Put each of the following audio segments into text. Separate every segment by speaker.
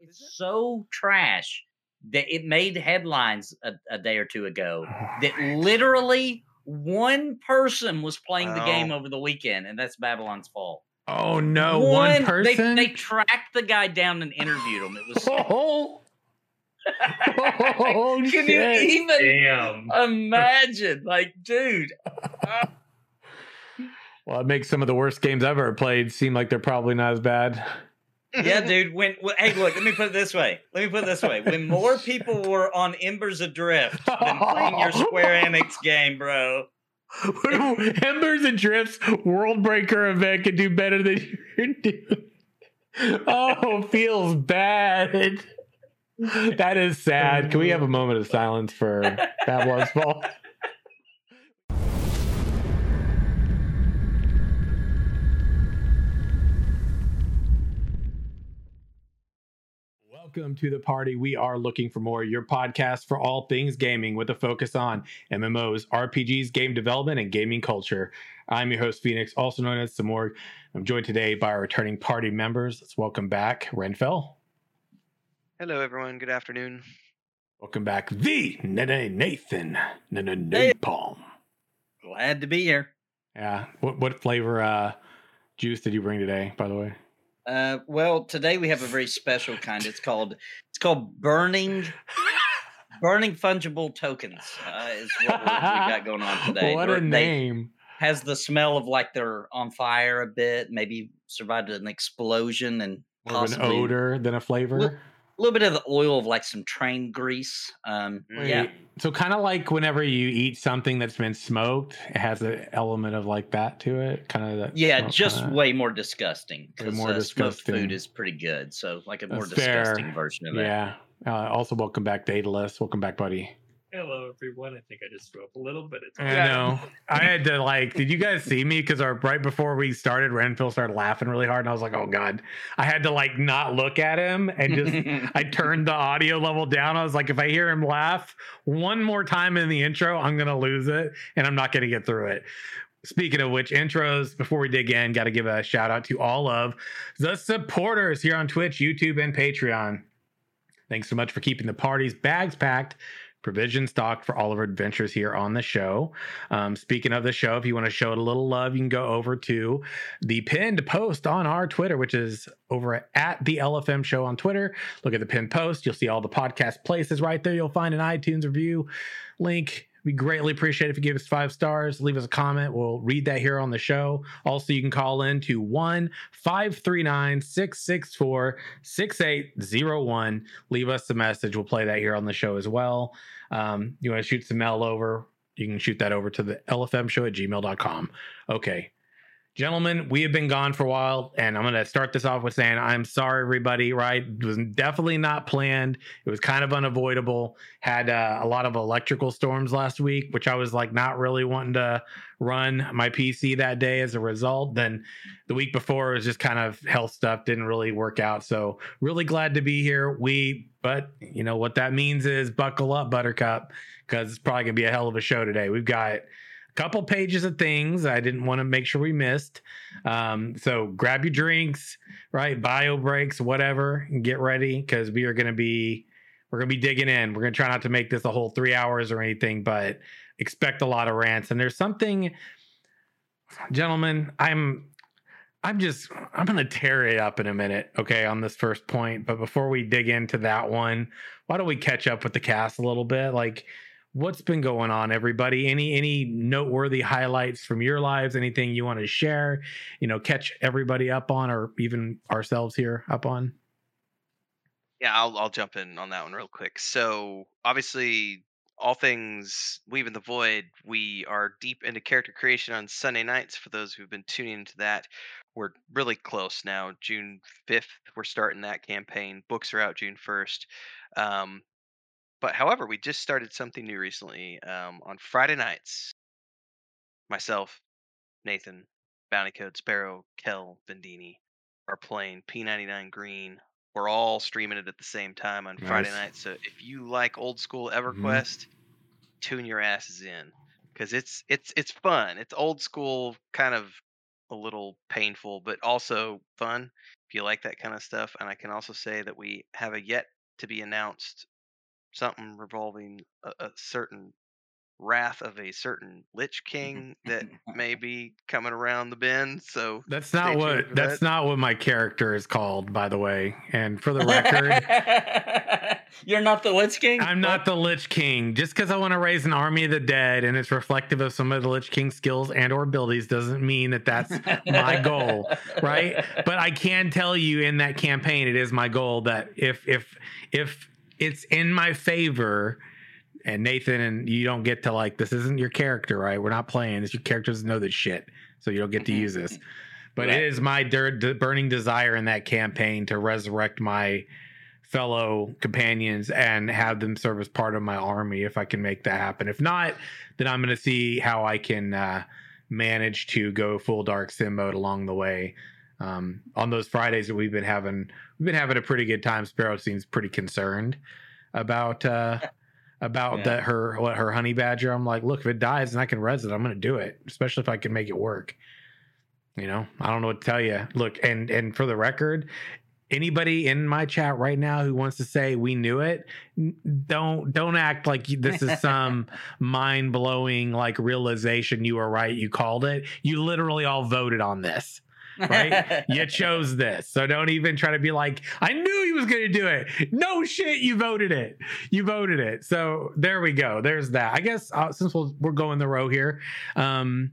Speaker 1: It's so trash that it made headlines a, a day or two ago that literally one person was playing the game over the weekend, and that's Babylon's Fall.
Speaker 2: Oh no, one, person.
Speaker 1: They, they tracked the guy down and interviewed him. It was.
Speaker 2: oh, oh
Speaker 1: Can
Speaker 2: shit.
Speaker 1: you even
Speaker 3: Damn.
Speaker 1: imagine? Like, dude,
Speaker 2: Well, it makes some of the worst games I've ever played seem like they're probably not as bad.
Speaker 1: Yeah, dude. When, when hey, look, let me put it this way. Let me put it this way. When more people were on Embers Adrift than playing your Square Enix game, bro.
Speaker 2: Embers Adrift's World Breaker event could do better than you do. Oh, feels bad. That is sad. Can we have a moment of silence for Babylon's Fall? Welcome to the party. We are looking for more, your podcast for all things gaming with a focus on MMOs, RPGs, game development, and gaming culture. I'm your host, Phoenix, also known as Samorg. I'm joined today by our returning party members. Let's welcome back Renfell.
Speaker 4: Hello, everyone. Good afternoon.
Speaker 2: Welcome back the Nene Nathan. Nene
Speaker 1: Hey.
Speaker 2: Napalm.
Speaker 1: Glad to be here.
Speaker 2: Yeah. What what flavor uh juice did you bring today, by the way?
Speaker 1: Uh, well, today we have a very special kind. It's called it's called burning burning fungible tokens. Uh, is what we're, got going on today.
Speaker 2: what a
Speaker 1: they-
Speaker 2: name.
Speaker 1: has the smell of like they're on fire a bit. Maybe survived an explosion and
Speaker 2: More of an odor than a flavor.
Speaker 1: A little bit of the oil of like some train grease. Um, yeah,
Speaker 2: So kind of like whenever you eat something that's been smoked, it has an element of like that to it. Kind of that.
Speaker 1: yeah, just
Speaker 2: kinda-
Speaker 1: way more disgusting.
Speaker 2: Way
Speaker 1: 'cause,
Speaker 2: more
Speaker 1: uh, smoked
Speaker 2: disgusting.
Speaker 1: food is pretty good. So like a more
Speaker 2: That's fair.
Speaker 1: disgusting version of that.
Speaker 2: Yeah. Uh, also, welcome back, Daedalus. Welcome back, buddy.
Speaker 3: Hello, everyone. I think I just threw up a little, but it's
Speaker 2: I know. I had to like. Did you guys see me? Because our right before we started, Renfield started laughing really hard, and I was like, "Oh God!" I had to like not look at him and just. I turned the audio level down. I was like, if I hear him laugh one more time in the intro, I'm gonna lose it, and I'm not gonna get through it. Speaking of which, intros, before we dig in, got to give a shout out to all of the supporters here on Twitch, YouTube, and Patreon. Thanks so much for keeping the party's bags packed, provision stocked for all of our adventures here on the show. Um, speaking of the show, if you want to show it a little love, you can go over to the pinned post on our Twitter, which is over at the LFM show on Twitter. Look at the pinned post. You'll see all the podcast places right there. You'll find an iTunes review link. We greatly appreciate if you give us five stars, leave us a comment. We'll read that here on the show. Also, you can call in to 1 539 664 6801. Leave us a message. We'll play that here on the show as well. Um, you want to shoot some mail over, you can shoot that over to the LFM show at gmail.com. Okay. Gentlemen, we have been gone for a while, and I'm going to start this off with saying I'm sorry, everybody. Right, it was definitely not planned. It was kind of unavoidable. Had uh, a lot of electrical storms last week, which I was like not really wanting to run my PC that day as a result. Then the week before it was just kind of health stuff didn't really work out. So really glad to be here. We, but you know what that means is buckle up, Buttercup, because it's probably gonna be a hell of a show today. We've got couple pages of things I didn't want to make sure we missed. Um, so grab your drinks, right? Bio breaks, whatever, and get ready because we are gonna be we're gonna be digging in. We're gonna try not to make this a whole three hours or anything, but expect a lot of rants. And there's something, gentlemen, I'm I'm just I'm gonna tear it up in a minute, okay, on this first point. But before we dig into that one, why don't we catch up with the cast a little bit? Like what's been going on, everybody? Any any noteworthy highlights from your lives? Anything you want to share? You know, catch everybody up on, or even ourselves here up on.
Speaker 4: Yeah, I'll I'll jump in on that one real quick. So obviously, all things weave in the Void, we are deep into character creation on Sunday nights. For those who've been tuning into that, we're really close now. June fifth, we're starting that campaign. Books are out June first. Um, but however, we just started something new recently. Um, on Friday nights, myself, Nathan, Bounty Code, Sparrow, Kel, Vendini are playing P99 Green. We're all streaming it at the same time on Friday
Speaker 2: Nice.
Speaker 4: night. So if you like old school EverQuest, tune your asses in because it's it's it's fun. It's old school kind of a little painful, but also fun if you like that kind of stuff. And I can also say that we have a yet to be announced something revolving a, a certain wrath of a certain Lich mm-hmm. King that may be coming around the bend. So
Speaker 2: That's not what that's
Speaker 4: that.
Speaker 2: not what my character is called, by the way. And for the record,
Speaker 1: You're not the Lich King.
Speaker 2: I'm not the Lich King. Just because I want to raise an army of the dead and it's reflective of some of the Lich King skills and or abilities doesn't mean that that's my goal, right? But I can tell you in that campaign, it is my goal that if if if it's in my favor, and Nathan and you don't get to like this isn't your character, right? We're not playing. This your character doesn't know this shit, so you don't get to use this. But
Speaker 1: Right.
Speaker 2: it is my dir- d- burning desire in that campaign to resurrect my fellow companions and have them serve as part of my army if I can make that happen. If not, then I'm going to see how I can uh, manage to go full dark sim mode along the way. Um, on those Fridays that we've been having, we've been having a pretty good time. Sparrow seems pretty concerned about uh, about
Speaker 1: Yeah.
Speaker 2: that her what her honey badger. I'm like, look, if it dies and I can res it, I'm going to do it, especially if I can make it work. You know, I don't know what to tell you. Look, and and for the record, anybody in my chat right now who wants to say we knew it, don't don't act like this is some mind blowing like realization. You were right. You called it. You literally all voted on this. Right? You chose this. So don't even try to be like, I knew he was going to do it. No shit, you voted it. You voted it. So there we go. There's that. I guess uh, since we'll, we're going the row here, um,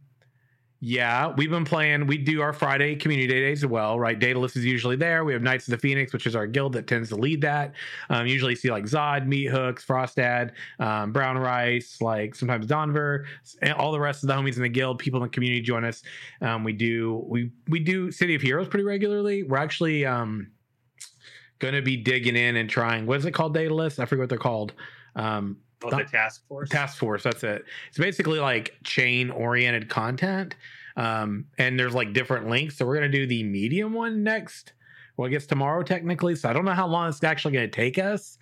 Speaker 2: yeah, we've been playing. We do our Friday community day days as well, right? Daedalus is usually there. We have Knights of the Phoenix, which is our guild that tends to lead that. Um, usually see like Zod, Meat Hooks, Frostad, um, Brown Rice, like sometimes Donver, and all the rest of the homies in the guild. People in the community join us. Um, we do we we do City of Heroes pretty regularly. We're actually um, going to be digging in and trying. What is it called? Daedalus? I forget what they're called. Um,
Speaker 3: Oh, the task force.
Speaker 2: Task Force. That's it. It's basically like chain oriented content. Um, and there's like different links. So we're gonna do the medium one next. Well, I guess tomorrow technically. So I don't know how long it's actually gonna take us,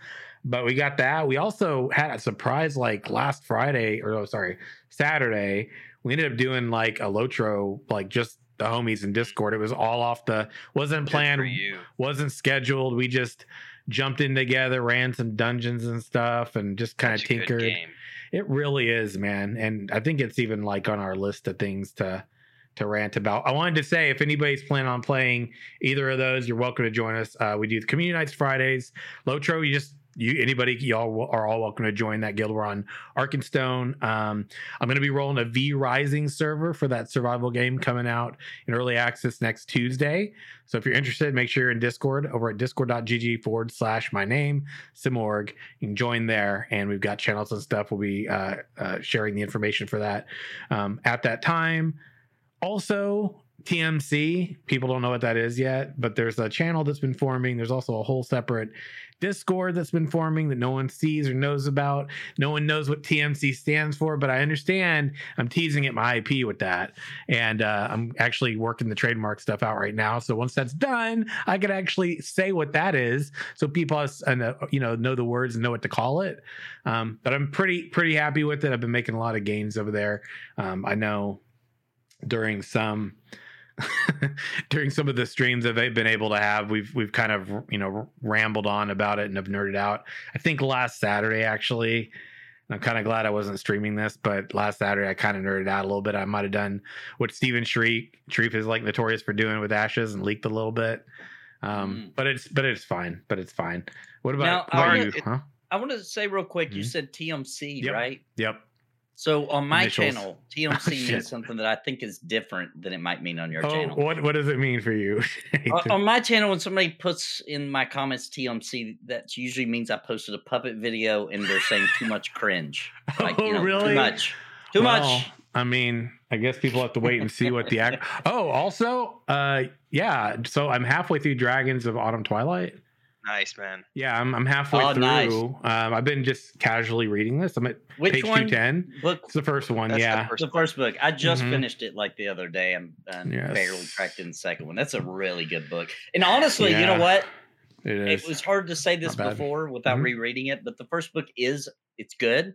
Speaker 2: but we got that. We also had a surprise like last Friday, or oh, sorry, Saturday. We ended up doing like a Lotro, like just the homies in Discord. It was all off the wasn't planned wasn't scheduled. We just jumped in together, ran some dungeons and stuff, and just kind of
Speaker 4: Such a good
Speaker 2: tinkered. It really is, man. And I think it's even like on our list of things to to rant about. I wanted to say if anybody's planning on playing either of those, you're welcome to join us. Uh, we do the community nights Fridays. Lotro, you just you anybody y'all are all welcome to join that guild. We're on Arkenstone. Um, I'm going to be rolling a V Rising server for that survival game coming out in early access next Tuesday. So if you're interested, make sure you're in Discord over at discord.gg forward slash my name, Simorg. You can join there, and we've got channels and stuff. We'll be uh, uh, sharing the information for that um, at that time. Also, TMC, people don't know what that is yet, but there's a channel that's been forming. There's also a whole separate Discord that's been forming that no one sees or knows about. No one knows what TMC stands for, but I understand I'm teasing at my IP with that. And uh, I'm actually working the trademark stuff out right now. So once that's done, I can actually say what that is so people uh, you know know the words and know what to call it. Um, but I'm pretty pretty happy with it. I've been making a lot of gains over there. Um, I know during some during some of the streams that they've been able to have we've we've kind of you know rambled on about it and have nerded out i think last saturday actually i'm kind of glad i wasn't streaming this but last saturday i kind of nerded out a little bit i might have done what steven Sharif Sharif is like notorious for doing with ashes and leaked a little bit um
Speaker 1: Mm.
Speaker 2: but it's but it's fine but it's fine what about,
Speaker 1: Now,
Speaker 2: what
Speaker 1: I wanna-
Speaker 2: you huh
Speaker 1: I want to say real quick. You
Speaker 2: Mhm.
Speaker 1: said TMC,
Speaker 2: Yep.
Speaker 1: right?
Speaker 2: yep
Speaker 1: So on my
Speaker 2: Initials.
Speaker 1: channel, TMC
Speaker 2: Shit.
Speaker 1: means something that I think is different than it might mean on your
Speaker 2: oh
Speaker 1: channel.
Speaker 2: what what does it mean for you
Speaker 1: on my channel, when somebody puts in my comments TMC, that usually means I posted a puppet video and they're saying too much cringe. Like,
Speaker 2: oh
Speaker 1: you know,
Speaker 2: really
Speaker 1: Too much. Too
Speaker 2: Well,
Speaker 1: much.
Speaker 2: I mean, I guess people have to wait and see what the act. Oh, also, uh, yeah. So I'm halfway through Dragons of Autumn Twilight.
Speaker 4: Nice man.
Speaker 2: Yeah, I'm, I'm halfway
Speaker 1: Oh,
Speaker 2: through.
Speaker 1: nice.
Speaker 2: Um, I've been just casually reading this. I'm at
Speaker 1: Which
Speaker 2: page
Speaker 1: one?
Speaker 2: 210.
Speaker 1: Book
Speaker 2: It's the first one.
Speaker 4: That's the
Speaker 2: yeah.
Speaker 4: first
Speaker 1: the first book. I just
Speaker 2: Mhm.
Speaker 1: finished it like the other day. I'm, I'm barely
Speaker 2: Yes.
Speaker 1: tracked in the second one. That's a really good book. And honestly, you know what?
Speaker 2: It is.
Speaker 1: It was hard to say this before without
Speaker 2: Mhm.
Speaker 1: rereading it, but the first book is it's good,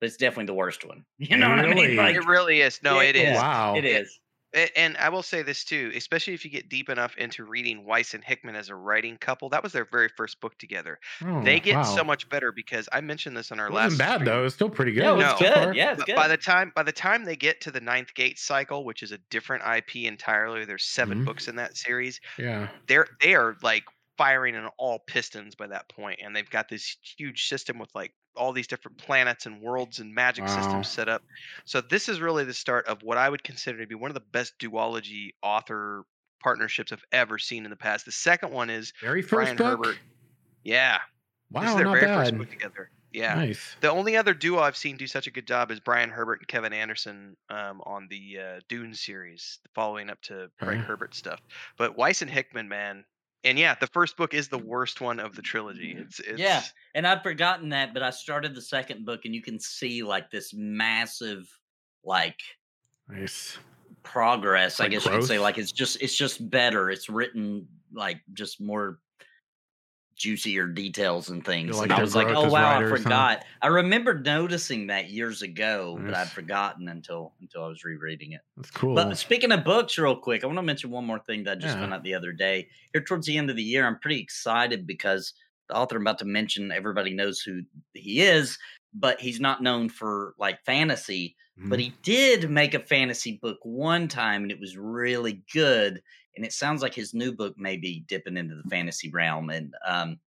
Speaker 1: but it's definitely the worst one. You know what I mean? Like
Speaker 4: it really is. No,
Speaker 1: yeah,
Speaker 4: it
Speaker 1: yeah.
Speaker 4: is.
Speaker 2: wow.
Speaker 1: it is.
Speaker 4: A- And I will say this too, especially if you get deep enough into reading Weiss and Hickman as a writing couple, that was their very first book together.
Speaker 2: Oh,
Speaker 4: they get
Speaker 2: wow.
Speaker 4: so much better because I mentioned this on our
Speaker 2: It
Speaker 4: last.
Speaker 2: wasn't bad
Speaker 4: stream.
Speaker 2: though. It's still pretty good.
Speaker 1: Yeah, it
Speaker 4: No.
Speaker 2: so
Speaker 1: good. Yeah, it's good.
Speaker 4: by the time by the time they get to the Death Gate cycle, which is a different IP entirely, there's 7
Speaker 2: Mhm.
Speaker 4: books in that series.
Speaker 2: Yeah.
Speaker 4: They're they are like firing on all pistons by that point, and they've got this huge system with like all these different planets and worlds and magic
Speaker 2: Wow.
Speaker 4: systems set up. So this is really the start of what I would consider to be one of the best duology author partnerships I've ever seen in the past. The second one is
Speaker 2: Very first
Speaker 4: Brian
Speaker 2: book.
Speaker 4: Herbert. yeah, this is their
Speaker 2: not
Speaker 4: very
Speaker 2: bad.
Speaker 4: first book together. Yeah.
Speaker 2: Nice.
Speaker 4: The only other duo I've seen do such a good job is Brian Herbert and Kevin Anderson um, on the uh, Dune series, following up to Frank. Herbert stuff. But Weiss and Hickman, man, and yeah, the first book is the mm. worst one of the trilogy. It's, it's
Speaker 1: Yeah, and I'd forgotten that, but I started the second book, and you can see like this massive, like
Speaker 2: Nice.
Speaker 1: progress. I
Speaker 2: Like
Speaker 1: guess you could say like it's just it's just better. It's written like just more juicier details and things.
Speaker 2: like
Speaker 1: and I was like, oh wow, I forgot. I remember noticing that years ago, but I'd forgotten until until I was rereading it.
Speaker 2: That's cool.
Speaker 1: But speaking of books, real quick, I want to mention one more thing that I just
Speaker 2: Yeah.
Speaker 1: found out the other day. Here towards the end of the year, I'm pretty excited because the author I'm about to mention, everybody knows who he is, but he's not known for like fantasy. But
Speaker 2: Mhm.
Speaker 1: he did make a fantasy book one time, and it was really good. And it sounds like his new book may be dipping into the fantasy realm, and um,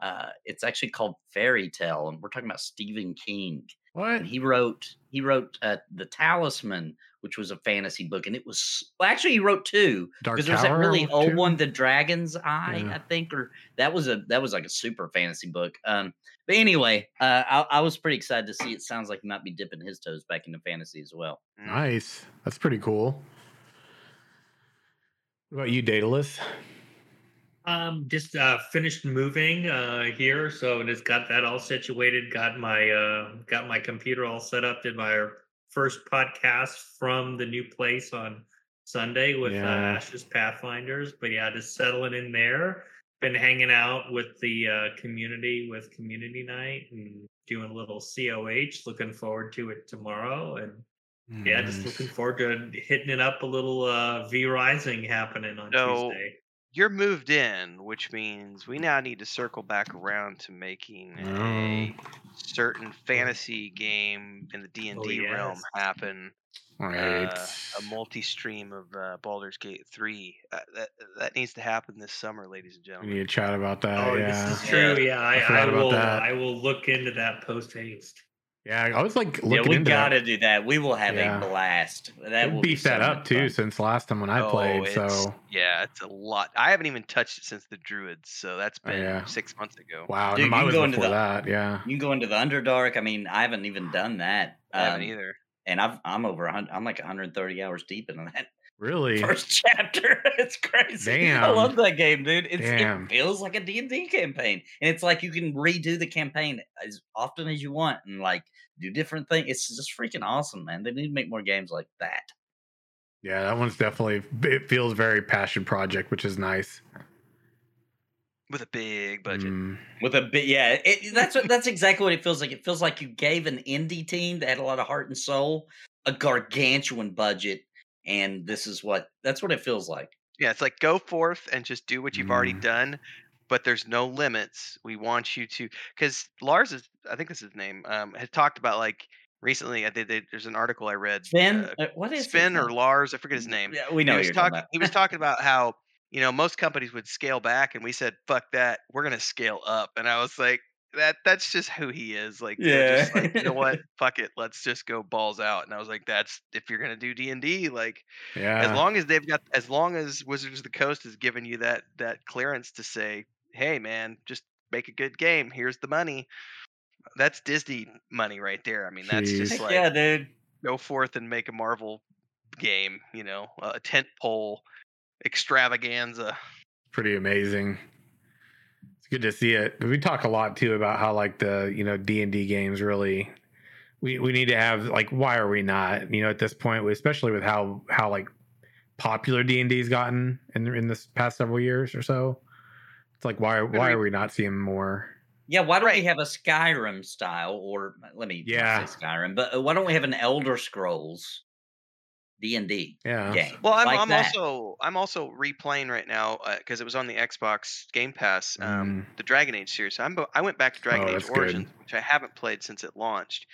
Speaker 1: uh, it's actually called Fairy Tale, and we're talking about Stephen King
Speaker 2: what?
Speaker 1: and he wrote he wrote uh, the talisman which was a fantasy book and it was well actually he wrote two because there's that really old
Speaker 2: too?
Speaker 1: one the dragon's eye
Speaker 2: Yeah.
Speaker 1: i think or that was a that was like a super fantasy book um but anyway uh I, I was pretty excited to see it sounds like he might be dipping his toes back into fantasy as well.
Speaker 2: Nice. That's pretty cool. What about you, Daedalus?
Speaker 3: Um, just uh, finished moving uh, here, so just got that all situated. Got my uh, got my computer all set up. Did my first podcast from the new place on Sunday with uh,
Speaker 2: Yeah.
Speaker 3: Ashes Pathfinders. But yeah, just settling in there. Been hanging out with the uh, community with community night and doing a little COH. Looking forward to it tomorrow and. Yeah, just looking forward to hitting it up a little uh V Rising happening on
Speaker 4: So,
Speaker 3: Tuesday.
Speaker 4: You're moved in, which means we now need to circle back around to making a
Speaker 2: Oh.
Speaker 4: certain fantasy game in the D and
Speaker 3: Oh,
Speaker 4: D realm happen.
Speaker 2: Right.
Speaker 4: uh, a multi-stream of uh, Baldur's Gate 3. Uh, that that needs to happen this summer, ladies and
Speaker 2: we
Speaker 4: gentlemen.
Speaker 2: need to chat about that.
Speaker 3: Oh,
Speaker 2: yeah.
Speaker 3: this is true. Yeah,
Speaker 2: I
Speaker 3: I, I, will.
Speaker 2: that.
Speaker 3: I will look into that post haste.
Speaker 2: Yeah, I was like looking.
Speaker 1: yeah we
Speaker 2: into
Speaker 1: gotta
Speaker 2: that.
Speaker 1: do that we will have
Speaker 2: Yeah.
Speaker 1: a blast that
Speaker 2: They
Speaker 1: will be
Speaker 2: that
Speaker 1: so
Speaker 2: up
Speaker 1: much
Speaker 2: too
Speaker 1: fun.
Speaker 2: since last time when I
Speaker 4: Oh,
Speaker 2: played. So
Speaker 4: yeah, it's a lot. I haven't even touched it since the Druids, so that's been
Speaker 2: yeah.
Speaker 4: six months ago.
Speaker 2: wow,
Speaker 1: Dude, you can go into the-
Speaker 2: that. Yeah.
Speaker 1: you can go into the underdark i mean i haven't even done that
Speaker 4: I haven't
Speaker 1: um,
Speaker 4: either.
Speaker 1: and I've, i'm over 100 i'm like 130 hours deep into that
Speaker 2: Really?
Speaker 1: first chapter. It's crazy. I love that game, dude. It's, it feels like a D&D campaign. And it's like you can redo the campaign as often as you want and like do different things. It's just freaking awesome, man. They need to make more games like that.
Speaker 2: Yeah, that one's definitely. It feels very passion project, which is nice.
Speaker 4: With a big budget.
Speaker 2: Mm,
Speaker 1: With a bit, yeah, it, that's what that's exactly what it feels like. It feels like you gave an indie team that had a lot of heart and soul a gargantuan budget, and this is what that's what it feels like.
Speaker 4: Yeah, it's like go forth and just do what you've already
Speaker 2: Mm.
Speaker 4: done, but there's no limits. We want you to, because Lars is, I think this is his name, um, has talked about like recently. I did. There's an article I read.
Speaker 1: Finn,
Speaker 4: uh,
Speaker 1: uh, what is his
Speaker 4: or? Lars, I forget his name.
Speaker 1: Yeah, we know
Speaker 4: he was
Speaker 1: talking
Speaker 4: talking. he was talking about how you know most companies would scale back, and we said, "Fuck that, we're gonna scale up." And I was like, "That that's just who he is." Like, just like, you know what? Fuck it, let's just go balls out. And I was like, "That's if you're gonna do D and D, like."
Speaker 2: yeah.
Speaker 4: as long as they've got as long as wizards of the coast has given you that that clearance to say hey man just make a good game here's the money that's disney money right there i mean that's
Speaker 2: Jeez.
Speaker 4: just like
Speaker 1: yeah, dude.
Speaker 4: go forth and make a marvel game you know a tent pole extravaganza
Speaker 2: pretty amazing. It's good to see it. We talk a lot too about how like the you know D and D games really. We, we need to have like why are we not you know at this point especially with how how like popular D and D's gotten in in this past several years or so it's like why why are we not seeing more
Speaker 1: Yeah, why don't we have a Skyrim style, or let me
Speaker 2: Yeah.
Speaker 1: say Skyrim, but uh, why don't we have an Elder Scrolls D and D
Speaker 2: Yeah.
Speaker 1: game.
Speaker 4: Well, I'm,
Speaker 1: like
Speaker 4: I'm also I'm also replaying right now because it was on the Xbox Game Pass, um,
Speaker 2: Mm.
Speaker 4: the Dragon Age series. So I'm I went back to Dragon
Speaker 2: Oh,
Speaker 4: Age
Speaker 2: that's good.
Speaker 4: Origins, which I haven't played since it launched,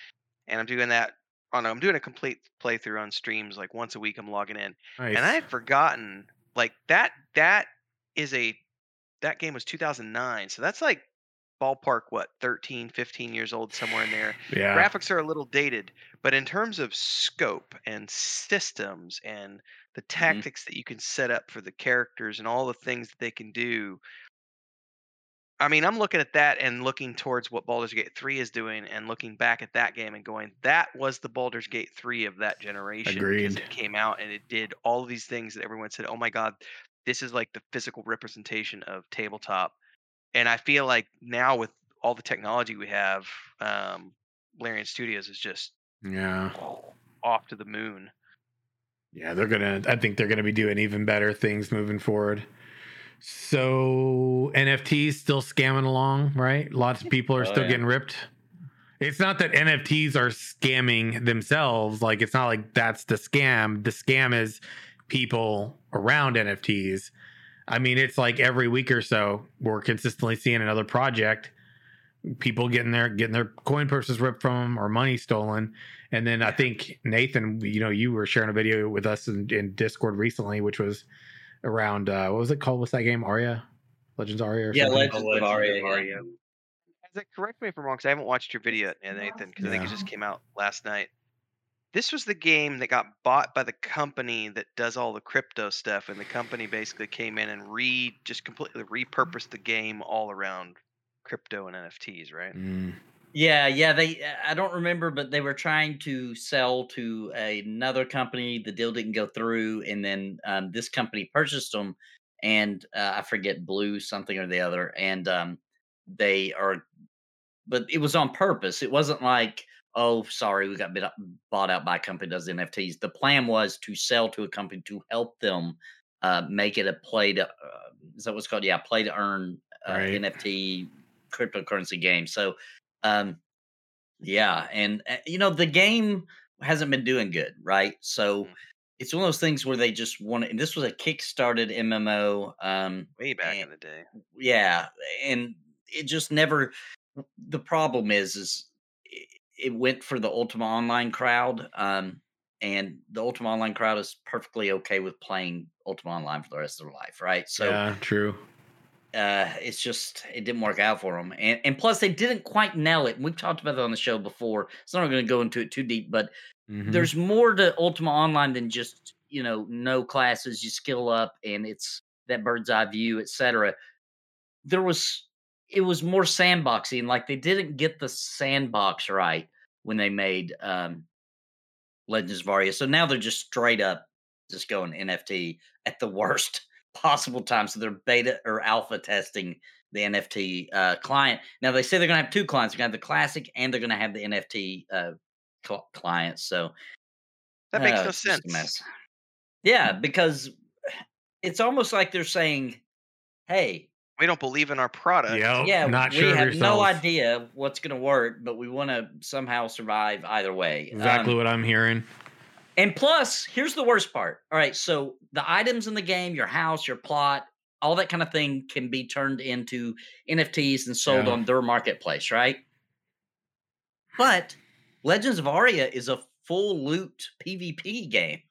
Speaker 4: and I'm doing that on I'm doing a complete playthrough on streams like once a week. I'm logging in,
Speaker 2: Nice.
Speaker 4: and I had forgotten like that that is a that game was 2009, so that's like ballpark what 13 15 years old somewhere in there.
Speaker 2: Yeah.
Speaker 4: graphics are a little dated but in terms of scope and systems and the mm-hmm. tactics that you can set up for the characters and all the things that they can do i mean i'm looking at that and looking towards what Baldur's Gate 3 is doing and looking back at that game and going that was the Baldur's Gate 3 of that generation because it came out and it did all of these things that everyone said oh my god this is like the physical representation of tabletop and i feel like now with all the technology we have um larian studios is just
Speaker 2: Yeah.
Speaker 4: off to the moon
Speaker 2: Yeah, they're gonna. I think they're gonna be doing even better things moving forward. So NFTs still scamming along, right? Lots of people are
Speaker 1: Oh,
Speaker 2: still
Speaker 1: yeah.
Speaker 2: getting ripped. It's not that NFTs are scamming themselves. Like it's not like that's the scam. The scam is people around NFTs. I mean, it's like every week or so we're consistently seeing another project, people getting their getting their coin purses ripped from them or money stolen. And then I think Nathan, you know, you were sharing a video with us in, in Discord recently, which was around uh what was it called? What's that game? Aria, Legends Aria. Or
Speaker 1: Yeah,
Speaker 2: something?
Speaker 1: Legends of
Speaker 3: Legends
Speaker 1: Aria.
Speaker 3: Aria.
Speaker 4: As I- correct me if I'm wrong, because I haven't watched your video yet, Nathan, because I think it just came out last night. This was the game that got bought by the company that does all the crypto stuff, and the company basically came in and re just completely repurposed the game all around crypto and NFTs, right?
Speaker 2: Mm,
Speaker 1: Yeah, yeah. They I don't remember, but they were trying to sell to another company. The deal didn't go through, and then um, this company purchased them, and uh, I forget blue something or the other, and um, they are. But it was on purpose. It wasn't like, oh, sorry, we got bit, bought out by a company that does NFTs. The plan was to sell to a company to help them uh, make it a play to. Uh, is that what's called? Yeah, play to earn uh,
Speaker 2: Right.
Speaker 1: NFT cryptocurrency game. So um yeah and uh, you know the game hasn't been doing good right so
Speaker 4: Mhm.
Speaker 1: it's one of those things where they just want to and this was a kickstarted mmo um
Speaker 4: Way back in the day.
Speaker 1: yeah and it just never the problem is is it, went for the ultima online crowd um and the ultima online crowd is perfectly okay with playing ultima online for the rest of their life right so
Speaker 2: yeah, true.
Speaker 1: uh, it's just it didn't work out for them, and and plus they didn't quite nail it. And we've talked about that on the show before, so I'm not going to go into it too deep. But
Speaker 2: Mhm.
Speaker 1: there's more to Ultima Online than just you know no classes, you skill up, and it's that bird's eye view, etc. There was it was more sandboxy, and like they didn't get the sandbox right when they made um, Legends of Aria. So now they're just straight up just going NFT at the worst possible time. So they're beta or alpha testing the NFT uh, client. Now they say they're going to have two clients. They're going to have the classic and they're going to have the NFT uh, cl- clients. So
Speaker 4: That makes
Speaker 1: uh,
Speaker 4: no
Speaker 1: it's just a
Speaker 4: sense.
Speaker 1: Yeah, because it's almost like they're saying, "Hey,
Speaker 4: We don't believe in our product.
Speaker 2: Yep,
Speaker 1: yeah,
Speaker 2: not
Speaker 1: we
Speaker 2: sure of
Speaker 1: have no idea what's going to work, but we want to somehow survive either way."
Speaker 2: Exactly
Speaker 1: Um,
Speaker 2: what I'm hearing.
Speaker 1: And plus, here's the worst part. All right, so the items in the game, your house, your plot, all that kind of thing can be turned into NFTs and sold
Speaker 2: Yeah.
Speaker 1: on their marketplace, right? But Legends of Aria is a full loot PvP game.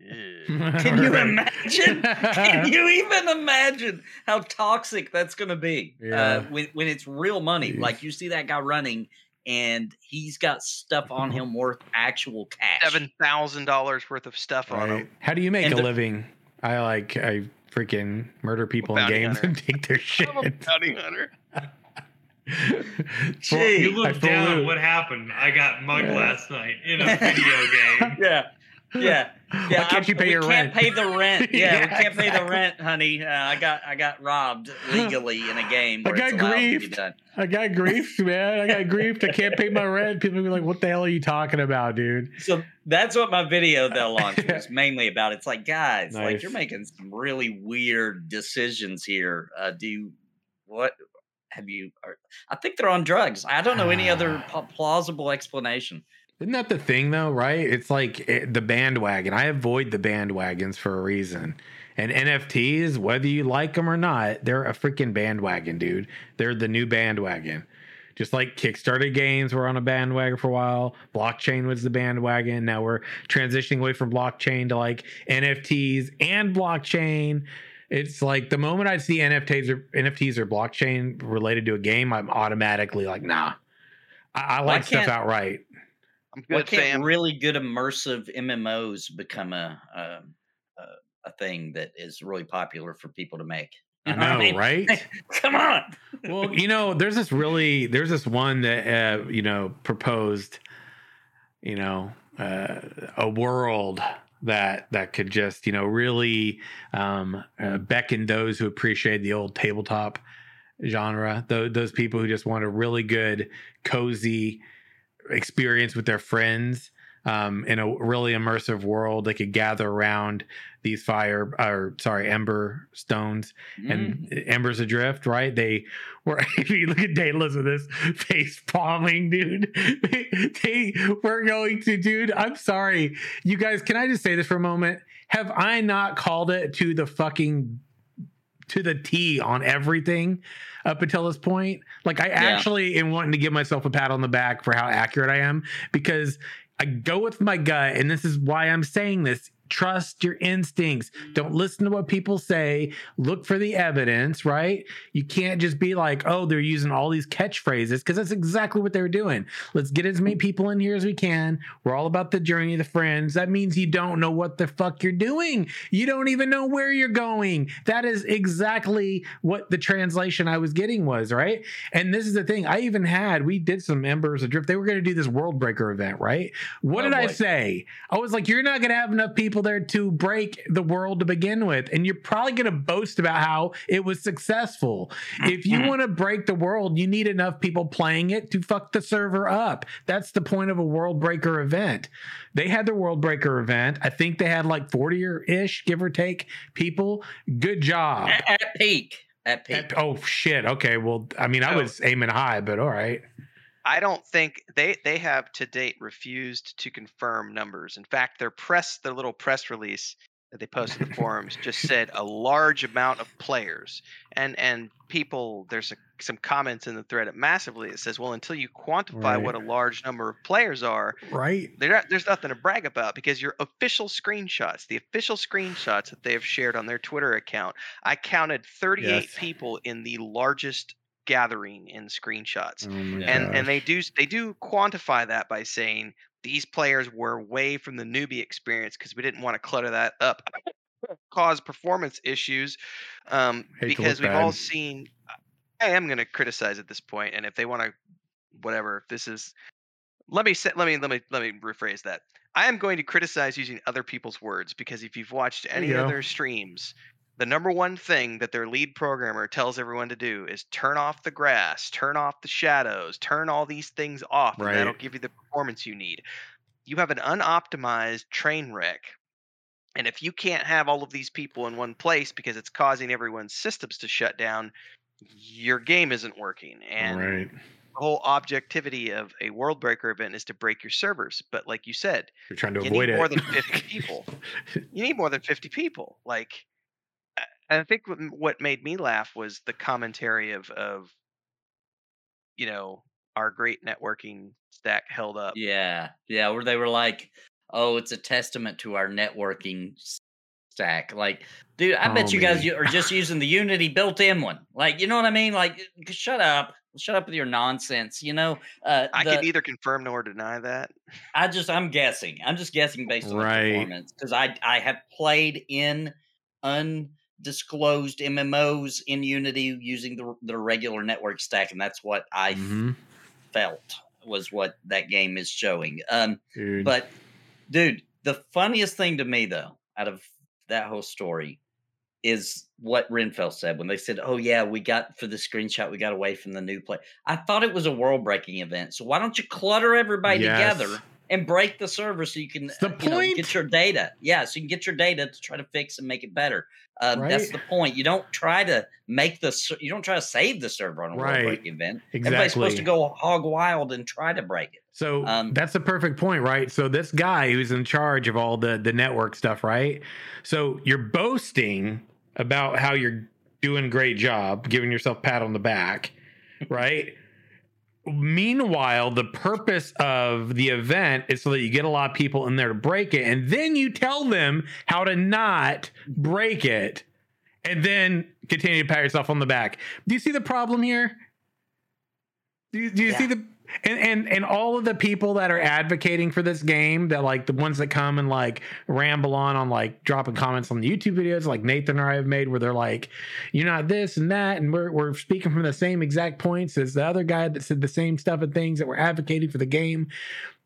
Speaker 4: Ew.
Speaker 1: Can you imagine? Can you even imagine how toxic that's going to be
Speaker 2: Yeah.
Speaker 1: uh, when when it's real money?
Speaker 2: Jeez.
Speaker 1: Like you see that guy running, and he's got stuff on him worth actual cash.
Speaker 4: Seven thousand dollars worth of stuff on
Speaker 2: Right.
Speaker 4: them.
Speaker 2: How do you make
Speaker 1: And
Speaker 2: a
Speaker 1: the-
Speaker 2: living? I like I freaking murder people in games
Speaker 4: hunter.
Speaker 2: and take their shit.
Speaker 4: I'm a bounty hunter.
Speaker 1: Gee.
Speaker 3: You look down.
Speaker 2: loot.
Speaker 3: What happened? I got mugged
Speaker 2: Yeah.
Speaker 3: last night in a video game.
Speaker 1: Yeah, yeah.
Speaker 2: Why
Speaker 1: Yeah,
Speaker 2: can't
Speaker 1: I'm-
Speaker 2: you pay
Speaker 1: we
Speaker 2: your
Speaker 1: can't
Speaker 2: rent?
Speaker 1: pay the rent. Yeah,
Speaker 2: Yeah,
Speaker 1: we can't pay the rent, honey. Uh, I got I got robbed legally in a game
Speaker 2: I got
Speaker 1: allowed to be
Speaker 2: griefed. I got griefed, man. I got griefed. I can't pay my rent. People be like, "What the hell are you talking about, dude?"
Speaker 1: So that's what my video they'll launch was mainly about. It's like, guys, like you're making some really weird decisions here. Uh, do you what have you? Are, I think they're on drugs. I don't know any other
Speaker 2: Ah.
Speaker 1: plausible explanation.
Speaker 2: Isn't that the thing though, right? It's like it, the bandwagon. I avoid the bandwagons for a reason. And NFTs, whether you like them or not, they're a freaking bandwagon, dude. They're the new bandwagon. Just like Kickstarter games were on a bandwagon for a while, blockchain was the bandwagon. Now we're transitioning away from blockchain to like NFTs and blockchain. It's like the moment I see NFTs or NFTs or blockchain related to a game, I'm automatically like, nah. I, I like stuff outright.
Speaker 4: I'm
Speaker 1: Why
Speaker 4: good,
Speaker 1: can't
Speaker 4: fam.
Speaker 1: really good immersive MMOs become a a, a thing that is really popular for people to make?
Speaker 2: I know,
Speaker 1: mean?
Speaker 2: right?
Speaker 1: Come on.
Speaker 2: well, you know, there's this really there's this one that uh, you know proposed, you know, uh, a world that that could just you know really um, uh, beckon those who appreciate the old tabletop genre. Those those people who just want a really good, cozy experience with their friends. Um, in a really immersive world, they could gather around these fire, or sorry, ember stones,
Speaker 1: Mm.
Speaker 2: and embers adrift, right? They were if you look at Daedalus with this face palming, dude. They, they were going to, dude. I'm sorry. You guys, can I just say this for a moment? Have I not called it to the fucking to the T on everything up until this point? Like I actually am wanting to give myself a pat on the back for how accurate I am because I go with my gut, and this is why I'm saying this. Trust your instincts. Don't listen to what people say. Look for the evidence, right? You can't just be like, oh, they're using all these catchphrases because that's exactly what they're doing. Let's get as many people in here as we can. We're all about the journey of the friends. That means you don't know what the fuck you're doing. You don't even know where you're going. That is exactly what the translation I was getting was, right? And this is the thing. I even had, we did some Embers Adrift. They were going to do this World Breaker event, right? What
Speaker 1: Oh,
Speaker 2: did I say? I was like, you're not going to have enough people there to break the world to begin with. And you're probably going to boast about how it was successful. If you mm-hmm. want to break the world, you need enough people playing it to fuck the server up. That's the point of a world breaker event. They had their world breaker event. I think they had like 40 or ish, give or take, people. Good job.
Speaker 1: At, at peak. At peak.
Speaker 2: At- oh shit. Okay. Well, I mean, I was aiming high, but all right.
Speaker 4: I don't think they they have to date refused to confirm numbers. In fact, their press their little press release that they posted in the forums just said a large amount of players and and people there's a, some comments in the thread at massively it says well until you quantify what a large number of players are
Speaker 2: Right.
Speaker 4: not- there's nothing to brag about because your official screenshots the official screenshots that they have shared on their twitter account i counted 38
Speaker 2: Yes.
Speaker 4: people in the largest gathering in screenshots.
Speaker 2: Oh
Speaker 4: and and they do they do quantify that by saying these players were way from the newbie experience because we didn't want to clutter that up cause performance issues um,
Speaker 2: Hate to look
Speaker 4: because we've all seen i am going to criticize at this point and if they want to whatever if this is let me say, let me let me let me rephrase that. I am going to criticize using other people's words because if you've watched any
Speaker 2: you
Speaker 4: of
Speaker 2: go.
Speaker 4: their streams the number one thing that their lead programmer tells everyone to do is turn off the grass, turn off the shadows, turn all these things off, and that'll give you the performance you need. You have an unoptimized train wreck. And if you can't have all of these people in one place because it's causing everyone's systems to shut down, your game isn't working. And
Speaker 2: right.
Speaker 4: the whole objectivity of a world breaker event is to break your servers. But like you said,
Speaker 2: You're trying to
Speaker 4: you
Speaker 2: avoid
Speaker 4: need
Speaker 2: it.
Speaker 4: more than 50 people. you need more than 50 people like I- think what, made me laugh was the commentary of of you know our great networking stack held up
Speaker 1: Yeah, yeah, where they were like, "Oh, it's a testament to our networking stack." Like, dude, I bet
Speaker 2: Oh,
Speaker 1: you guys
Speaker 2: man.
Speaker 1: u- are just using the Unity built-in one. Like, you know what I mean? Like, shut up, shut up with your nonsense. You know, uh,
Speaker 4: i
Speaker 1: the-
Speaker 4: can neither confirm nor deny that
Speaker 1: I just, I'm guessing. I'm just guessing based on
Speaker 2: Right.
Speaker 1: the performance because I, I have played in undisclosed MMOs in Unity using the the regular network stack, and that's what I
Speaker 2: Mhm.
Speaker 1: felt was what that game is showing. Um.
Speaker 2: Dude.
Speaker 1: But dude, the funniest thing to me though, out of that whole story, is what Renfell said when they said, "Oh yeah, we got for the screenshot, we got away from the new play." I thought it was a world breaking event, so why don't you clutter everybody together and break the server so you can
Speaker 2: the
Speaker 1: you know, get your data. Yeah, so you can get your data to try to fix and make it better. Um, That's the point. You don't try to make the you don't try to save the server on a
Speaker 2: Right.
Speaker 1: break event. Everybody's supposed to go hog wild and try to break it.
Speaker 2: So
Speaker 1: Um,
Speaker 2: that's a perfect point, right? So this guy who's in charge of all the the network stuff, right? So you're boasting about how you're doing great job, giving yourself a pat on the back, right? Meanwhile, the purpose of the event is so that you get a lot of people in there to break it, and then you tell them how to not break it, and then continue to pat yourself on the back. Do you see the problem here? Do you, do you see the and, and and all of the people that are advocating for this game that like the ones that come and like ramble on on like dropping comments on the YouTube videos like Nathan or I have made where they're like you're not this and that and we're we're speaking from the same exact points as the other guy that said the same stuff and things that were advocating for the game.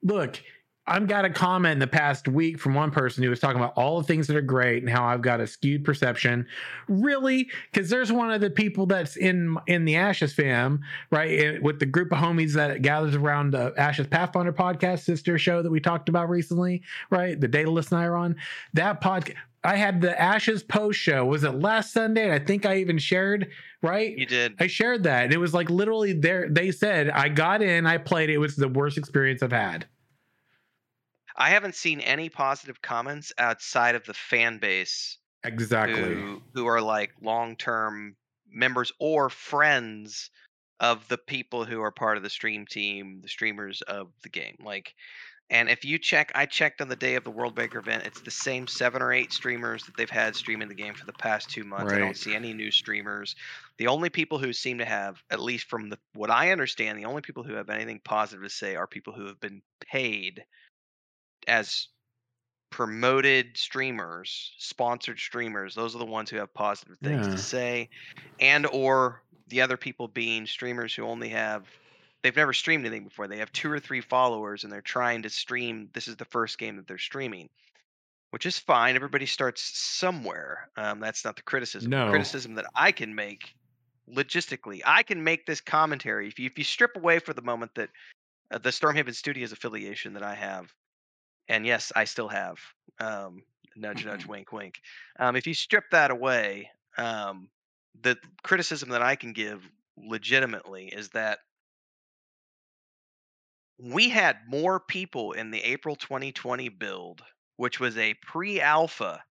Speaker 2: Look, I've got a comment in the past week from one person who was talking about all the things that are great and how I've got a skewed perception. Really? Because there's one of the people that's in in the Ashes fam, right? eh, With the group of homies that gathers around the Ashes Pathfinder podcast, sister show that we talked about recently, right? The Daedalus and I are on that podcast. I had the Ashes post show. Was it last Sunday? And I think I even shared, right?
Speaker 4: You did.
Speaker 2: I shared that. And it was like literally there. They said I got in, I played. It was the worst experience I've had.
Speaker 4: I haven't seen any positive comments outside of the fan base
Speaker 2: Exactly.
Speaker 4: who who are like long term members or friends of the people who are part of the stream team, the streamers of the game. Like and if you check I checked on the day of the World Breaker event, it's the same seven or eight streamers that they've had streaming the game for the past two months. I don't see any new streamers. The only people who seem to have, at least from the what I understand, the only people who have anything positive to say are people who have been paid as promoted streamers, sponsored streamers. Those are the ones who have positive things
Speaker 2: Yeah.
Speaker 4: to say, and or the other people being streamers who only have they've never streamed anything before. They have two or three followers and they're trying to stream. This is the first game that they're streaming, which is fine. Everybody starts somewhere. Um, that's not the criticism. The
Speaker 2: No.
Speaker 4: criticism that I can make logistically, I can make this commentary. If you, if you strip away for the moment that uh, the Stormhaven Studios affiliation that I have, and yes, I still have. Um, nudge, nudge, wink, wink. Um, if you strip that away, um, the criticism that I can give legitimately is that we had more people in the April 2020 build, which was a pre alpha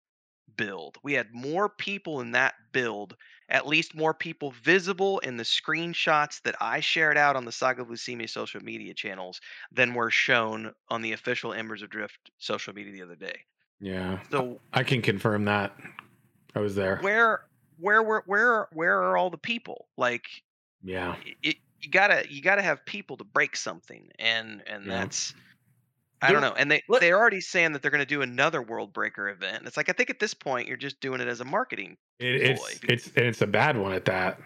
Speaker 4: build. We had more people in that build, at least more people visible in the screenshots that I shared out on the Saga of Lucemia social media channels than were shown on the official Embers Adrift social media the other day.
Speaker 2: Yeah.
Speaker 4: So
Speaker 2: I can confirm that. I was there.
Speaker 4: where where were where where are all the people? Like
Speaker 2: Yeah.
Speaker 4: it, you gotta you gotta have people to break something and and
Speaker 2: Yeah.
Speaker 4: that's I don't know. And they
Speaker 1: look-
Speaker 4: they're already saying that they're going to do another World Breaker event. It's like I think at this point you're just doing it as a marketing.
Speaker 2: It, it's it's and it's a bad one at that.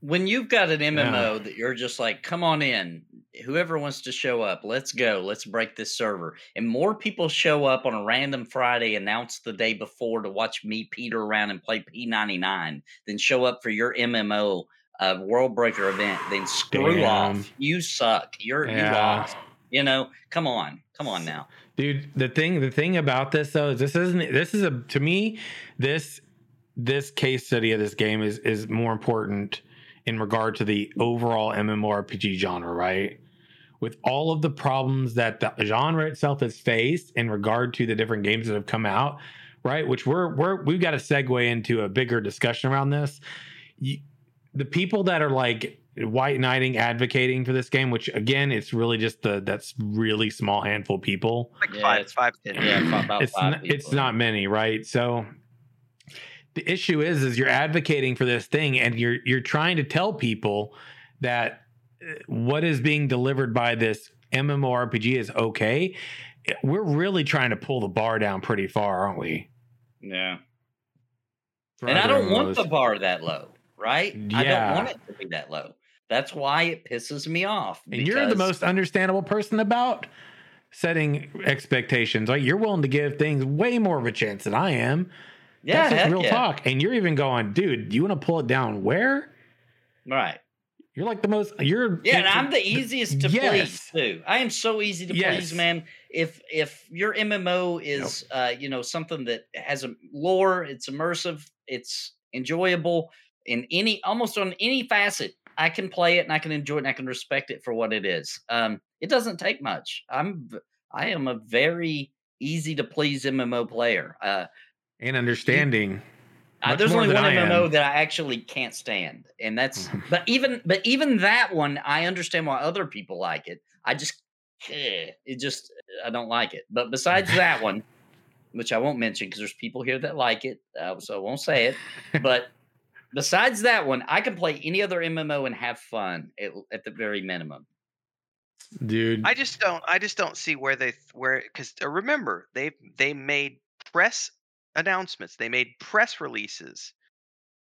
Speaker 1: when you've got an MMO that you're just like, come on in, whoever wants to show up, let's go, let's break this server. And more people show up on a random Friday announced the day before to watch me peter around and play P99 than show up for your MMO uh, World Breaker event, then screw
Speaker 2: Damn.
Speaker 1: off. You suck. You're you
Speaker 2: Yeah.
Speaker 1: lost. You know, come on, come on now.
Speaker 2: Dude, the thing the thing about this though is this isn't this is a to me this this case study of this game is is more important in regard to the overall MMORPG genre, right? With all of the problems that the genre itself has faced in regard to the different games that have come out, right? Which we're we're we've got to segue into a bigger discussion around this. You, the people that are like white knighting advocating for this game, which again, it's really just the that's really small handful of people
Speaker 4: Like
Speaker 1: Yeah,
Speaker 4: five,
Speaker 1: it's-
Speaker 4: five, ten.
Speaker 1: Yeah, fi- about
Speaker 2: it's
Speaker 1: five
Speaker 2: not, it's not many, right? So the issue is is you're advocating for this thing and you're you're trying to tell people that uh, what is being delivered by this MMORPG is okay. We're really trying to pull the bar down pretty far, aren't we?
Speaker 1: Yeah.
Speaker 2: For
Speaker 1: and I don't want the bar that low, right? I don't want it to be that low. That's why it pisses me off.
Speaker 2: And you're the most understandable person about setting expectations. Like you're willing to give things way more of a chance than I am.
Speaker 1: yeah,
Speaker 2: That's just real
Speaker 1: yeah.
Speaker 2: talk. And you're even going, dude, you want to pull it down where?
Speaker 1: Right.
Speaker 2: You're like the most. You're
Speaker 1: Yeah, and I'm the easiest to
Speaker 2: Yes.
Speaker 1: please too. I am so easy to
Speaker 2: Yes.
Speaker 1: please, man. If if your MMO is uh, you know, something that has a lore, it's immersive, it's enjoyable in any almost on any facet, I can play it and I can enjoy it and I can respect it for what it is. Um, it doesn't take much. I'm I am a very easy to please MMO player. Uh,
Speaker 2: and understanding.
Speaker 1: uh, there's only one
Speaker 2: I
Speaker 1: MMO
Speaker 2: am.
Speaker 1: that I actually can't stand, and that's. But even but even that one, I understand why other people like it. I just, eh, it just I don't like it. But besides that one, which I won't mention because there's people here that like it, uh, so I won't say it. But besides that one, I can play any other MMO and have fun at, at the very minimum.
Speaker 2: Dude.
Speaker 4: I just don't. I just don't see where they where because uh, remember they they made press announcements. They made press releases,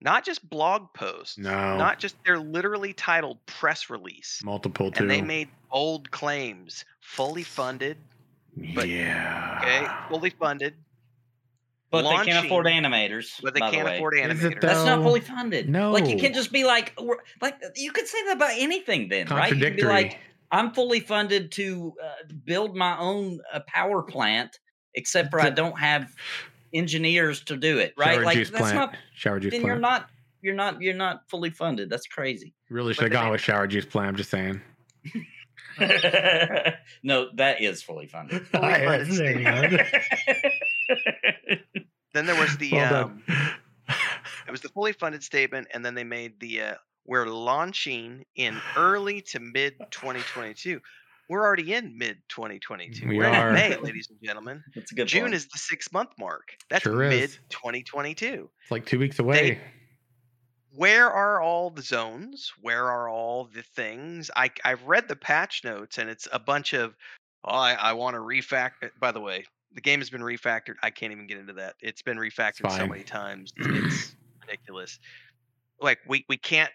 Speaker 4: not just blog posts.
Speaker 2: No.
Speaker 4: Not just they're literally titled press release,
Speaker 2: multiple too.
Speaker 4: and they made bold claims, fully funded. but-
Speaker 2: yeah.
Speaker 4: Okay, fully funded,
Speaker 1: But they can't afford animators.
Speaker 4: but they
Speaker 1: by
Speaker 4: can't
Speaker 1: way.
Speaker 4: afford
Speaker 2: Is it
Speaker 4: animators.
Speaker 1: That's not fully funded. No, like you can't just be like, like you could say that about anything. Then, right? You could be
Speaker 2: Contradictory.
Speaker 1: like, I'm fully funded to uh, build my own uh, power plant, except for I don't have engineers to do it. Right?
Speaker 2: Shower
Speaker 1: like
Speaker 2: juice
Speaker 1: that's
Speaker 2: plant.
Speaker 1: not.
Speaker 2: shower juice
Speaker 1: Then
Speaker 2: plant.
Speaker 1: you're not. You're not. You're not fully funded. That's crazy.
Speaker 2: really
Speaker 4: But
Speaker 2: should have gone with shower juice plant. I'm just saying.
Speaker 1: no, that is fully funded.
Speaker 4: Fully
Speaker 2: I
Speaker 4: funded
Speaker 2: am.
Speaker 4: Then there was the
Speaker 2: Well
Speaker 4: um, it was the fully funded statement, and then they made the uh, we're launching in early to mid 2022. We're already in mid 2022.
Speaker 2: We
Speaker 4: We're
Speaker 2: are.
Speaker 4: in May, ladies and gentlemen.
Speaker 1: That's a good.
Speaker 4: June
Speaker 1: point.
Speaker 4: is the six month mark. That's
Speaker 2: Sure
Speaker 4: mid 2022.
Speaker 2: It's like two weeks away.
Speaker 4: Where are all the zones? Where are all the things? I I've read the patch notes, and it's a bunch of. Oh, I, I want to refactor. By the way, the game has been refactored. I can't even get into that. It's been refactored so many times. It's ridiculous. Like we we can't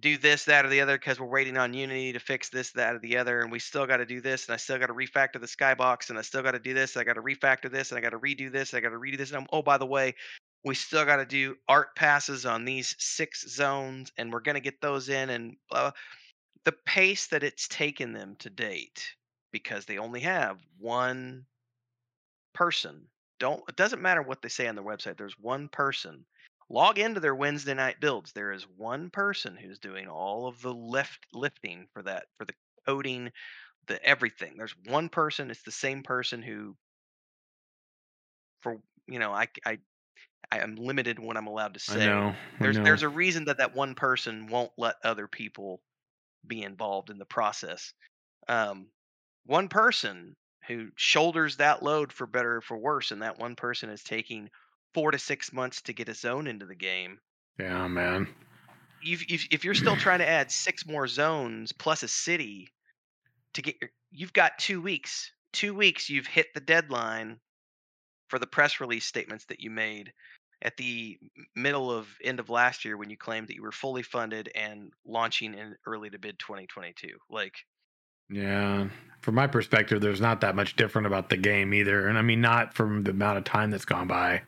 Speaker 4: do this, that, or the other because we're waiting on Unity to fix this, that, or the other, and we still got to do this, and I still got to refactor the skybox, and I still got to do this, and I got to refactor this, and I got to redo this, and I got to redo this. And I'm, oh, by the way, we still got to do art passes on these six zones, and we're gonna get those in, and blah. the pace that it's taken them to date because they only have one person. Don't it doesn't matter what they say on their website. There's one person. Log into their Wednesday night builds. There is one person who's doing all of the lift lifting for that, for the coding, the everything. There's one person. It's the same person who, for you know, I I I am limited in what I'm allowed to
Speaker 2: I
Speaker 4: say.
Speaker 2: know. I
Speaker 4: There's
Speaker 2: know.
Speaker 4: there's a reason that that one person won't let other people be involved in the process. Um, one person who shoulders that load for better or for worse, and that one person is taking four to six months to get a zone into the game.
Speaker 2: yeah, man.
Speaker 4: You've, if if you're still trying to add six more zones plus a city to get your, you've got two weeks. Two weeks, you've hit the deadline for the press release statements that you made at the middle of end of last year when you claimed that you were fully funded and launching in early to mid 2022. Like
Speaker 2: Yeah. From my perspective, there's not that much different about the game either. And I mean, not from the amount of time that's gone by.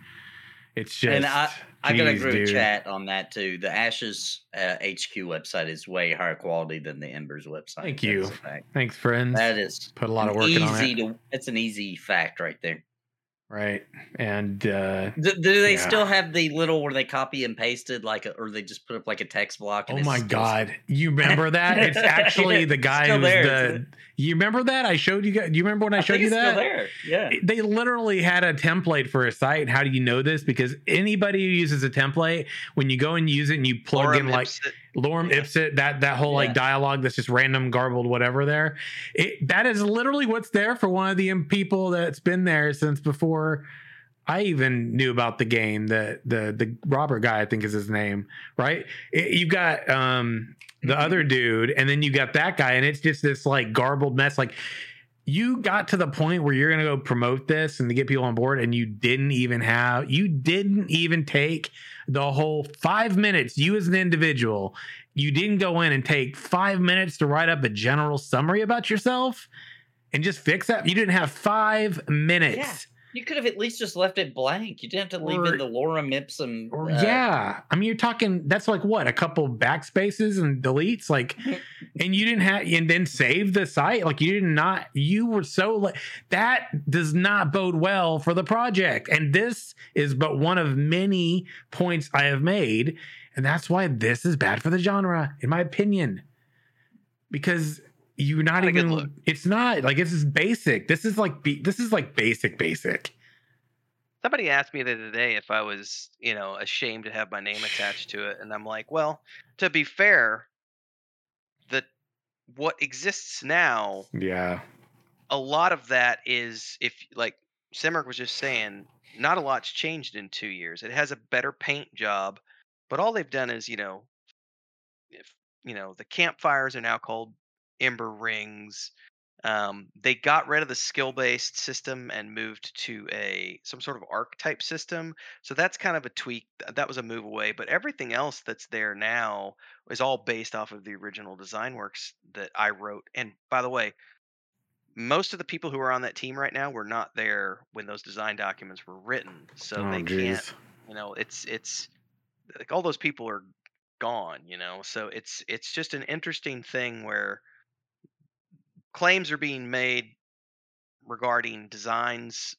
Speaker 2: It's just.
Speaker 1: and I, I gotta agree with chat on that too. The Ashes uh, HQ website is way higher quality than the Embers website.
Speaker 2: Thank you.
Speaker 1: is a fact.
Speaker 2: Thanks, friends.
Speaker 1: That is
Speaker 2: Put a lot of work in on
Speaker 1: easy
Speaker 2: it.
Speaker 1: to. It's an easy fact right there.
Speaker 2: Right. And uh,
Speaker 1: Do, do they
Speaker 2: Yeah.
Speaker 1: still have the little where they copy and pasted like, a, or they just put up like a text block? and
Speaker 2: oh my
Speaker 1: still-
Speaker 2: God. You remember that? It's actually the guy who's the. You remember that? I showed you guys. Do you remember when I,
Speaker 1: I
Speaker 2: showed you
Speaker 1: it's
Speaker 2: that?
Speaker 1: still there. Yeah.
Speaker 2: they literally had a template for a site. How do you know this? Because anybody who uses a template, when you go and use it and you plug in like lorem
Speaker 4: Yeah.
Speaker 2: ipsit, that that whole like
Speaker 1: Yeah.
Speaker 2: dialogue that's just random, garbled, whatever. There, it that is literally what's there for one of the people that's been there since before. I even knew about the game. The the the Robert guy, I think is his name, right? It, you got um the
Speaker 1: Mhm.
Speaker 2: other dude, and then you got that guy, and it's just this like garbled mess. Like you got to the point where you're gonna go promote this and to get people on board, and you didn't even have you didn't even take the whole five minutes. You as an individual, you didn't go in and take five minutes to write up a general summary about yourself and just fix that. You didn't have five minutes.
Speaker 1: You could have at least just left it blank. You didn't have to leave
Speaker 2: Or-
Speaker 1: in the Lorem Ipsum.
Speaker 2: Or
Speaker 1: uh,
Speaker 2: yeah, I mean, you're talking. That's like what a couple backspaces and deletes, like, and you didn't have, and then save the site. Like you did not. You were so like that does not bode well for the project. And this is but one of many points I have made, and that's why this is bad for the genre, in my opinion. Because you're not,
Speaker 4: Not
Speaker 2: even.
Speaker 4: look.
Speaker 2: It's not like this is basic. This is like be, this is like basic basic.
Speaker 4: Somebody asked me the other day if I was, you know, ashamed to have my name attached to it, and I'm like, well, to be fair, the what exists now,
Speaker 2: Yeah.
Speaker 4: a lot of that is if like Simmerk was just saying, not a lot's changed in two years. It has a better paint job, but all they've done is, you know, if you know, the campfires are now called ember rings. Um, they got rid of the skill based system and moved to a some sort of arc type system. So that's kind of a tweak. That was a move away, but everything else that's there now is all based off of the original design works that I wrote. And by the way, most of the people who are on that team right now were not there when those design documents were written. So
Speaker 2: oh
Speaker 4: they can't you know it's it's like all those people are gone you know so it's it's just an interesting thing where claims are being made regarding designs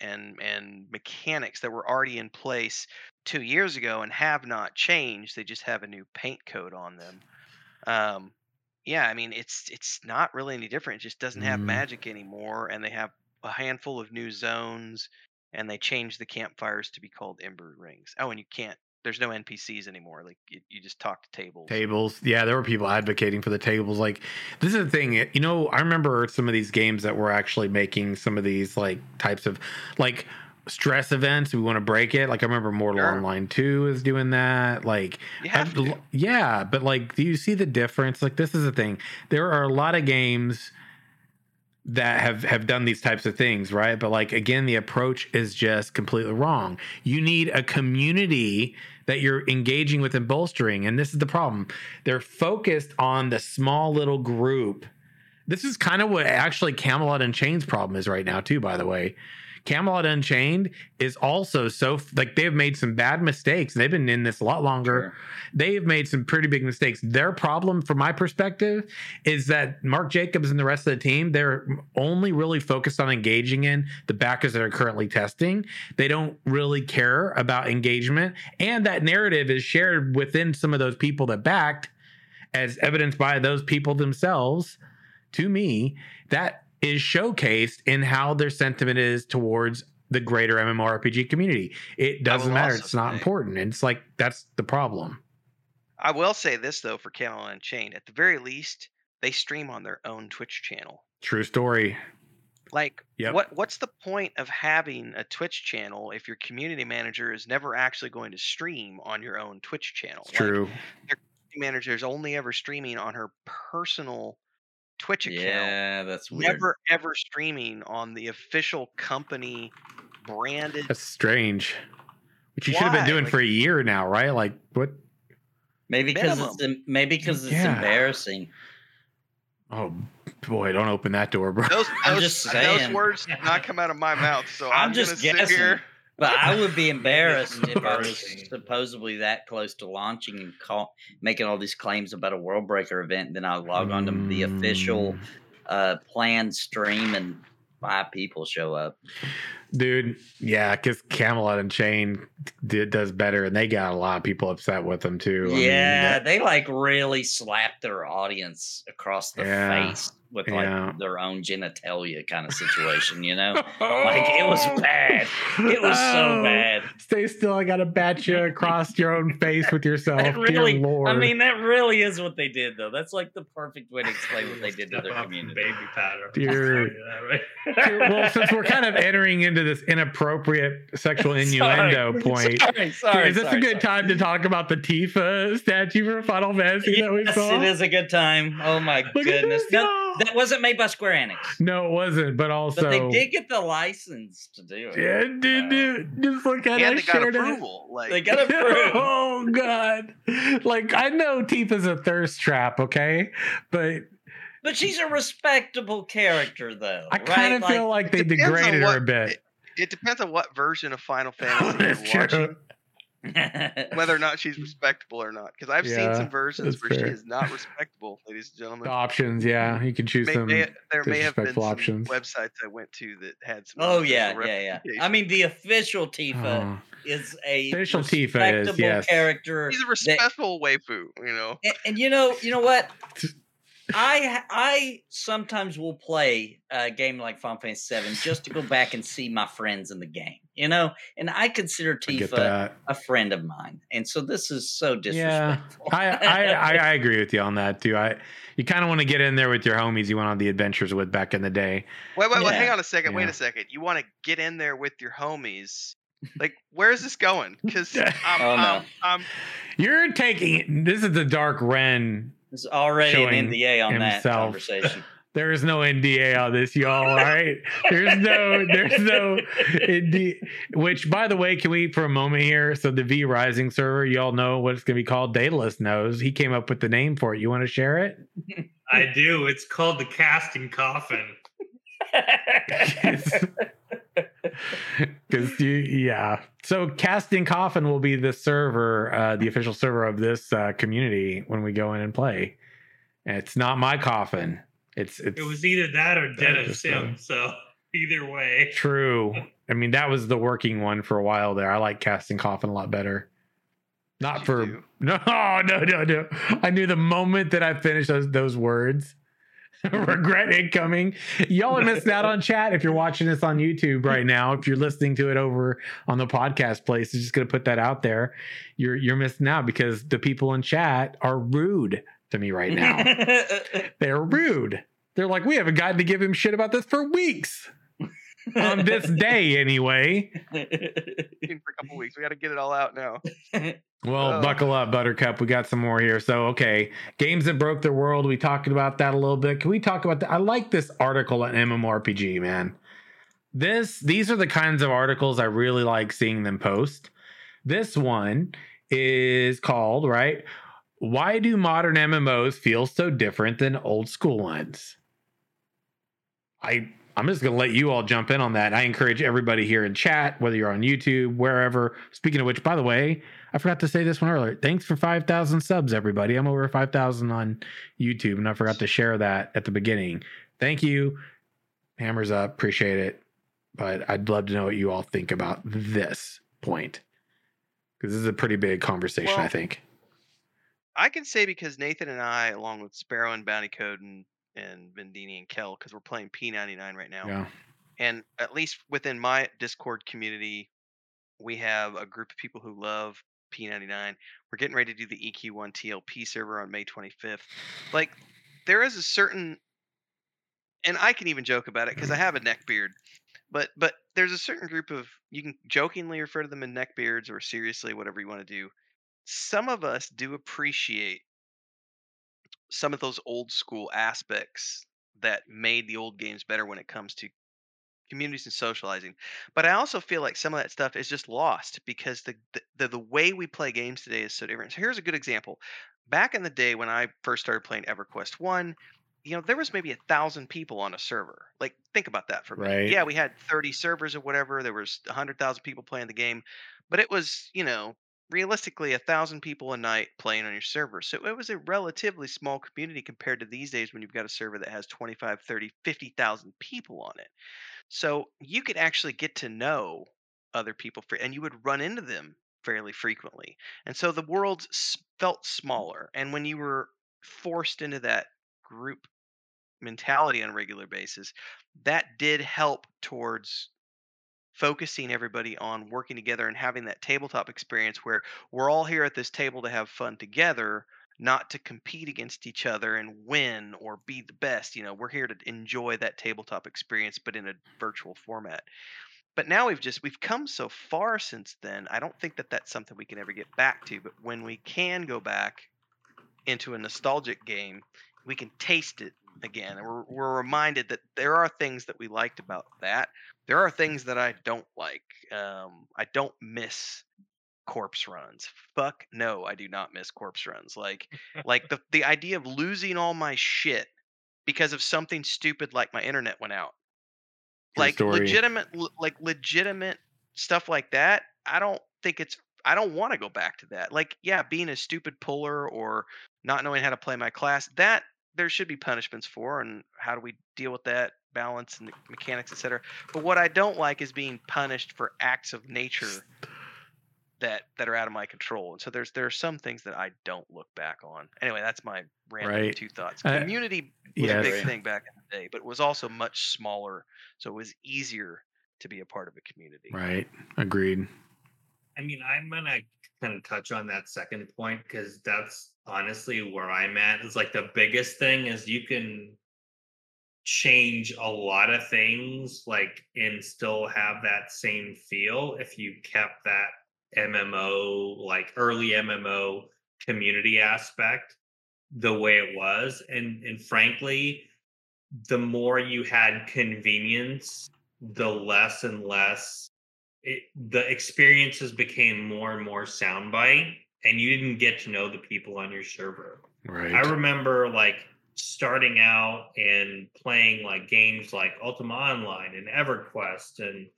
Speaker 4: and and mechanics that were already in place two years ago and have not changed they just have a new paint coat on them um yeah i mean it's it's not really any different it just doesn't have
Speaker 2: Mm.
Speaker 4: magic anymore and they have a handful of new zones and they changed the campfires to be called ember rings oh and you can't there's no npcs anymore like you, you just talk to tables
Speaker 2: tables yeah there were people advocating for the tables like this is the thing you know i remember some of these games that were actually making some of these like types of like stress events we want to break it like i remember mortal
Speaker 4: Sure.
Speaker 2: online 2 is doing that like
Speaker 4: you have
Speaker 2: I've-
Speaker 4: to.
Speaker 2: yeah but like do you see the difference like this is the thing there are a lot of games that have have done these types of things right but like again the approach is just completely wrong you need a community that you're engaging with and bolstering. And this is the problem. They're focused on the small little group. This is kind of what actually Camelot Unchained's problem is right now too by the way camelot unchained is also so like they've made some bad mistakes they've been in this a lot longer
Speaker 1: Sure.
Speaker 2: they've made some pretty big mistakes. Their problem, from my perspective, is that Mark Jacobs and the rest of the team, they're only really focused on engaging in the backers that are currently testing. They don't really care about engagement. And that narrative is shared within some of those people that backed, as evidenced by those people themselves to me, that is showcased in how their sentiment is towards the greater MMORPG community. It doesn't matter. It's not
Speaker 4: say-
Speaker 2: important. And it's like that's the problem.
Speaker 4: I will say this though for Camelot Unchained, at the very least, they stream on their own Twitch channel.
Speaker 2: True story.
Speaker 4: Like,
Speaker 2: Yep.
Speaker 4: what what's the point of having a Twitch channel if your community manager is never actually going to stream on your own Twitch channel? Like,
Speaker 2: true.
Speaker 4: community manager is only ever streaming on her personal Twitch account.
Speaker 1: Yeah, that's weird.
Speaker 4: Never ever streaming on the official company branded.
Speaker 2: That's strange. Which you should have been doing
Speaker 4: Like-
Speaker 2: for a year now, right? Like what?
Speaker 1: Maybe because it's maybe because it's
Speaker 2: Yeah.
Speaker 1: embarrassing.
Speaker 2: Oh boy, don't open that door, bro.
Speaker 4: Those,
Speaker 1: I'm
Speaker 4: those,
Speaker 1: just
Speaker 4: those words did not come out of my mouth, so
Speaker 1: I'm
Speaker 4: I'm,
Speaker 1: just
Speaker 4: gonna
Speaker 1: guessing.
Speaker 4: sit here.
Speaker 1: But I would be embarrassed if I was supposedly that close to launching and call, making all these claims about a World Breaker event. And then I log on to the official
Speaker 2: Mm.
Speaker 1: uh, planned stream, and five people show up.
Speaker 2: dude. Yeah, because Camelot Unchained did does better, and they got a lot of people upset with them too. I mean,
Speaker 1: yeah, they like really slapped their audience across the
Speaker 2: Yeah,
Speaker 1: face with
Speaker 2: yeah.
Speaker 1: like their own genitalia kind of situation. You know, like it was oh. bad. It was so
Speaker 2: Oh,
Speaker 1: bad.
Speaker 2: Stay still. I got to bat you across your own face with yourself.
Speaker 1: That
Speaker 2: Dear
Speaker 1: really,
Speaker 2: Lord.
Speaker 1: I mean, that really is what they did, though. That's like the perfect way to explain what they did to their
Speaker 3: off
Speaker 1: community.
Speaker 3: Baby powder.
Speaker 2: Dear-
Speaker 3: I'll tell you that, right?
Speaker 2: well, since we're kind of entering into this inappropriate sexual innuendo
Speaker 1: Sorry.
Speaker 2: point,
Speaker 1: Sorry, sorry,
Speaker 2: is this
Speaker 1: sorry,
Speaker 2: a good
Speaker 1: sorry.
Speaker 2: time to talk about the Tifa statue for Final Fantasy that we
Speaker 1: Yes,
Speaker 2: saw?
Speaker 1: it is a good time. Oh my
Speaker 2: Look at
Speaker 1: goodness.
Speaker 2: this,
Speaker 1: No,
Speaker 2: y'all.
Speaker 1: That wasn't made by Square Enix.
Speaker 2: No, it wasn't. But also,
Speaker 1: But they did get the license to do it.
Speaker 2: Yeah, dude, dude, just look at
Speaker 4: And
Speaker 2: I
Speaker 4: they got
Speaker 2: shared it.
Speaker 4: approval. Like
Speaker 1: They got approved.
Speaker 2: oh god! Like I know Tifa's a thirst trap, okay, but
Speaker 1: But she's a respectable character, though.
Speaker 2: I kind of
Speaker 1: right?
Speaker 2: feel like they
Speaker 4: depends on
Speaker 2: degraded her a bit.
Speaker 4: it depends on what version of Final Fantasy you're
Speaker 2: true.
Speaker 4: Watching, whether or not she's mm. respectable or not. Because I've seen some versions where
Speaker 2: fair.
Speaker 4: she is not respectable, ladies and gentlemen.
Speaker 2: The options, yeah, you can choose
Speaker 4: May-
Speaker 2: some.
Speaker 4: may- there may have been
Speaker 2: disrespectful
Speaker 4: some
Speaker 2: options.
Speaker 4: websites I went to that had some.
Speaker 1: oh yeah, yeah, yeah. I mean, the official Tifa
Speaker 2: Oh,
Speaker 1: is a
Speaker 2: Official Tifa is,
Speaker 1: respectable
Speaker 2: yes.
Speaker 1: character.
Speaker 4: He's a
Speaker 1: that-
Speaker 4: respectful waifu, you know.
Speaker 1: and, and you know, you know what? I I sometimes will play a game like Final Fantasy VII just to go back and see my friends in the game. You know, and I consider Tifa
Speaker 2: that.
Speaker 1: a friend of mine, and so this is so
Speaker 2: Yeah,
Speaker 1: disrespectful.
Speaker 2: I, I, I I agree with you on that too. I you kind of want to get in there with your homies you went on the adventures with back in the day.
Speaker 4: Wait, wait, wait. Hang on a second. Wait a second. You want to get in there with your homies? Like, where is this going? Because I'm, um,
Speaker 1: Oh, no.
Speaker 4: I'm, I'm,
Speaker 2: You're taking this is the Dark Ren.
Speaker 1: There's already
Speaker 2: Showing
Speaker 1: an NDA on that conversation.
Speaker 2: There is no NDA on this, y'all. All right, there's no, there's no NDA. Which, by the way, can we for a moment here? So the V Rising server, y'all know what it's gonna be called. Daedalus knows. He came up with the name for it. You want to share it?
Speaker 3: I do. It's called the casting coffin.
Speaker 2: Because yeah. So casting coffin will be the server, uh, the official server of this uh, community when we go in and play. And it's not my coffin. It's it's
Speaker 3: It was either that or Dead of Sim. So either way.
Speaker 2: true. I mean, that was the working one for a while there. I like casting coffin a lot better. Not
Speaker 4: You
Speaker 2: for
Speaker 4: do.
Speaker 2: no, no, no, no. I knew the moment that I finished those those words. Regret incoming. Y'all are missing out on chat if you're watching this on YouTube right now. If you're listening to it over on the podcast place, it's just gonna put that out there. You're you're missing out because the people in chat are rude to me right now. They're rude. They're like, we haven't gotten to give him shit about this for weeks. On this day, anyway.
Speaker 4: for a couple weeks. We got to get it all out now.
Speaker 2: Well,
Speaker 4: Oh.
Speaker 2: buckle up, Buttercup. We got some more here. So, okay, games that broke the world. We talked about that a little bit. Can we talk about that? I like this article on MMORPG, man. This, these are the kinds of articles I really like seeing them post. This one is called right. Why do modern MMOs feel so different than old school ones? I I'm just gonna let you all jump in on that. I encourage everybody here in chat, whether you're on YouTube, wherever. Speaking of which, by the way, I forgot to say this one earlier. Thanks for 5,000 subs, everybody. I'm over 5,000 on YouTube, and I forgot to share that at the beginning. Thank you. Hammers up. Appreciate it. But I'd love to know what you all think about this point because this is a pretty big conversation, I think.
Speaker 4: I can say because Nathan and I, along with Sparrow and Bounty Code and and Vendini and Kel, because we're playing P99 right now,
Speaker 2: Yeah.
Speaker 4: and at least within my Discord community, we have a group of people who love P99. We're getting ready to do the EQ1 TLP server on May 25th. Like, there is a certain, and I can even joke about it because I have a neck beard. But but there's a certain group of you can jokingly refer to them in neck beards or seriously whatever you want to do. Some of us do appreciate some of those old school aspects that made the old games better when it comes to communities and socializing. But I also feel like some of that stuff is just lost because the the, the, the way we play games today is so different. So here's a good example. Back in the day when I first started playing EverQuest 1, you know, there was maybe a thousand people on a server. Like, think about that for a minute.
Speaker 2: Right.
Speaker 4: Yeah, we had 30 servers or whatever. There was 100,000 people playing the game, but it was, you know, realistically a thousand people a night playing on your server. So it was a relatively small community compared to these days when you've got a server that has 25, 30, 50,000 people on it. So you could actually get to know other people fre- and you would run into them fairly frequently. And so the world felt smaller. And when you were forced into that group mentality on a regular basis, that did help towards focusing everybody on working together and having that tabletop experience where we're all here at this table to have fun together not to compete against each other and win or be the best you know we're here to enjoy that tabletop experience but in a virtual format. But now we've just we've come so far since then i don't think that that's something we can ever get back to but when we can go back into a nostalgic game we can taste it again and we're, we're reminded that there are things that we liked about that there are things that i don't like um, i don't miss corpse runs. Fuck no i do not miss corpse runs. Like like the, the idea of losing all my shit because of something stupid like my internet went out. Like
Speaker 2: story.
Speaker 4: legitimate like legitimate stuff like that i don't think it's i don't want to go back to that. Like yeah being a stupid puller or not knowing how to play my class that there should be punishments for and how do we deal with that balance and the mechanics etc but what i don't like is being punished for acts of nature that that are out of my control and so there's there are some things that i don't look back on anyway that's my random
Speaker 2: Right.
Speaker 4: two thoughts
Speaker 2: Uh,
Speaker 4: community was a big
Speaker 2: yes.
Speaker 4: thing back in the day but it was also much smaller so it was easier to be a part of a community
Speaker 2: Right. Agreed.
Speaker 3: I mean, I'm gonna kind of touch on that second point because that's honestly where I'm at. Is like the biggest thing is you can change a lot of things, like and still have that same feel if you kept that MMO, like early MMO community aspect the way it was. And and frankly, the more you had convenience, the less and less it, the experiences became more and more soundbite and you didn't get to know the people on your server.
Speaker 2: Right.
Speaker 3: I remember like starting out and playing like games like Ultima Online and EverQuest and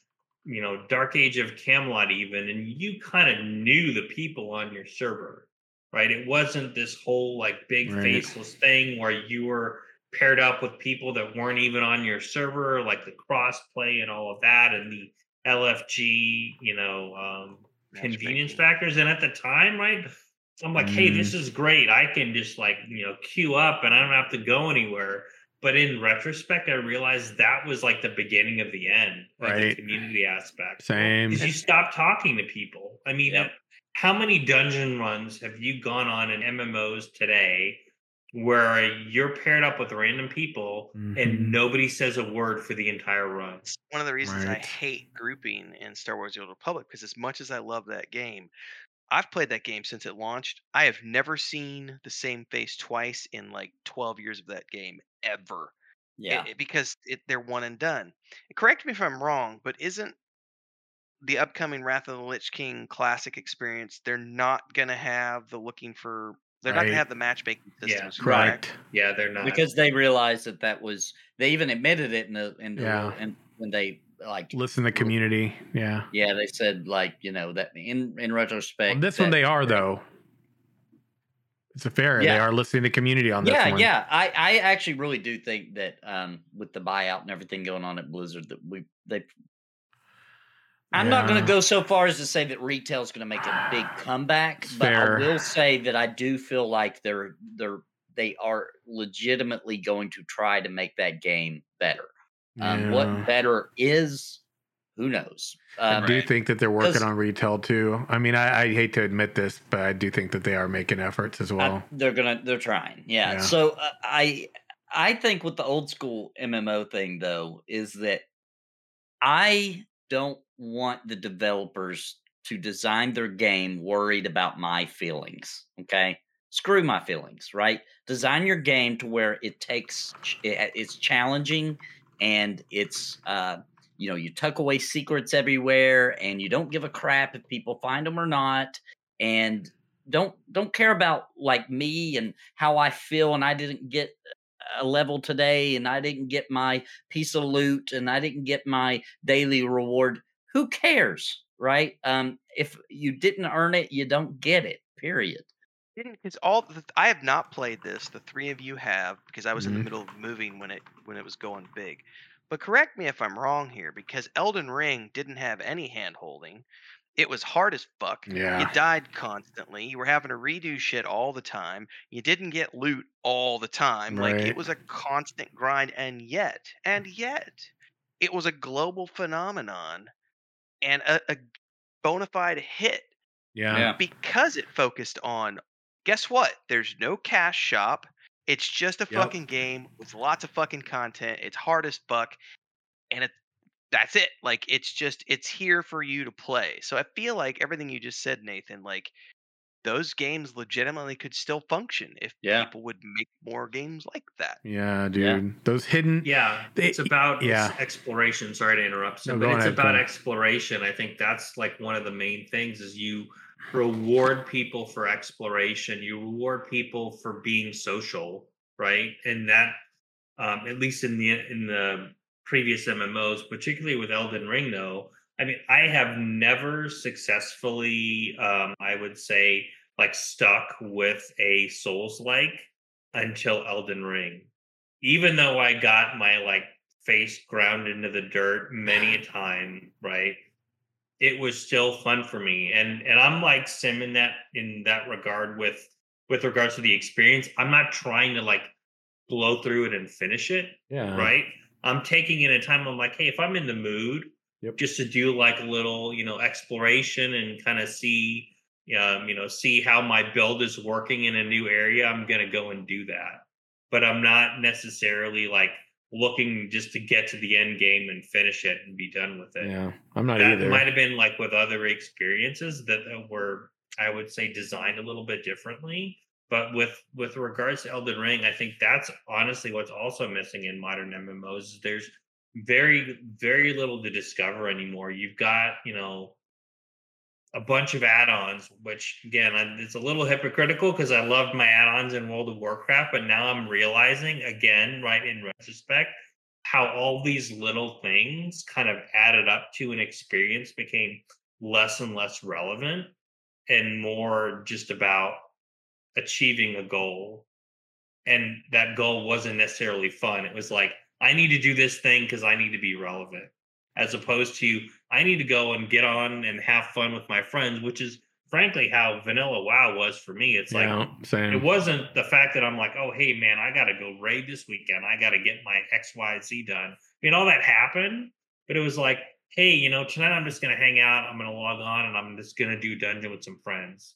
Speaker 3: you know Dark Age of Camelot even and you kind of knew the people on your server right? It wasn't this whole like big
Speaker 2: Right.
Speaker 3: faceless thing where you were paired up with people that weren't even on your server like the crossplay and all of that and the LFG you know um convenience factors. And at the time right i'm like hey this
Speaker 2: Mm.
Speaker 3: is great i can just like you know queue up and i don't have to go anywhere but in retrospect i realized that was like the beginning of the end like the
Speaker 2: Right.
Speaker 3: community aspect
Speaker 2: Same.
Speaker 3: because you stop talking to people i mean
Speaker 1: Yep.
Speaker 3: how many dungeon runs have you gone on in mmos today where you're paired up with random people
Speaker 2: Mhm.
Speaker 3: and nobody says a word for the entire run
Speaker 4: It's one of the reasons I hate grouping in Star Wars: The Old Republic because as much as I love that game, I've played that game since it launched. I have never seen the same face twice in like 12 years of that game ever.
Speaker 1: Yeah.
Speaker 4: it- because it, they're one and done. Correct me if I'm wrong, but isn't the upcoming Wrath of the Lich King classic experience? They're not gonna have the looking for. They're not gonna have the matchmaking
Speaker 3: Yeah.
Speaker 4: systems, correct?
Speaker 2: Correct.
Speaker 3: yeah they're not
Speaker 1: because they realized that that was they even admitted it in the in the
Speaker 2: Yeah.
Speaker 1: and when they like
Speaker 2: Listen to the community. Yeah.
Speaker 1: yeah they said like you know that in in retrospect
Speaker 2: On this one, they are though. It's a fair. They are listening to community on this
Speaker 1: yeah
Speaker 2: one.
Speaker 1: yeah I I actually really do think that um with the buyout and everything going on at Blizzard that we they I'm not going to go so far as to say that retail is going to make a big comeback, but. I will say that I do feel like they're they're they are legitimately going to try to make that game better. Um,
Speaker 2: Yeah.
Speaker 1: What better is, who knows?
Speaker 2: I
Speaker 1: Um,
Speaker 2: do think that they're working on retail too. I mean, I, I hate to admit this, but I do think that they are making efforts as
Speaker 1: I-
Speaker 2: well.
Speaker 1: they're gonna they're trying yeah,
Speaker 2: Yeah.
Speaker 1: so uh, i i think with the old school mmo thing though is that i don't want the developers to design their game worried about my feelings okay screw my feelings right design your game to where it takes it- it's challenging and it's uh you know you tuck away secrets everywhere and you don't give a crap if people find them or not and don't don't care about like me and how I feel and I didn't get a level today and I didn't get my piece of loot and I didn't get my daily reward. Who cares, right? Um if you didn't earn it, you don't get it. Period.
Speaker 4: Didn't because all the, I have not played this. The three of you have because I was in the
Speaker 2: Mhm.
Speaker 4: middle of moving when it when it was going big. But correct me if I'm wrong here because Elden Ring didn't have any hand holding. It was hard as fuck.
Speaker 2: Yeah.
Speaker 4: You died constantly. You were having to redo shit all the time. You didn't get loot all the time.
Speaker 2: Right.
Speaker 4: Like it was a constant grind and yet and yet it was a global phenomenon and a, a bona fide hit
Speaker 2: Yeah.
Speaker 4: because it focused on guess what there's no cash shop it's just a
Speaker 2: Yep.
Speaker 4: fucking game with lots of fucking content it's hard as fuck and it that's it like it's just it's here for you to play so i feel like everything you just said nathan like those games legitimately could still function if
Speaker 1: Yeah.
Speaker 4: people would make more games like that
Speaker 2: Yeah, dude.
Speaker 1: Yeah.
Speaker 2: Those hidden.
Speaker 3: Yeah,
Speaker 2: They-
Speaker 3: it's about
Speaker 2: yeah.
Speaker 3: exploration. Sorry to interrupt, so,
Speaker 2: No,
Speaker 3: but it's
Speaker 2: ahead,
Speaker 3: about
Speaker 2: Phil.
Speaker 3: exploration. I think that's like one of the main things is you reward people for exploration. You reward people for being social, right? And that, um, at least in the in the previous MMOs, particularly with Elden Ring, though. I mean, I have never successfully, um, I would say, like stuck with a Souls like until Elden Ring. Even though I got my like face ground into the dirt many a time, right? It was still fun for me. And and I'm like Sim in that in that regard with with regards to the experience. I'm not trying to like blow through it and finish it.
Speaker 2: Yeah.
Speaker 3: Right. I'm taking it in time. I'm like, hey, if I'm in the mood,
Speaker 2: Yep.
Speaker 3: just to do like a little, you know, exploration and kind of see, um, you know, see how my build is working in a new area, I'm gonna go and do that. But I'm not necessarily like looking just to get to the end game and finish it and be done with it.
Speaker 2: Yeah. I'm not
Speaker 3: that
Speaker 2: either.
Speaker 3: might have been like with other experiences that, that were, I would say, designed a little bit differently. But with with regards to Elden Ring, I think that's honestly what's also missing in modern MMOs. Is there's very very little to discover anymore. You've got you know a bunch of add-ons, which again it's a little hypocritical because I loved my add-ons in World of Warcraft, but now I'm realizing again, right in retrospect, how all these little things kind of added up to an experience became less and less relevant and more just about achieving a goal. And that goal wasn't necessarily fun. It was like, I need to do this thing because I need to be relevant, as opposed to I need to go and get on and have fun with my friends, which is frankly how vanilla WoW was for me. It's like
Speaker 2: yeah, same.
Speaker 3: it wasn't the fact that I'm like, oh hey man, I gotta go raid this weekend. I gotta get my X, Y, Z done. I mean, all that happened, but it was like, hey, you know, tonight I'm just gonna hang out, I'm gonna log on and I'm just gonna do dungeon with some friends.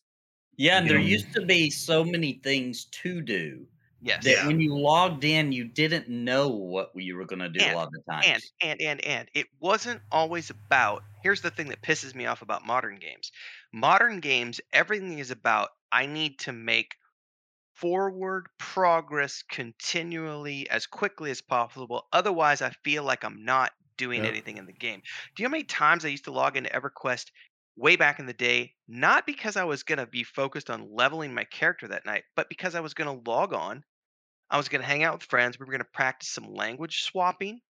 Speaker 1: Yeah, and
Speaker 3: You
Speaker 1: there
Speaker 3: know?
Speaker 1: used to be so many things to do
Speaker 4: Yes.
Speaker 1: that
Speaker 3: Yeah.
Speaker 1: when you logged in, you didn't know what you were going to do a
Speaker 4: And-
Speaker 1: lot of the times.
Speaker 4: and and and and it wasn't always about here's the thing that pisses me off about modern games modern games everything is about i need to make forward progress continually as quickly as possible otherwise i feel like i'm not doing
Speaker 2: Yep.
Speaker 4: anything in the game do you know how many times i used to log into everquest way back in the day not because i was going to be focused on leveling my character that night but because i was going to log on i was going to hang out with friends we were going to practice some language swapping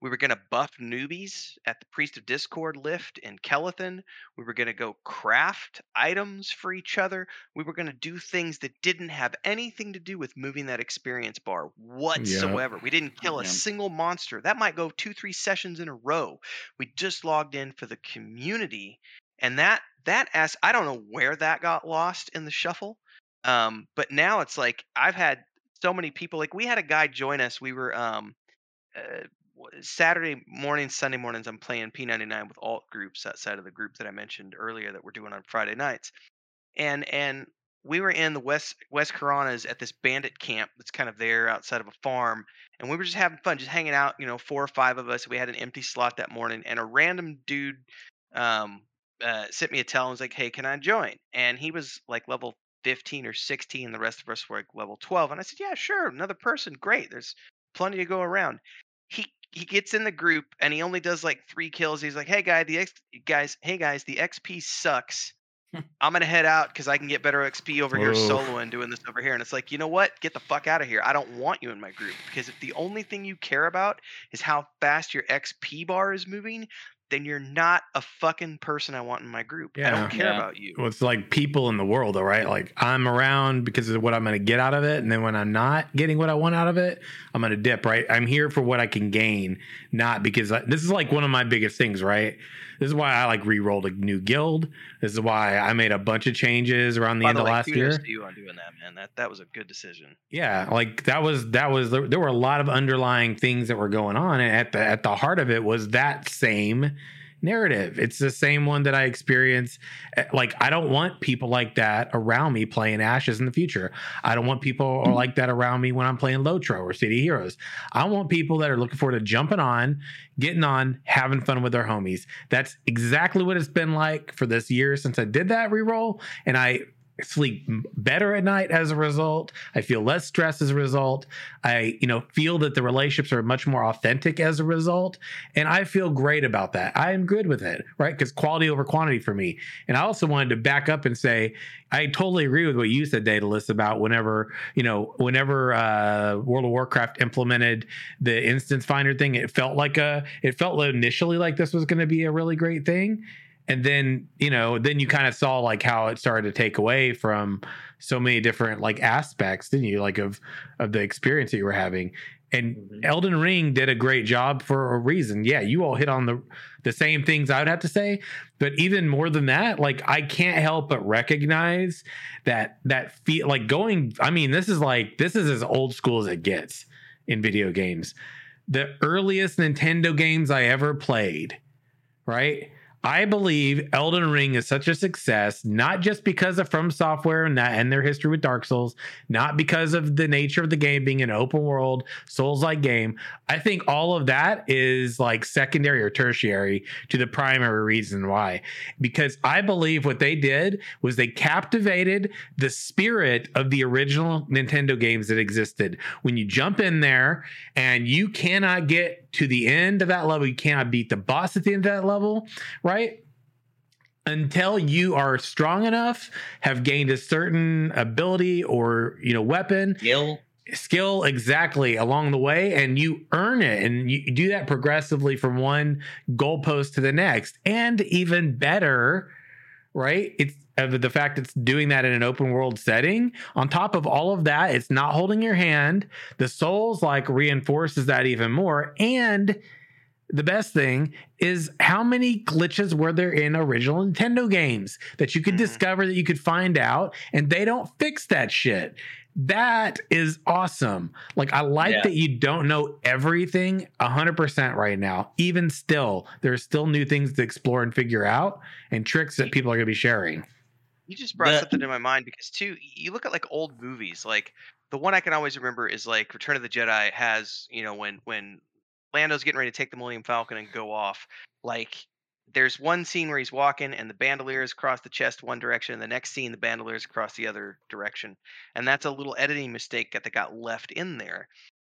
Speaker 4: we were going to buff newbies at the Priest of Discord lift in Kelethin. We were going to go craft items for each other. We were going to do things that didn't have anything to do with moving that experience bar whatsoever. We didn't kill a
Speaker 1: Yeah.
Speaker 4: single monster. That might go two, three sessions in a row. We just logged in for the community. And that, that as I don't know where that got lost in the shuffle. Um, but now it's like I've had so many people, like we had a guy join us. We were, um, uh, Saturday mornings, Sunday mornings, I'm playing P99 with alt groups outside of the group that I mentioned earlier that we're doing on Friday nights. And and we were in the West West Karanas at this bandit camp that's kind of there outside of a farm, and we were just having fun, just hanging out. You know, four or five of us. We had an empty slot that morning, and a random dude um, uh, sent me a tell and was like, "Hey, can I join?" And he was like level 15 or 16. The rest of us were like level 12, and I said, "Yeah, sure, another person, great. There's plenty to go around." he he gets in the group and he only does like three kills. He's like, "Hey guy, the X guys, hey guys, the XP sucks. I'm gonna head out because I can get better XP over here oh.
Speaker 2: Oof.
Speaker 4: soloing doing this over here." And it's like, you know what? Get the fuck out of here. I don't want you in my group because if the only thing you care about is how fast your XP bar is moving, then you're not a fucking person I want in my group. I don't care
Speaker 1: Yeah.
Speaker 4: about you.
Speaker 2: Well, it's like people in the world, though, right? Like I'm around because of what I'm going to get out of it, and then when I'm not getting what I want out of it, I'm going to dip. Right? I'm here for what I can gain, not because I, this is like one of my biggest things. Right? This is why I like re-rolled a new guild. This is why I made a bunch of changes around the
Speaker 4: By
Speaker 2: end
Speaker 4: the
Speaker 2: of
Speaker 4: way,
Speaker 2: last
Speaker 4: kudos
Speaker 2: year.
Speaker 4: to you on doing that, man. That that was a good decision.
Speaker 2: Yeah, like that was that was there were a lot of underlying things that were going on, and at the at the heart of it was that same narrative. It's the same one that I experience. Eh, Like I don't want people like that around me playing Ashes in the future. I don't want people like that around me when I'm playing Lotro or City Heroes. I want people that are looking forward to jumping on, getting on, having fun with their homies. That's exactly what it's been like for this year since I did that reroll, and I sleep better at night as a result. I feel less stress as a result. I, you know, feel that the relationships are much more authentic as a result. And I feel great about that. I am good with it, right? Because quality over quantity for me. And I also wanted to back up and say, I totally agree with what you said, Daedalus, about whenever, you know, whenever uh, World of Warcraft implemented the instance finder thing, it felt like a, it felt initially like this was going to be a really great thing and then you know then you kind of saw like how it started to take away from so many different like aspects didn't you like of of the experience that you were having and mm-hmm. Elden Ring did a great job for a reason. Yeah, you all hit on the the same things I would have to say, but even more than that, like I can't help but recognize that that feel like going I mean, this is like this is as old school as it gets in video games. The earliest Nintendo games I ever played, right? I believe Elden Ring is such a success, not just because of From Software and that and their history with Dark Souls, not because of the nature of the game being an open world Souls like game. I think all of that is like secondary or tertiary to the primary reason why. Because I believe what they did was they captivated the spirit of the original Nintendo games that existed. When you jump in there and you cannot get to the end of that level. You cannot beat the boss at the end of that level, right? Until you are strong enough, have gained a certain ability or you know weapon,
Speaker 1: skill,
Speaker 2: skill exactly along the way, and you earn it, and you do that progressively from one goalpost to the next, and even better, right? It's uh, of the fact it's doing that in an open world setting. On top of all of that, it's not holding your hand. The Souls like reinforces that even more. And the best thing is how many glitches were there in original Nintendo games that you could mm-hmm. discover that you could find out, and they don't fix that shit. That is awesome. Like I like yeah. that you don't know everything 100% right now. Even still, there's still new things to explore and figure out and tricks that people are going to be sharing.
Speaker 4: You just brought the, something to my mind because too, you look at like old movies, like the one I can always remember is like Return of the Jedi has, you know, when when Lando's getting ready to take the Millennium Falcon and go off, like there's one scene where he's walking and the bandoliers across the chest one direction, and the next scene the bandoliers across the other direction, and that's a little editing mistake that got left in there.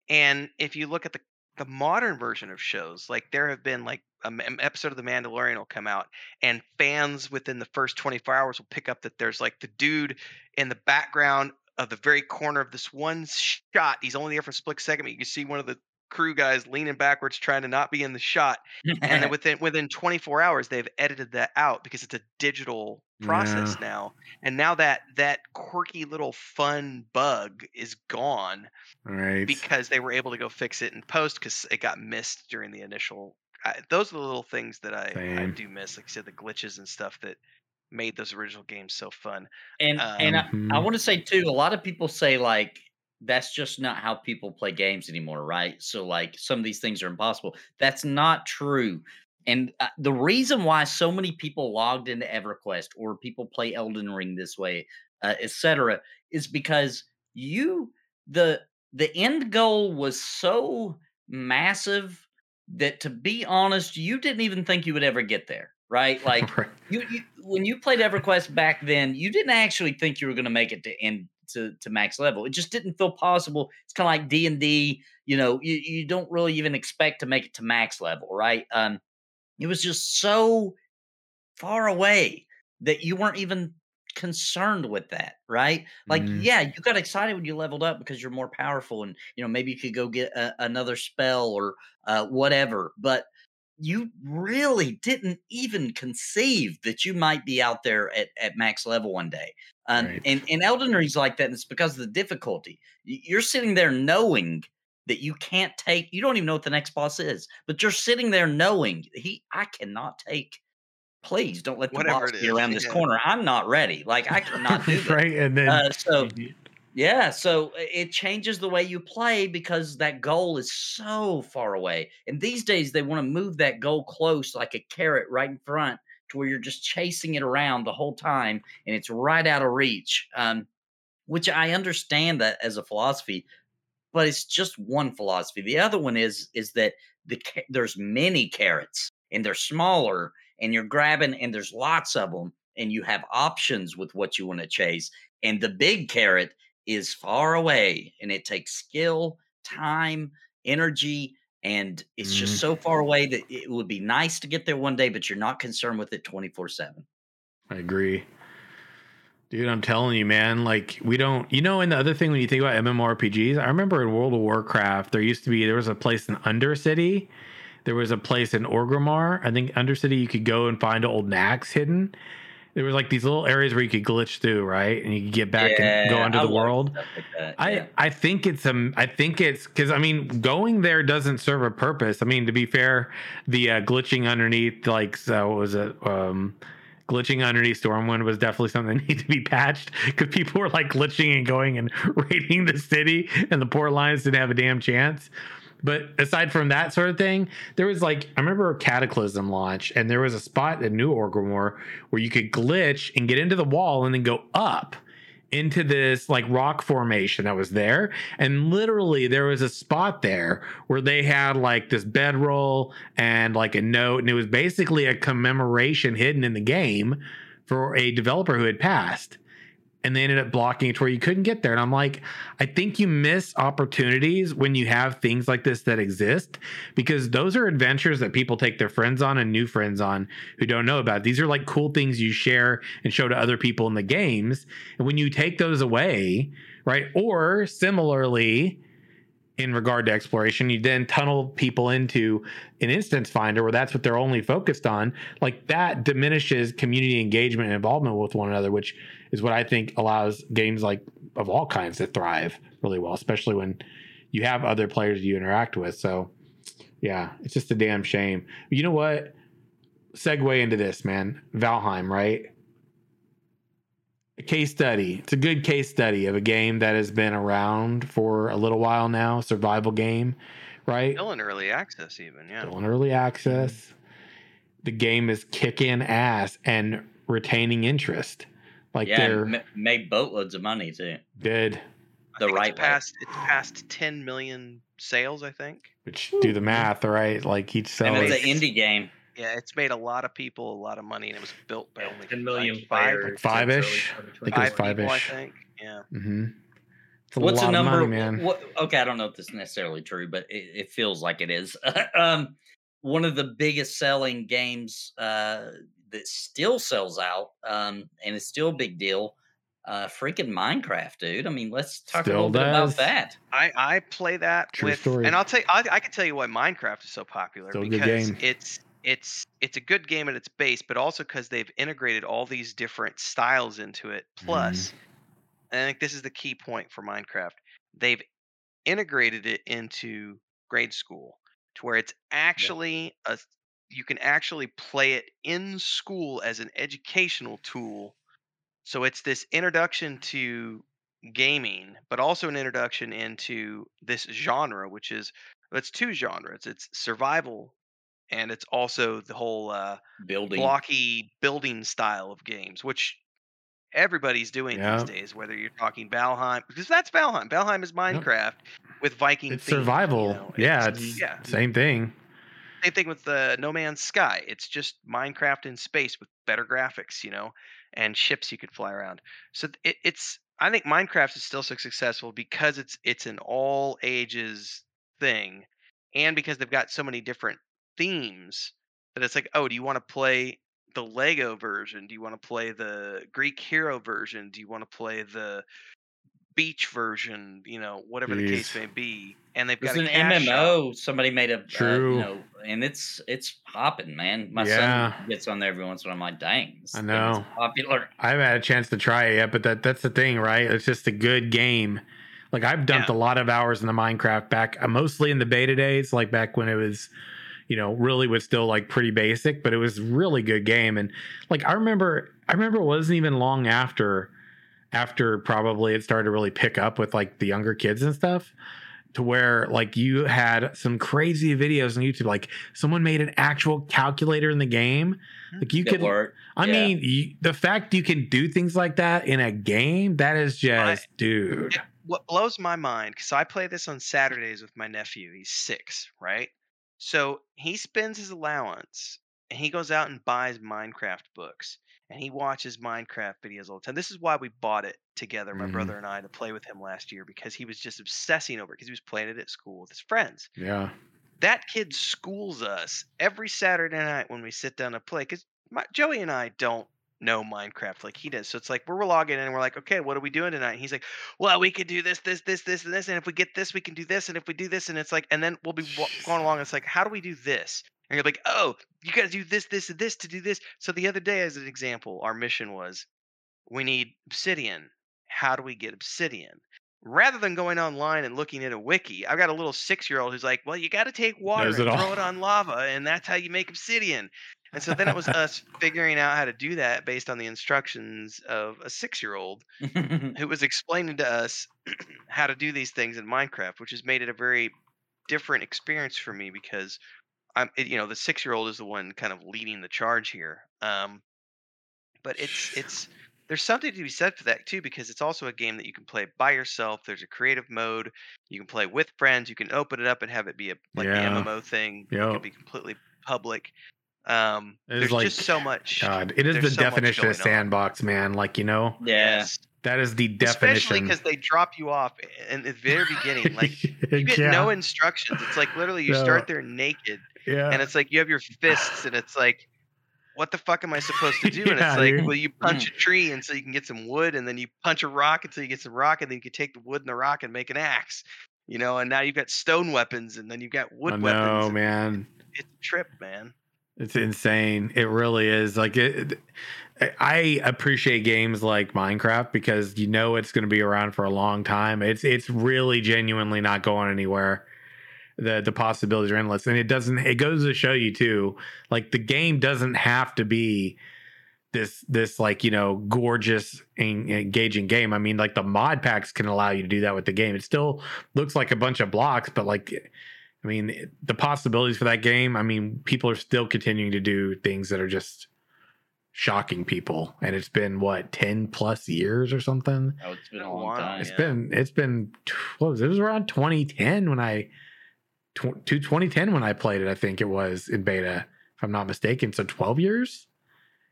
Speaker 4: And if you look at the the modern version of shows, like there have been like an episode of The Mandalorian will come out, and fans within the first 24 hours will pick up that there's like the dude in the background of the very corner of this one shot. He's only there for a split second, but you can see one of the crew guys leaning backwards trying to not be in the shot and then within within 24 hours they've edited that out because it's a digital process yeah. now and now that that quirky little fun bug is gone
Speaker 2: right
Speaker 4: because they were able to go fix it in post because it got missed during the initial I, those are the little things that I, I do miss like you said the glitches and stuff that made those original games so fun
Speaker 1: and um, and I, I mm-hmm. want to say too a lot of people say like that's just not how people play games anymore, right? So like some of these things are impossible. That's not true. And uh, the reason why so many people logged into EverQuest or people play Elden Ring this way, uh, etc., is because you the the end goal was so massive that to be honest, you didn't even think you would ever get there, right? Like you, you when you played EverQuest back then, you didn't actually think you were going to make it to end to to max level. It just didn't feel possible. It's kind of like D and D. You know, you, you don't really even expect to make it to max level, right? Um, it was just so far away that you weren't even concerned with that, right? Like, mm. yeah, you got excited when you leveled up because you're more powerful, and you know maybe you could go get a, another spell or uh, whatever. But you really didn't even conceive that you might be out there at, at max level one day. Um, right. and, and Elden Ring's like that, and it's because of the difficulty. You're sitting there knowing that you can't take, you don't even know what the next boss is, but you're sitting there knowing he, I cannot take. Please don't let the Whatever boss be around this yeah. corner. I'm not ready. Like I cannot do that.
Speaker 2: right, and then
Speaker 1: uh, so yeah, so it changes the way you play because that goal is so far away. And these days they want to move that goal close like a carrot right in front to where you're just chasing it around the whole time and it's right out of reach. Um, which I understand that as a philosophy, but it's just one philosophy. The other one is is that the there's many carrots and they're smaller and you're grabbing and there's lots of them and you have options with what you want to chase. And the big carrot is far away and it takes skill, time, energy, and it's
Speaker 2: Mm.
Speaker 1: just so far away that it would be nice to get there one day, but you're not concerned with it 24 7.
Speaker 2: I agree. Dude, I'm telling you, man, like we don't you know, and the other thing when you think about MMORPGs, I remember in World of Warcraft, there used to be there was a place in Undercity, there was a place in Orgrimmar. I think Undercity you could go and find old Nax hidden. There was like these little areas where you could glitch through, right? And you could get back and go into
Speaker 1: I
Speaker 2: the world.
Speaker 1: like that,
Speaker 2: I
Speaker 1: yeah.
Speaker 2: I think it's um I think it's because I mean going there doesn't serve a purpose. I mean to be fair, the uh, glitching underneath like so what was it um glitching underneath Stormwind was definitely something that needed to be patched because people were like glitching and going and raiding the city and the poor lions didn't have a damn chance. But aside from that sort of thing, there was like I remember a Cataclysm launch, and there was a spot in New Orgrimmar where you could glitch and get into the wall and then go up into this like rock formation that was there. And literally there was a spot there where they had like this bedroll and like a note and it was basically a commemoration hidden in the game for a developer who had passed and they ended up blocking it to where you couldn't get there and i'm like i think you miss opportunities when you have things like this that exist because those are adventures that people take their friends on and new friends on who don't know about these are like cool things you share and show to other people in the games and when you take those away, right? Or similarly, in regard to exploration, you then tunnel people into an instance finder where that's what they're only focused on. Like that diminishes community engagement and involvement with one another, which is what I think allows games like of all kinds to thrive really well, especially when you have other players you interact with. So, yeah, it's just a damn shame. You know what? Segue into this, man. Valheim, right? a case study. It's a good case study of a game that has been around for a little while now, survival game, right?
Speaker 4: Still in early access, even yeah.
Speaker 2: Still in early access. The game is kicking ass and retaining interest. Like
Speaker 1: yeah,
Speaker 2: they're
Speaker 1: and made boatloads of money too.
Speaker 2: good.
Speaker 4: I
Speaker 1: The right
Speaker 4: it's past it's past 10 million sales, I think.
Speaker 2: Which do the math, right? Like each
Speaker 1: And
Speaker 2: sells.
Speaker 1: it's an indie game.
Speaker 4: Yeah, it's made a lot of people a lot of money, and it was built by only
Speaker 3: 10 million
Speaker 4: five,
Speaker 3: players.
Speaker 2: five-ish?
Speaker 3: since early
Speaker 2: I think it was
Speaker 4: five ish. I think. Yeah.
Speaker 2: Mm-hmm. It's a
Speaker 1: What's
Speaker 2: lot
Speaker 1: the number?
Speaker 2: of money, man.
Speaker 1: What, okay, I don't know if this is necessarily true, but it, it feels like it is. um, one of the biggest selling games uh, that still sells out, um, and it's still a big deal. Uh, freaking Minecraft, dude. I mean, let's talk
Speaker 2: Still
Speaker 1: a little bit about that.
Speaker 4: I I play that
Speaker 2: True
Speaker 4: with,
Speaker 2: story.
Speaker 4: and I'll tell you, I, I can tell you why Minecraft is so popular
Speaker 2: Still
Speaker 4: because
Speaker 2: game.
Speaker 4: it's it's it's a good game at its base, but also because they've integrated all these different styles into it.
Speaker 2: Mm-hmm.
Speaker 4: Plus, I think this is the key point for Minecraft, they've integrated it into grade school to where it's actually a you can actually play it in school as an educational tool. So it's this introduction to gaming, but also an introduction into this genre, which is it's two genres. It's survival, and it's also the whole uh,
Speaker 1: Building.
Speaker 4: blocky building style of games, which everybody's doing
Speaker 2: Yeah.
Speaker 4: these days. Whether you're talking Valheim, because that's Valheim. Valheim is Minecraft with Viking.
Speaker 2: It's
Speaker 4: themes, you
Speaker 2: survival.
Speaker 4: know,
Speaker 2: yeah,
Speaker 4: it's-
Speaker 2: it's
Speaker 4: yeah.
Speaker 2: same thing.
Speaker 4: Same thing with the No Man's Sky. It's just Minecraft in space with better graphics, you know, and ships you could fly around. So it, it's I think Minecraft is still so successful because it's it's an all ages thing, and because they've got so many different themes that it's like, oh, do you want to play the Lego version? Do you want to play the Greek hero version? Do you want to play the beach version? You know, whatever the case may be. And they've
Speaker 1: It's
Speaker 4: got
Speaker 1: an
Speaker 4: a cash shop.
Speaker 1: MMO. Somebody made a uh,
Speaker 2: True.
Speaker 1: you know, and it's it's hopping, man. My
Speaker 2: Yeah.
Speaker 1: son gets on there every once in a while. I'm like, dang, this
Speaker 2: I know.
Speaker 1: popular.
Speaker 2: I haven't had a chance to try it yet, but that that's the thing, right? It's just a good game. Like I've dumped a lot of hours in the Minecraft back, uh, mostly in the beta days, like back when it was, you know, really was still like pretty basic, but it was really good game. And like I remember, I remember it wasn't even long after, after probably it started to really pick up with like the younger kids and stuff. To where like you had some crazy videos on YouTube, like someone made an actual calculator in the game. Hmm. Like you
Speaker 1: Good
Speaker 2: could
Speaker 1: work.
Speaker 2: I
Speaker 1: Yeah.
Speaker 2: mean, you, the fact you can do things like that in a game, that is just, dude.
Speaker 4: what blows my mind because I play this on Saturdays with my nephew. He's six, right? So he spends his allowance and he goes out and buys Minecraft books. And he watches Minecraft videos all the time. This is why we bought it together, my
Speaker 2: Mhm.
Speaker 4: brother and I, to play with him last year because he was just obsessing over it because he was playing it at school with his friends.
Speaker 2: Yeah.
Speaker 4: That kid schools us every Saturday night when we sit down to play because Joey and I don't know Minecraft like he does. So it's like we're logging in and we're like, okay, what are we doing tonight? And he's like, well, we could do this, this, this, this, and this. And if we get this, we can do this. And if we do this, and it's like, and then we'll be going along. It's like, how do we do this? And you're like, oh, you got to do this, this, and this to do this. So the other day, as an example, our mission was we need obsidian. How do we get obsidian? Rather than going online and looking at a wiki, I've got a little six year old who's like, well, you got to take water and
Speaker 2: it
Speaker 4: throw it on lava, and that's how you make obsidian. And so then it was us figuring out how to do that based on the instructions of a six year old who was explaining to us how to do these things in Minecraft, which has made it a very different experience for me because I'm, it, you know, the six year old is the one kind of leading the charge here. Um, but it's it's there's something to be said for that too because it's also a game that you can play by yourself. There's a creative mode. You can play with friends. You can open it up and have it be a like
Speaker 2: Yeah.
Speaker 4: the MMO thing. It
Speaker 2: Yep.
Speaker 4: can be completely public. Um,
Speaker 2: It is
Speaker 4: there's
Speaker 2: like-
Speaker 4: just so much.
Speaker 2: God, it is the
Speaker 4: so
Speaker 2: definition of
Speaker 4: going on.
Speaker 2: sandbox, man. Like you know,
Speaker 1: yeah.
Speaker 4: Yes.
Speaker 2: that is the definition.
Speaker 4: Especially because they drop you off in the very beginning. Like you get
Speaker 2: yeah.
Speaker 4: no instructions. It's like literally you
Speaker 2: No.
Speaker 4: start there naked,
Speaker 2: yeah.
Speaker 4: and it's like you have your fists, and it's like, what the fuck am I supposed to do? And
Speaker 2: Yeah,
Speaker 4: it's like,
Speaker 2: dude.
Speaker 4: well, you punch a tree, and so you can get some wood, and then you punch a rock until you get some rock, and then you can take the wood and the rock and make an axe. You know, and now you've got stone weapons, and then you've got wood
Speaker 2: I
Speaker 4: weapons.
Speaker 2: know,
Speaker 4: and
Speaker 2: man.
Speaker 4: It's a trip, man.
Speaker 2: It's insane. It really is. Like it, I appreciate games like Minecraft because you know it's going to be around for a long time. It's it's really genuinely not going anywhere. The the possibilities are endless, and it doesn't. It goes to show you too. Like the game doesn't have to be this this like you know gorgeous en- engaging game. I mean, like the mod packs can allow you to do that with the game. It still looks like a bunch of blocks, but like I mean, the possibilities for that game. I mean, people are still continuing to do things that are just shocking people, and it's been what ten plus years or something.
Speaker 1: Oh, it's been
Speaker 4: Been
Speaker 1: a
Speaker 4: a
Speaker 1: long time.
Speaker 2: It's
Speaker 4: yeah.
Speaker 2: been it's been what was it? It was around 2010 when I tw- to 2010 when I played it. I think it was in beta, if I'm not mistaken. So 12 years,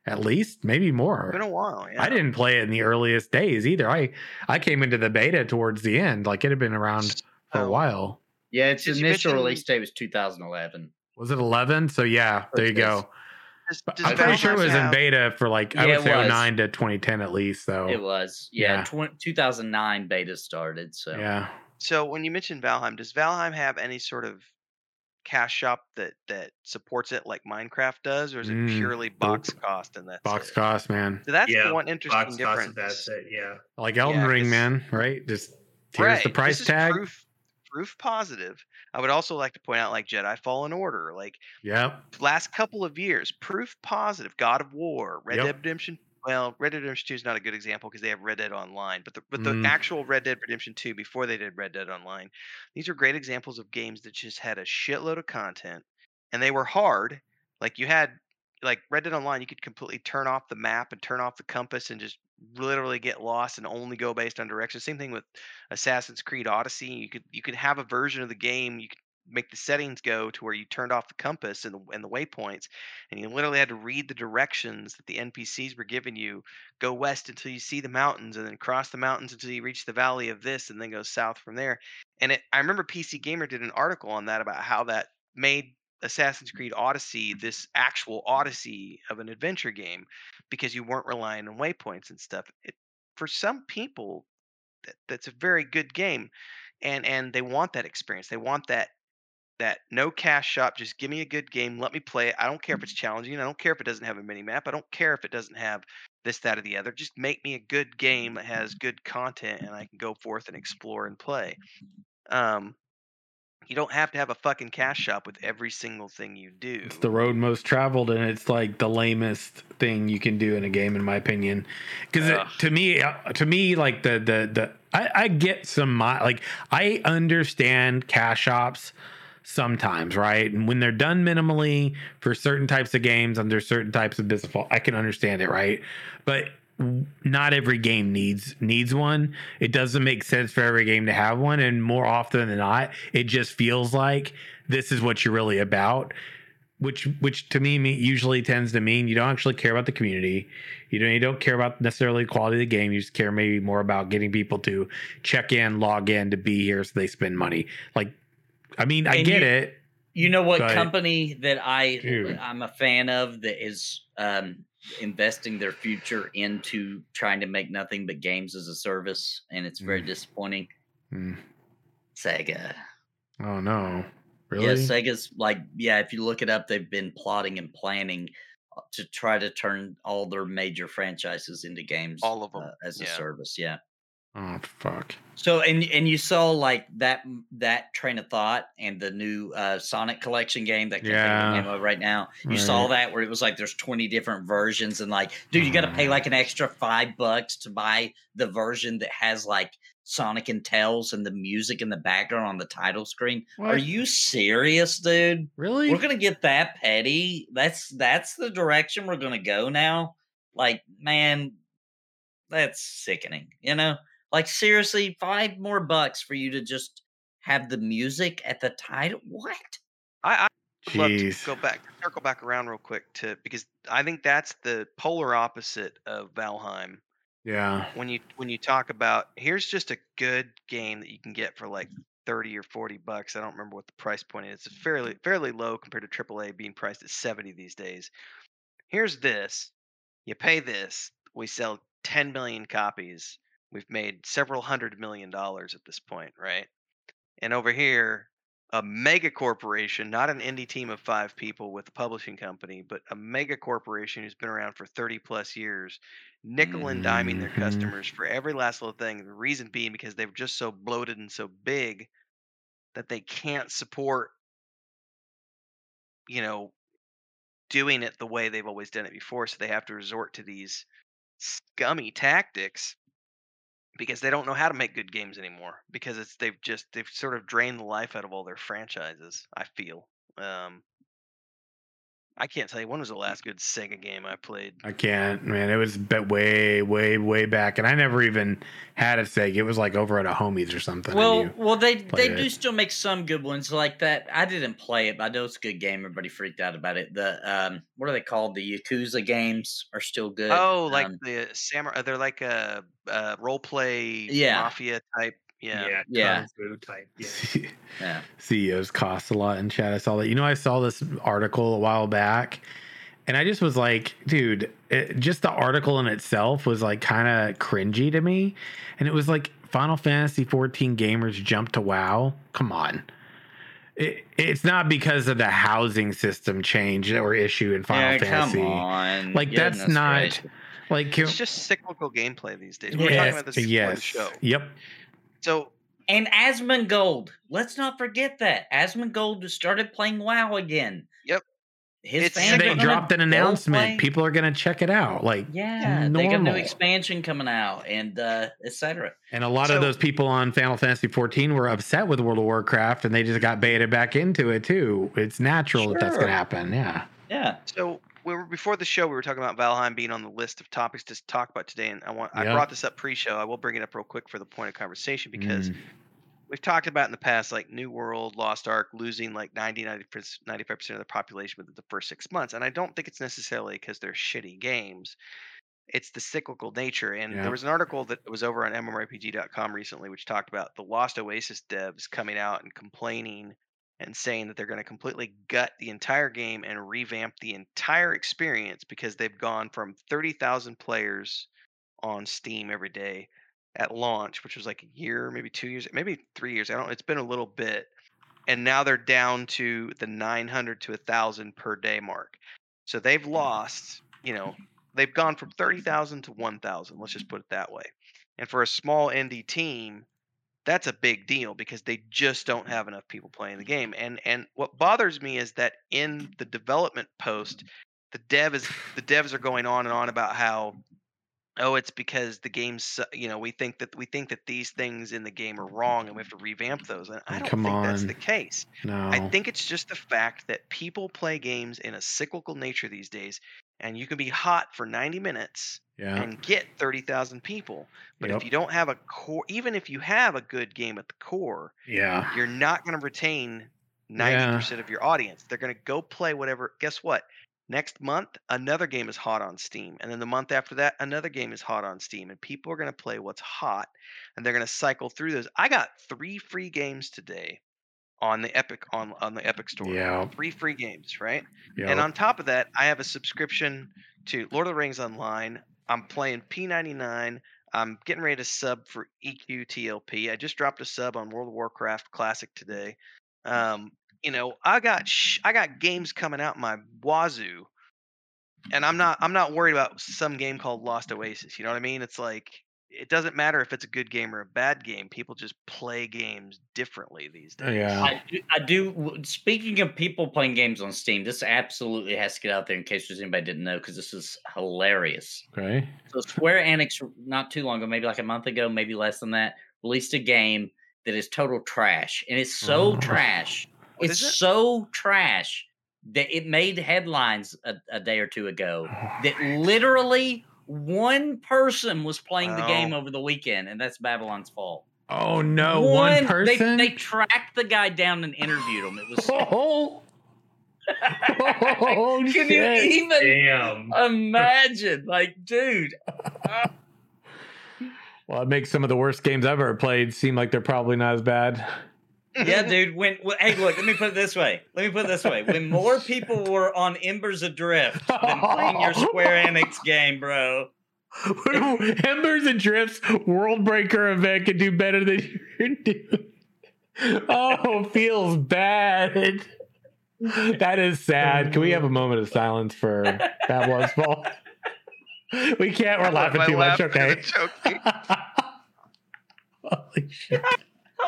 Speaker 2: at least, maybe more.
Speaker 4: It's been a while. Yeah.
Speaker 2: I didn't play it in the earliest days either. I I came into the beta towards the end. Like it had been around for a
Speaker 4: oh.
Speaker 2: while.
Speaker 1: Yeah, its
Speaker 4: Since
Speaker 1: initial
Speaker 4: mentioned-
Speaker 1: release date was 2011.
Speaker 2: Was it 11? So yeah, there you go.
Speaker 4: Does, does
Speaker 2: I'm pretty sure it
Speaker 4: Valheim
Speaker 2: was in beta for like I would say
Speaker 1: was.
Speaker 2: 09 to 2010 at least. So
Speaker 1: It was. Yeah,
Speaker 2: Yeah.
Speaker 1: twen- 2009 beta started. So
Speaker 2: yeah.
Speaker 4: So when you mentioned Valheim, does Valheim have any sort of cash shop that that supports it like Minecraft does, or is it
Speaker 2: Mm,
Speaker 4: purely box cost and that's
Speaker 2: Box
Speaker 4: it?
Speaker 2: cost, man.
Speaker 4: So that's
Speaker 3: Yeah,
Speaker 4: the one interesting
Speaker 3: Box
Speaker 4: difference.
Speaker 3: of that's it. Yeah.
Speaker 2: Like Elden
Speaker 4: Yeah,
Speaker 2: Ring,
Speaker 4: 'cause-
Speaker 2: man. Right? Just here's
Speaker 4: right.
Speaker 2: the price
Speaker 4: this is
Speaker 2: tag.
Speaker 4: Proof, proof positive. I would also like to point out, like Jedi Fallen Order, like
Speaker 2: Yep.
Speaker 4: last couple of years, proof positive. God of War, Red
Speaker 2: Yep.
Speaker 4: Dead Redemption. Well, Red Dead Redemption 2 is not a good example because they have Red Dead Online, but the but the
Speaker 2: Mm.
Speaker 4: actual Red Dead Redemption 2 before they did Red Dead Online, these are great examples of games that just had a shitload of content and they were hard. Like you had like Red Dead Online, you could completely turn off the map and turn off the compass and just literally get lost and only go based on direction. Same thing with Assassin's Creed Odyssey. You could you could have a version of the game you could make the settings go to where you turned off the compass and the, and the waypoints and you literally had to read the directions that the NPCs were giving you. Go west until you see the mountains, and then cross the mountains until you reach the valley of this, and then go south from there. And it, I remember PC Gamer did an article on that about how that made Assassin's Creed Odyssey this actual Odyssey of an adventure game because you weren't relying on waypoints and stuff. It, for some people, that, that's a very good game, and and they want that experience. They want that that no cash shop. Just give me a good game. Let me play it. I don't care if it's challenging. I don't care if it doesn't have a mini map. I don't care if it doesn't have this, that, or the other. Just make me a good game that has good content and I can go forth and explore and play. Um, you don't have to have a fucking cash shop with every single thing you do.
Speaker 2: It's the road most traveled, and it's like the lamest thing you can do in a game, in my opinion. Because to me, uh, to me, like the the the I, I get some like I understand cash shops sometimes, right? And when they're done minimally for certain types of games under certain types of business, I can understand it, right? But not every game needs needs one. It doesn't make sense for every game to have one, and more often than not, it just feels like this is what you're really about. which which to me usually tends to mean you don't actually care about the community. You don't you don't care about necessarily the quality of the game. You just care maybe more about getting people to check in, log in to be here so they spend money. Like I mean, I
Speaker 1: And
Speaker 2: get
Speaker 1: you-
Speaker 2: it.
Speaker 1: You know what company that I
Speaker 2: Dude.
Speaker 1: I'm a fan of that is um, investing their future into trying to make nothing but games as a service, and it's very
Speaker 2: Mm.
Speaker 1: disappointing.
Speaker 2: Hmm.
Speaker 1: Sega.
Speaker 2: Oh no. Really?
Speaker 1: Yeah, Sega's like yeah. If you look it up, they've been plotting and planning uh, to try to turn all their major franchises into games,
Speaker 4: All of 'em,
Speaker 1: uh, as a service. Yeah.
Speaker 2: Oh fuck.
Speaker 1: So and and you saw like that that train of thought and the new uh, Sonic Collection game that can't think of
Speaker 2: Yeah.
Speaker 1: the name of right now. You saw that where it was like there's 20 different versions and like, dude, you got to pay
Speaker 2: Mm.
Speaker 1: like an extra five bucks to buy the version that has like Sonic and Tails and the music in the background on the title screen. Are you serious, dude?
Speaker 2: Really?
Speaker 1: We're gonna get that petty. That's that's the direction we're gonna go now. Like, man, that's sickening. You know, like seriously, five more bucks for you to just have the music at the title. What?
Speaker 4: I, I would love to go back, circle back around real quick to because I think that's the polar opposite of Valheim.
Speaker 2: yeah.
Speaker 4: When you when you talk about here's just a good game that you can get for like thirty or forty bucks. I don't remember what the price point is. It's fairly fairly low compared to AAA being priced at seventy these days. Here's this. You pay this. We sell ten million copies. We've made several hundred million dollars at this point, right? And over here, a mega corporation, not an indie team of five people with a publishing company, but a mega corporation who's been around for 30 plus years, nickel and diming their
Speaker 2: Mhm.
Speaker 4: customers for every last little thing. The reason being because they're just so bloated and so big that they can't support, you know, doing it the way they've always done it before. So they have to resort to these scummy tactics because they don't know how to make good games anymore because it's they've just they've sort of drained the life out of all their franchises i feel um i can't tell you when was the last good sega game i played
Speaker 2: I can't, man. It was be- way, way, way back, and I never even had a Sega. It was like over at a homie's or something.
Speaker 1: Well, well, they they
Speaker 2: played
Speaker 1: do still make some good ones like that. I didn't play it, but I know it's a good game. Everybody freaked out about it. The um, what are they called? The Yakuza games are still good.
Speaker 4: oh like
Speaker 1: Um,
Speaker 4: the samurai they're like a, a role play
Speaker 1: Yeah.
Speaker 4: mafia type yeah,
Speaker 3: Yeah,
Speaker 1: Yeah.
Speaker 3: Kung type. Yeah.
Speaker 1: yeah.
Speaker 2: CEOs cost a lot in chat. I saw that. You know, I saw this article a while back, and I just was like, dude, it, just the article in itself was like kind of cringy to me, and it was like Final Fantasy 14 gamers jump to WoW. Come on. It, it's not because of the housing system change or issue in Final
Speaker 1: yeah,
Speaker 2: Fantasy.
Speaker 1: come on.
Speaker 2: Like, that's
Speaker 1: Goodness
Speaker 2: not-
Speaker 1: gracious.
Speaker 2: Like,
Speaker 4: it's just cyclical gameplay these days we were
Speaker 1: Yes,
Speaker 4: talking about this
Speaker 2: yes,
Speaker 4: the show
Speaker 2: yep.
Speaker 4: So
Speaker 1: And Asmongold. Let's not forget that Asmongold started playing WoW again.
Speaker 4: Yep.
Speaker 1: His
Speaker 4: It's
Speaker 1: fans
Speaker 2: They dropped an announcement.
Speaker 1: play-
Speaker 2: People are gonna check it out. Like,
Speaker 1: Yeah, they got a new expansion coming out, and uh, etc.
Speaker 2: And a lot
Speaker 4: So-
Speaker 2: of those people on Final Fantasy 14 were upset with World of Warcraft and they just got baited back into it too. It's natural that that's going to happen. Yeah.
Speaker 1: Yeah.
Speaker 4: So we were before the show. We were talking about Valheim being on the list of topics to talk about today, and I want I brought this up pre-show. I will bring it up real quick for the point of conversation because
Speaker 2: Mm.
Speaker 4: we've talked about in the past, like New World, Lost Ark losing like 90, 95 percent of the population within the first six months, and I don't think it's necessarily because they're shitty games. It's the cyclical nature, and
Speaker 2: Yeah.
Speaker 4: there was an article that was over on MMORPG.com recently, which talked about the Last Oasis devs coming out and complaining and saying that they're going to completely gut the entire game and revamp the entire experience because they've gone from 30,000 players on Steam every day at launch, which was like a year, maybe two years, maybe three years. I don't. It's been a little bit, and now they're down to the 900 to 1,000 per day mark. So they've mm-hmm. lost. You know, they've gone from 30,000 to 1,000. Let's just put it that way. And for a small indie team, that's a big deal because they just don't mm-hmm. have enough people playing the game. And and what bothers me is that in the development post, the dev is the devs are going on and on about how oh it's because the game's you know we think that we think that these things in the game are wrong and we have to revamp those and i don't
Speaker 2: come
Speaker 4: think that's the case
Speaker 2: No.
Speaker 4: i think it's just the fact that people play games in a cyclical nature these days and you can be hot for 90 minutes
Speaker 2: yeah.
Speaker 4: and get 30,000 people but
Speaker 2: Yep.
Speaker 4: if you don't have a core even if you have a good game at the core
Speaker 2: Yeah.
Speaker 4: you're not going to retain ninety percent of your audience. They're gonna go play whatever. Guess what? Next month, another game is hot on Steam, and then the month after that, another game is hot on Steam, and people are gonna play what's hot, and they're gonna cycle through those. I got three free games today on the Epic on on the Epic Store.
Speaker 2: Yeah.
Speaker 4: Three free games, right?
Speaker 2: Yeah.
Speaker 4: And on top of that, I have a subscription to Lord of the Rings Online. I'm playing P99. I'm getting ready to sub for EQTLP. I just dropped a sub on World of Warcraft Classic today. Um, you know, I got sh- I got games coming out my wazoo, and I'm not I'm not worried about some game called Last Oasis. You know what I mean? It's like it doesn't matter if it's a good game or a bad game. People just play games differently these oh, days.
Speaker 2: yeah.
Speaker 1: I do, I do. Speaking of people playing games on Steam, this absolutely has to get out there in case there's anybody didn't know because this is hilarious.
Speaker 2: Okay.
Speaker 1: So Square Enix, not too long ago, maybe like a month ago, maybe less than that, released a game that is total trash, and it's so
Speaker 2: Oh.
Speaker 1: trash.
Speaker 4: What
Speaker 1: it's
Speaker 4: it?
Speaker 1: so trash that it made headlines a, a day or two ago. Oh that literally one person was playing the game over the weekend, and that's Babylon's Fall.
Speaker 2: Oh no, one,
Speaker 1: They,
Speaker 2: person.
Speaker 1: they tracked the guy down and interviewed him. It was.
Speaker 2: oh, oh
Speaker 1: Can
Speaker 2: shit.
Speaker 1: you even
Speaker 3: Damn.
Speaker 1: imagine? Like, dude,
Speaker 2: Well, it makes some of the worst games I've ever played seem like they're probably not as bad.
Speaker 1: Yeah, dude. When, when hey, look, let me put it this way. Let me put it this way. When more people were on Embers Adrift than playing your Square Enix game, bro.
Speaker 2: Embers Adrift's World Breaker event could do better than you're doing. Oh, feels bad. That is sad. Can we have a moment of silence for that Babylon's Fall? We can't. We're laughing too much. Okay.
Speaker 4: kinda choked me.
Speaker 2: Holy shit.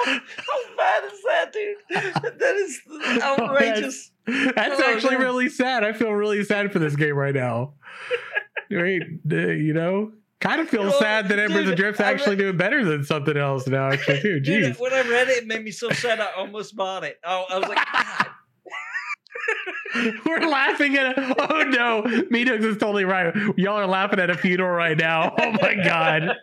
Speaker 1: How, how bad is that, dude? That is outrageous.
Speaker 2: That's
Speaker 1: Oh,
Speaker 2: actually really sad. I feel really sad for this game right now. Right? uh, You know, kind of feel
Speaker 1: Well,
Speaker 2: sad that Embers
Speaker 1: dude,
Speaker 2: and Drifts actually
Speaker 1: read-
Speaker 2: doing better than something else now. Actually, too.
Speaker 1: Dude,
Speaker 2: Jeez.
Speaker 1: when I read it, it made me so sad. I almost bought it. Oh, I was like, God.
Speaker 2: We're laughing at a, oh no, Meadows is totally right. Y'all are laughing at a funeral right now. Oh my god.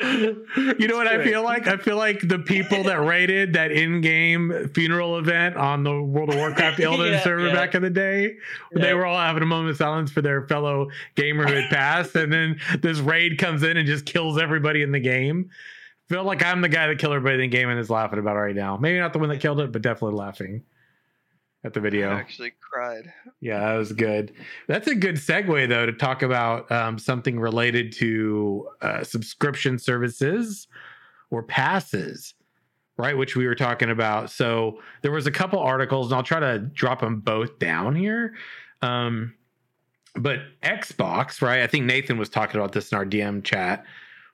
Speaker 2: You know what I feel like? I feel like the people that rated that in-game funeral event on the World of Warcraft Illidan
Speaker 1: Yeah,
Speaker 2: server
Speaker 1: yeah.
Speaker 2: back in the day. They were all having a moment of silence for their fellow gamer who had passed, and then this raid comes in and just kills everybody in the game. Feel like I'm the guy that killed everybody in the game and is laughing about it right now. Maybe not the one that killed it, but definitely laughing at the video.
Speaker 4: I actually cried.
Speaker 2: Yeah, that was good. That's a good segue, though, to talk about um, something related to uh, subscription services or passes, right? Which we were talking about. So there was a couple articles, and I'll try to drop them both down here. Um, but Xbox, right? I think Nathan was talking about this in our DM chat.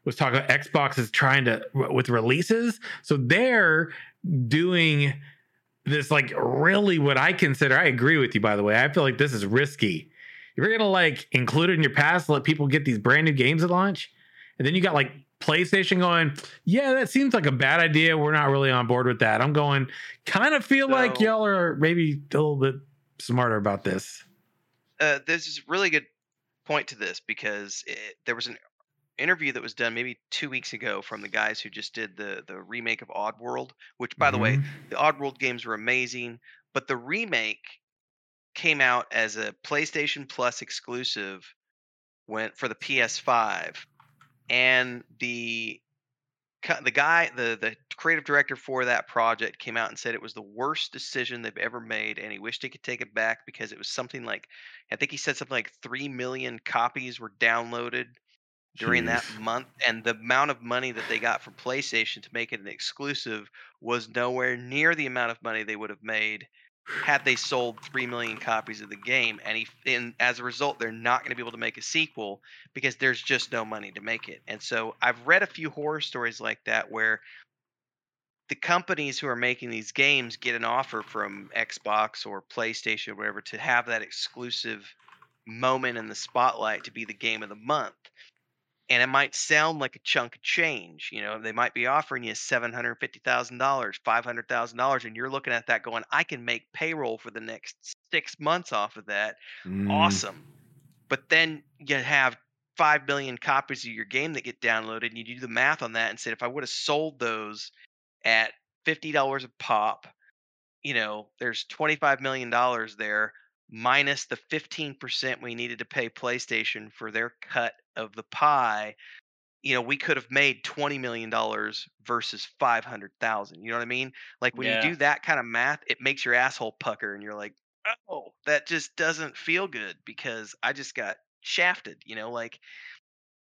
Speaker 2: Was talking about Xbox is trying to with releases, so they're doing this like really what I consider. I agree with you, by the way. I feel like this is risky. If you're gonna like include it in your pass, let people get these brand new games at launch, and then you got like PlayStation going, yeah, that seems like a bad idea. We're not really on board with that. I'm going, kind of feel like y'all are maybe a little bit smarter about this.
Speaker 4: uh, there's a really good point to this because it, there was an interview that was done maybe two weeks ago from the guys who just did the the remake of Oddworld, which by the way,
Speaker 2: mm-hmm.
Speaker 4: the Oddworld games were amazing, but the remake came out as a PlayStation Plus exclusive went for the PS5, and the the guy the the creative director for that project came out and said it was the worst decision they've ever made and he wished he could take it back because it was something like i think he said something like 3 million copies were downloaded during that month and the amount of money that they got from PlayStation to make it an exclusive was nowhere near the amount of money they would have made had they sold 3 million copies of the game and he and as a result they're not going to be able to make a sequel because there's just no money to make it. And so I've read a few horror stories like that where the companies who are making these games get an offer from Xbox or PlayStation or whatever to have that exclusive moment in the spotlight to be the game of the month. And it might sound like a chunk of change, you know. They might be offering you seven hundred fifty thousand dollars, five hundred thousand dollars, and you're looking at that going, "I can make payroll for the next six months off of that."
Speaker 2: Mm.
Speaker 4: awesome. But then you have five million copies of your game that get downloaded, and you do the math on that and said, if I would have sold those at fifty dollars a pop. You know, there's twenty five million dollars there minus the fifteen percent we needed to pay PlayStation for their cut of the pie. You know, we could have made twenty million dollars versus five hundred thousand. You know what I mean? Like when
Speaker 1: Yeah.
Speaker 4: you do that kind of math, it makes your asshole pucker, and you're like, oh, that just doesn't feel good because I just got shafted. You know, like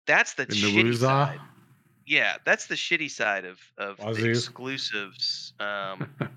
Speaker 4: that's the
Speaker 2: the
Speaker 4: shitty side. Yeah, that's the shitty side of of
Speaker 2: Wazoo.
Speaker 4: exclusives. Um,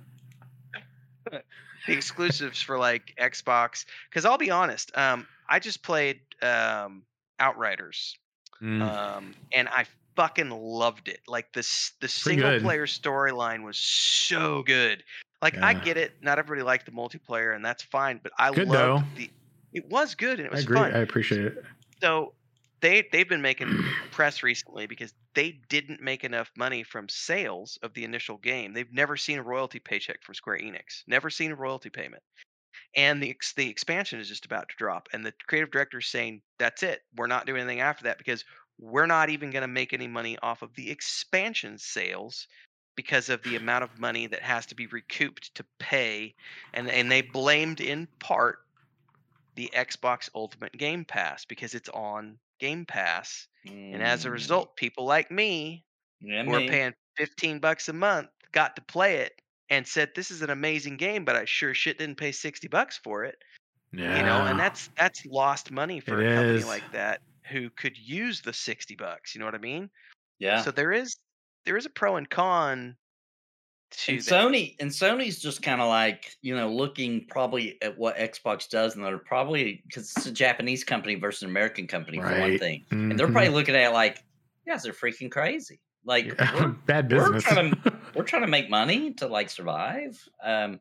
Speaker 4: the exclusives for like Xbox. Because I'll be honest, um, I just played um, Outriders,
Speaker 2: Mm.
Speaker 4: um, and I fucking loved it. Like this, the single player storyline was so good. Like I get it, not everybody liked the multiplayer, and that's fine. But I
Speaker 2: Good,
Speaker 4: loved
Speaker 2: though.
Speaker 4: the. It was good and it was I
Speaker 2: agree.
Speaker 4: fun
Speaker 2: I appreciate it.
Speaker 4: so they they've been making press recently because they didn't make enough money from sales of the initial game. They've never seen a royalty paycheck from Square Enix. Never seen a royalty payment. And the the expansion is just about to drop and the creative director is saying that's it. We're not doing anything after that because we're not even going to make any money off of the expansion sales because of the amount of money that has to be recouped to pay and and they blamed in part the Xbox Ultimate Game Pass because it's on Game Pass. And as a
Speaker 1: Mm,
Speaker 4: result, people like me
Speaker 1: yeah,
Speaker 4: who are paying 15 bucks a month got to play it and said this is an amazing game, but I sure shit didn't pay 60 bucks for it.
Speaker 2: Yeah.
Speaker 4: You know, and that's that's lost money for
Speaker 2: It
Speaker 4: a company
Speaker 2: is.
Speaker 4: like that who could use the 60 bucks, you know what I mean?
Speaker 1: yeah.
Speaker 4: So there is there is a pro and con to
Speaker 1: and. Sony and Sony's just kind of like you know looking probably at what Xbox does, and they're probably because it's a Japanese company versus an American company for one
Speaker 2: Right.
Speaker 1: thing, and they're probably looking at it like, you guys are freaking crazy. Like
Speaker 2: Yeah,
Speaker 1: we're,
Speaker 2: bad
Speaker 1: we're
Speaker 2: business.
Speaker 1: trying we're trying to make money to like survive. Um,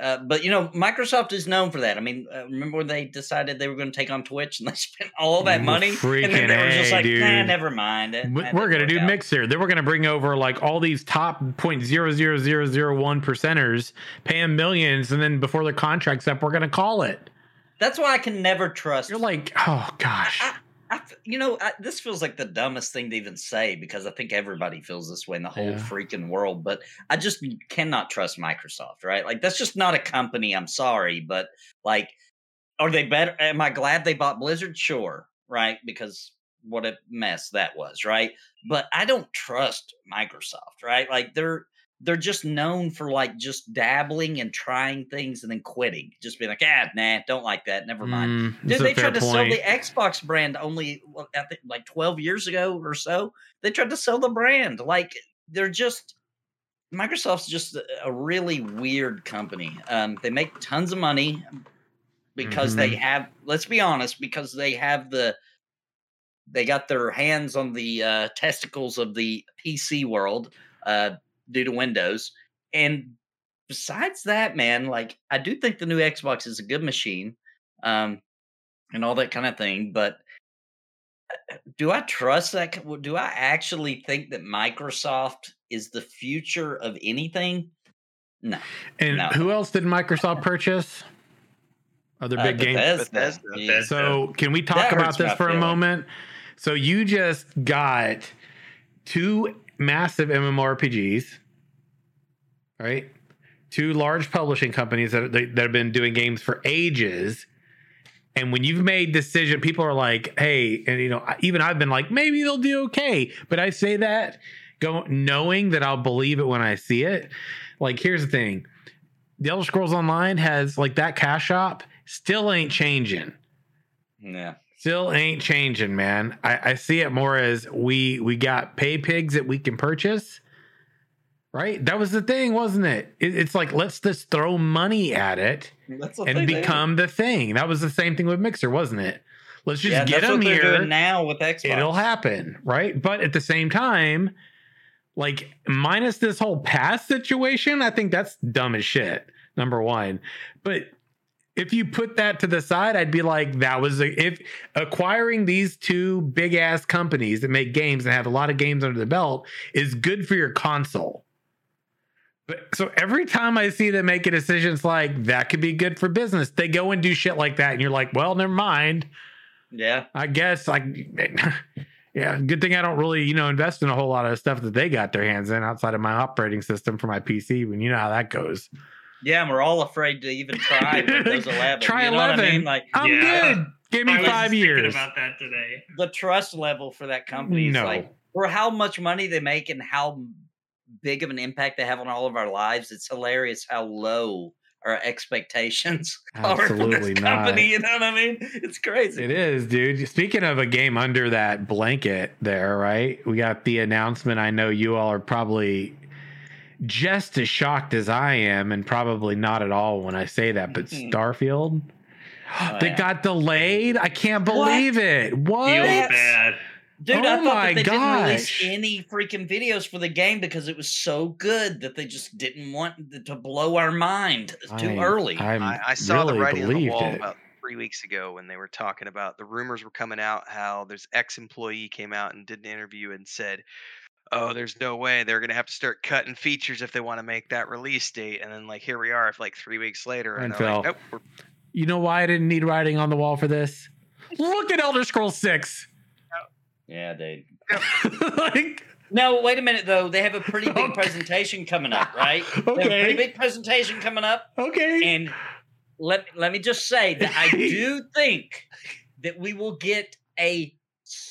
Speaker 1: uh, but you know, Microsoft is known for that. I mean, uh, remember when they decided they were going to take on Twitch and they spent all that money, and then they were just like, "Nah, never mind it."
Speaker 2: We're gonna do
Speaker 1: work out."
Speaker 2: Mixer. Then we're gonna bring over like all these top point zero zero zero zero one percenters, pay them millions, and then before the contract's up, we're gonna call it.
Speaker 1: That's why I can never trust.
Speaker 2: You're like, oh gosh,
Speaker 1: I, I you know, I, this feels like the dumbest thing to even say because I think everybody feels this way in the whole
Speaker 2: Yeah.
Speaker 1: freaking world. But I just cannot trust Microsoft, right? Like that's just not a company. I'm sorry, but like, are they better? Am I glad they bought Blizzard? Sure, right? Because what a mess that was, right? But I don't trust Microsoft, right? Like they're they're just known for like just dabbling and trying things and then quitting, just being like, ah, nah, don't like that, never mind.
Speaker 2: Mm,
Speaker 1: Dude, they tried to sell the Xbox brand only well, I think like 12 years ago or so. They tried to sell the brand. Like they're just Microsoft's just a, really weird company. Um, they make tons of money because they
Speaker 2: Mhm.
Speaker 1: have let's be honest, because they have the they got their hands on the uh, testicles of the PC world uh, due to Windows. And besides that, man, like I do think the new Xbox is a good machine, um, and all that kind of thing. But uh, do I trust that? Do I actually think that Microsoft is the future of anything? No,
Speaker 2: And
Speaker 1: no.
Speaker 2: who else did Microsoft purchase? Other
Speaker 1: Uh,
Speaker 2: big game.
Speaker 1: Bethesda.
Speaker 4: Bethesda.
Speaker 3: Bethesda.
Speaker 2: So can we talk
Speaker 1: That
Speaker 2: about this
Speaker 1: my
Speaker 2: for a
Speaker 1: feelings.
Speaker 2: moment? So you just got two massive MMORPGs, right? Two large publishing companies that, that have been doing games for ages. And when you've made decision, people are like, "Hey," and you know, even I've been like, "Maybe they'll do okay," but I say that go knowing that I'll believe it when I see it. Like, here's the thing: The Elder Scrolls Online has like that cash shop still ain't changing
Speaker 1: yeah,
Speaker 2: still ain't changing man. I, I see it more as we we got pay pigs that we can purchase right? That was the thing wasn't it, it it's like let's just throw money at it and become the thing. That was the same thing with mixer wasn't it? Let's just
Speaker 1: yeah,
Speaker 2: get
Speaker 1: that's
Speaker 2: them
Speaker 1: what
Speaker 2: here.
Speaker 1: doing now with Xbox.
Speaker 2: it'll happen right? But at the same time like minus this whole pass situation i think that's dumb as shit number one. But if you put that to the side i'd be like that was a, if acquiring these two big ass companies that make games and have a lot of games under the belt is good for your console but so every time I see them make a decisions like that could be good for business, they go and do shit like that, and you're like, well, never mind.
Speaker 1: Yeah,
Speaker 2: I guess like Yeah, good thing I don't really, you know, invest in a whole lot of stuff that they got their hands in outside of my operating system for my PC. When you know how that goes.
Speaker 1: Yeah, and we're all afraid to even try Windows 11.
Speaker 2: Try
Speaker 1: you know What I
Speaker 2: 11.
Speaker 1: mean? Like
Speaker 2: I'm
Speaker 3: Yeah.
Speaker 2: good. Give me
Speaker 3: I
Speaker 2: five
Speaker 3: just
Speaker 2: years.
Speaker 3: about that today.
Speaker 1: the trust level for that company is like for how much money they make and how big of an impact they have on all of our lives. It's hilarious how low our expectations are for
Speaker 2: Absolutely
Speaker 1: this
Speaker 2: not.
Speaker 1: company. You know what I mean? It's crazy.
Speaker 2: It is, dude. Speaking of a game under that blanket there, right? We got the announcement. I know you all are probably just as shocked as I am, and probably not at all when I say that, but
Speaker 1: Mhm.
Speaker 2: Starfield.
Speaker 1: Oh,
Speaker 2: they
Speaker 1: yeah.
Speaker 2: got delayed. I can't
Speaker 1: What?
Speaker 2: believe it. What?
Speaker 3: Feels
Speaker 1: Yes.
Speaker 3: bad.
Speaker 1: Dude,
Speaker 2: Oh
Speaker 1: I thought
Speaker 2: my
Speaker 1: that they didn't release
Speaker 2: gosh.
Speaker 1: any freaking videos for the game because it was so good that they just didn't want to blow our mind too
Speaker 2: I-
Speaker 1: early.
Speaker 2: I'm
Speaker 4: I, I saw the writing on the wall
Speaker 2: it.
Speaker 4: about three weeks ago when they were talking about the rumors were coming out how this ex-employee came out and did an interview and said oh there's no way they're going to have to start cutting features if they want to make that release date and then like here we are if like three weeks later and
Speaker 2: And
Speaker 4: they're like,
Speaker 2: Phil.
Speaker 4: nope
Speaker 2: You know why I didn't need writing on the wall for this? Look at Elder Scrolls Six.
Speaker 1: yeah, dude.
Speaker 2: like,
Speaker 1: No, wait a minute though. They have a pretty big
Speaker 2: Okay.
Speaker 1: presentation coming up, right? They have a
Speaker 2: Okay.
Speaker 1: pretty big presentation coming up,
Speaker 2: okay.
Speaker 1: and let let me just say that I do think that we will get a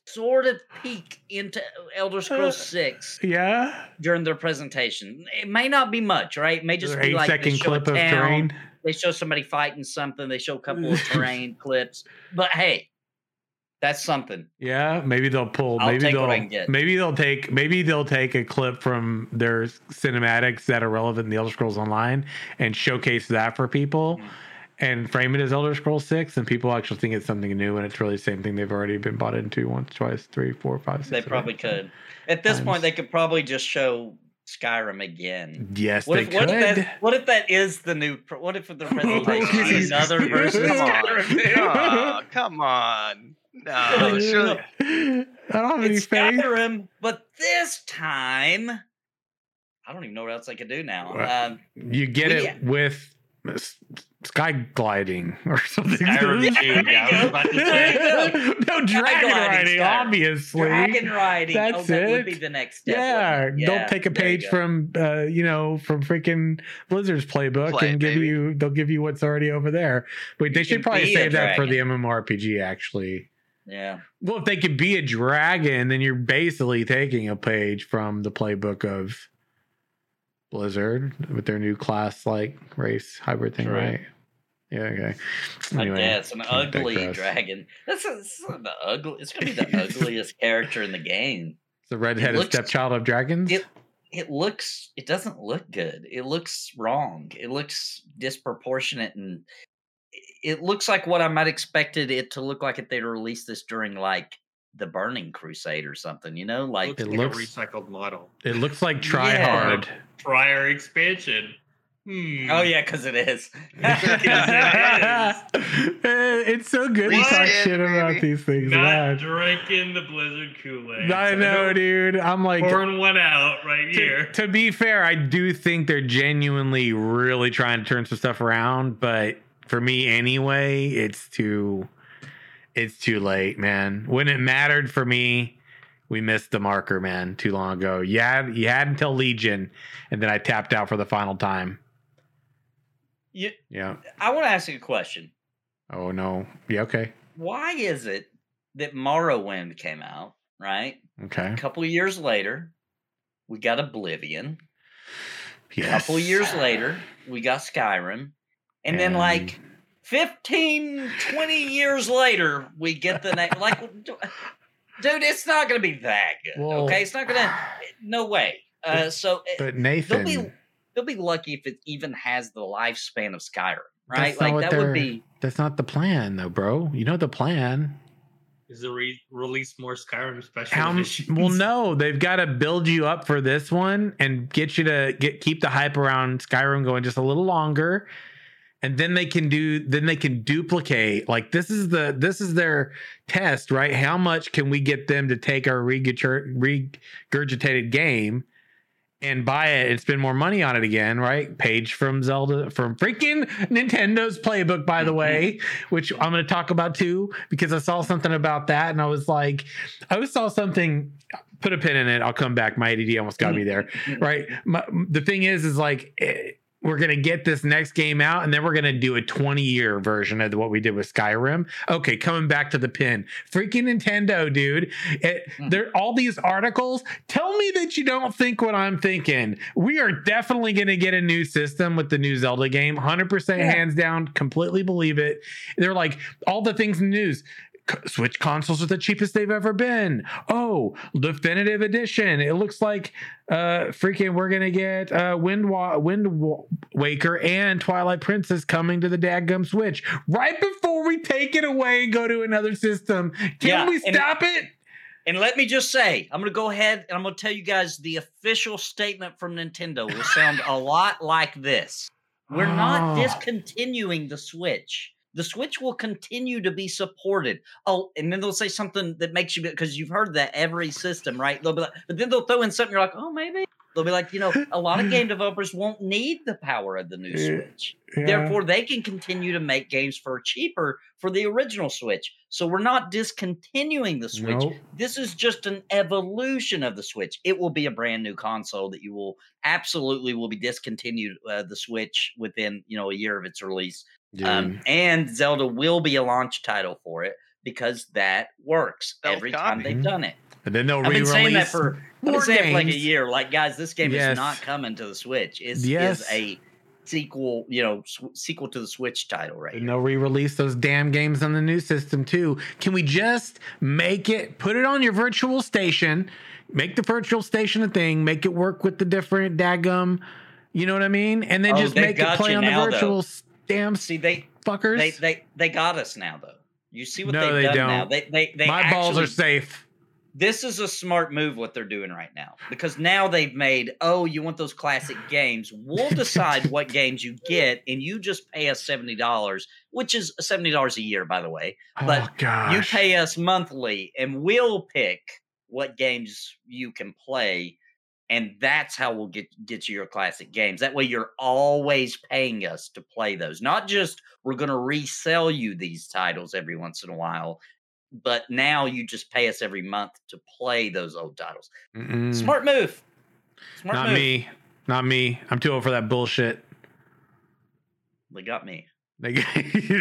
Speaker 1: sort of peek into Elder Scrolls Six
Speaker 2: yeah.
Speaker 1: during their presentation. It may not be much, right? It may just be like they
Speaker 2: second
Speaker 1: show
Speaker 2: clip of terrain.
Speaker 1: They show somebody fighting something. They show a couple of terrain clips, but hey, that's something.
Speaker 2: Yeah, maybe they'll pull.
Speaker 1: I'll
Speaker 2: maybe
Speaker 1: take
Speaker 2: they'll.
Speaker 1: what I can get.
Speaker 2: Maybe they'll take. Maybe they'll take a clip from their cinematics that are relevant in the Elder Scrolls Online and showcase that for people,
Speaker 1: Mhm.
Speaker 2: And frame it as Elder Scrolls Six, and people actually think it's something new, and it's really the same thing they've already been bought into once, twice, three, four, five, six.
Speaker 1: They
Speaker 2: seven,
Speaker 1: probably
Speaker 2: eight.
Speaker 1: could. At this
Speaker 2: times.
Speaker 1: point, they could probably just show Skyrim again.
Speaker 2: Yes,
Speaker 1: What
Speaker 2: they
Speaker 1: if,
Speaker 2: could.
Speaker 1: what if that? What if that is the new? What if the presentation
Speaker 2: geez.
Speaker 1: is another version of
Speaker 4: Come on.
Speaker 1: Skyrim?
Speaker 4: Aw, come on no surely
Speaker 2: I don't have any
Speaker 1: It's
Speaker 2: faith.
Speaker 1: Skyrim, but this time, I don't even know what else I could do now.
Speaker 2: Well,
Speaker 1: Um,
Speaker 2: You get
Speaker 1: We-
Speaker 2: it with s- sky gliding or something.
Speaker 3: Skyrim yeah, I was about to say.
Speaker 2: no dragon
Speaker 1: gliding
Speaker 2: riding,
Speaker 1: Skyrim.
Speaker 2: obviously.
Speaker 1: dragon riding. oh,
Speaker 2: That's
Speaker 1: that would be the next step.
Speaker 2: Yeah,
Speaker 1: wouldn't
Speaker 2: they'll take a
Speaker 1: there you
Speaker 2: page from uh, you know from freaking Blizzard's playbook
Speaker 4: Play
Speaker 2: and give
Speaker 4: baby.
Speaker 2: you they'll give you what's already over there. But they should probably save that for the
Speaker 1: dragon.
Speaker 2: MMORPG actually.
Speaker 1: Yeah.
Speaker 2: Well, if they could be a dragon, then you're basically taking a page from the playbook of Blizzard with their new class like race hybrid thing,
Speaker 1: True.
Speaker 2: right? Yeah, okay.
Speaker 1: Anyway, yeah, it's an ugly
Speaker 2: digress.
Speaker 1: dragon. This is the ugly. It's gonna be the ugliest character in the game.
Speaker 2: It's the redheaded
Speaker 1: looks-
Speaker 2: stepchild of dragons.
Speaker 1: It it looks. It doesn't look good. It looks wrong. It looks disproportionate, and it looks like what I might expected it to look like if they'd released this during like the Burning Crusade or something. You know, like
Speaker 3: Looks
Speaker 2: it
Speaker 3: like
Speaker 2: looks-
Speaker 3: a recycled model.
Speaker 2: it looks like try
Speaker 1: Yeah.
Speaker 2: hard.
Speaker 3: Prior expansion. Hmm.
Speaker 1: oh yeah, because it is.
Speaker 2: it's so good to talk shit about these things.
Speaker 3: Not
Speaker 2: man.
Speaker 3: drinking the Blizzard Kool-Aid.
Speaker 2: I know,
Speaker 3: don't
Speaker 2: dude. I'm like,
Speaker 3: Pouring one out right
Speaker 2: to,
Speaker 3: here.
Speaker 2: to be fair, I do think they're genuinely really trying to turn some stuff around, but for me anyway, it's too it's too late, man. When it mattered for me, we missed the marker, man, too long ago. You had you had until Legion, and then I tapped out for the final time.
Speaker 1: you,
Speaker 2: Yeah.
Speaker 1: I want to ask you a question.
Speaker 2: Oh no. Yeah, okay.
Speaker 1: Why is it that Morrowind came out right?
Speaker 2: Okay.
Speaker 1: A couple of years later, we got Oblivion. A couple of years later, we got Skyrim. And then, like, 15, 20 years later, we get the name. Like, dude, it's not going to be that good.
Speaker 2: Well-
Speaker 1: okay? It's not going to. No way. Uh, so it-
Speaker 2: But
Speaker 1: they'll
Speaker 2: Nathan,
Speaker 1: be they'll be lucky if it even has the lifespan of Skyrim, right? Like that would be.
Speaker 2: that's not the plan, though, bro. You know the plan.
Speaker 3: Is to re- release more Skyrim special
Speaker 2: How
Speaker 3: editions.
Speaker 2: well, no, they've got to build you up for this one and get you to get keep the hype around Skyrim going just a little longer, and then they can do then they can duplicate. Like this is the this is their test, right? How much can we get them to take our regurgitated game and buy it and spend more money on it again, right? Page from Zelda from freaking Nintendo's playbook, by the
Speaker 1: Mhm.
Speaker 2: way, which I'm going to talk about too because I saw something about that and I was like, I saw something. Put a pin in it. I'll come back. My ADD almost got me there, right? My, the thing is, is like. eh, we're gonna get this next game out, and then we're gonna do a 20 year version of what we did with Skyrim. Okay, coming back to the pin, freaking Nintendo, dude. It,
Speaker 1: Mhm.
Speaker 2: there, all these articles. Tell me that you don't think what I'm thinking. We are definitely gonna get a new system with the new Zelda game. 100 percent
Speaker 1: Yeah.
Speaker 2: hands down. Completely believe it. They're like all the things in the news. Switch consoles are the cheapest they've ever been. Oh, definitive edition. It looks like uh freaking we're gonna get uh Wind Wa- Wind Wa- Waker and Twilight Princess coming to the dadgum Switch right before we take it away and go to another system. Can
Speaker 1: Yeah,
Speaker 2: we stop it?
Speaker 1: And let me just say, I'm going to go ahead and I'm going to tell you guys the official statement from Nintendo will sound a lot like this. We're not
Speaker 2: Oh.
Speaker 1: discontinuing the Switch. The Switch will continue to be supported. Oh, and then they'll say something that makes you because you've heard that every system, right? They'll be like, but then they'll throw in something you're like, oh, maybe. They'll be like, you know, a lot of game developers won't need the power of the new
Speaker 2: Yeah.
Speaker 1: Switch. Therefore, they can continue to make games for cheaper for the original Switch. So we're not discontinuing the Switch
Speaker 2: Nope.
Speaker 1: this is just an evolution of the switch it will be a brand new console that you will absolutely will be discontinued uh, the switch within you know a year of its release um, and zelda will be a launch title for it because that works every time
Speaker 4: Self-copy.
Speaker 1: they've
Speaker 2: Mhm.
Speaker 1: done it
Speaker 2: and then they'll
Speaker 1: i've been
Speaker 2: re-release
Speaker 1: saying that for I've been saying it for like a year like guys this game
Speaker 2: Yes.
Speaker 1: is not coming to the switch it's
Speaker 2: Yes.
Speaker 1: is a sequel you know sw- sequel to the switch title right
Speaker 2: And
Speaker 1: here.
Speaker 2: they'll re-release those damn games on the new system too. Can we just make it put it on your virtual station, make the virtual station a thing, make it work with the different dagum, you know what I mean? And then
Speaker 1: Oh,
Speaker 2: just make it play on the virtual. though. Damn
Speaker 1: see they
Speaker 2: fuckers.
Speaker 1: they they they got us now though you see what
Speaker 2: No,
Speaker 1: they've
Speaker 2: they
Speaker 1: done
Speaker 2: don't.
Speaker 1: now they they, they
Speaker 2: My balls are safe.
Speaker 1: this is a smart move what they're doing right now because now they've made oh you want those classic games we'll decide what games you get and you just pay us $70 which is $70 a year by the way oh, but
Speaker 2: oh gosh.
Speaker 1: you pay us monthly and we'll pick what games you can play and that's how we'll get get you your classic games that way you're always paying us to play those not just we're going to resell you these titles every once in a while but now you just pay us every month to play those old titles
Speaker 2: Mm-mm.
Speaker 1: smart move smart
Speaker 2: Not
Speaker 1: move
Speaker 2: me. Not me. I'm too old for that bullshit.
Speaker 1: they got me
Speaker 2: Like,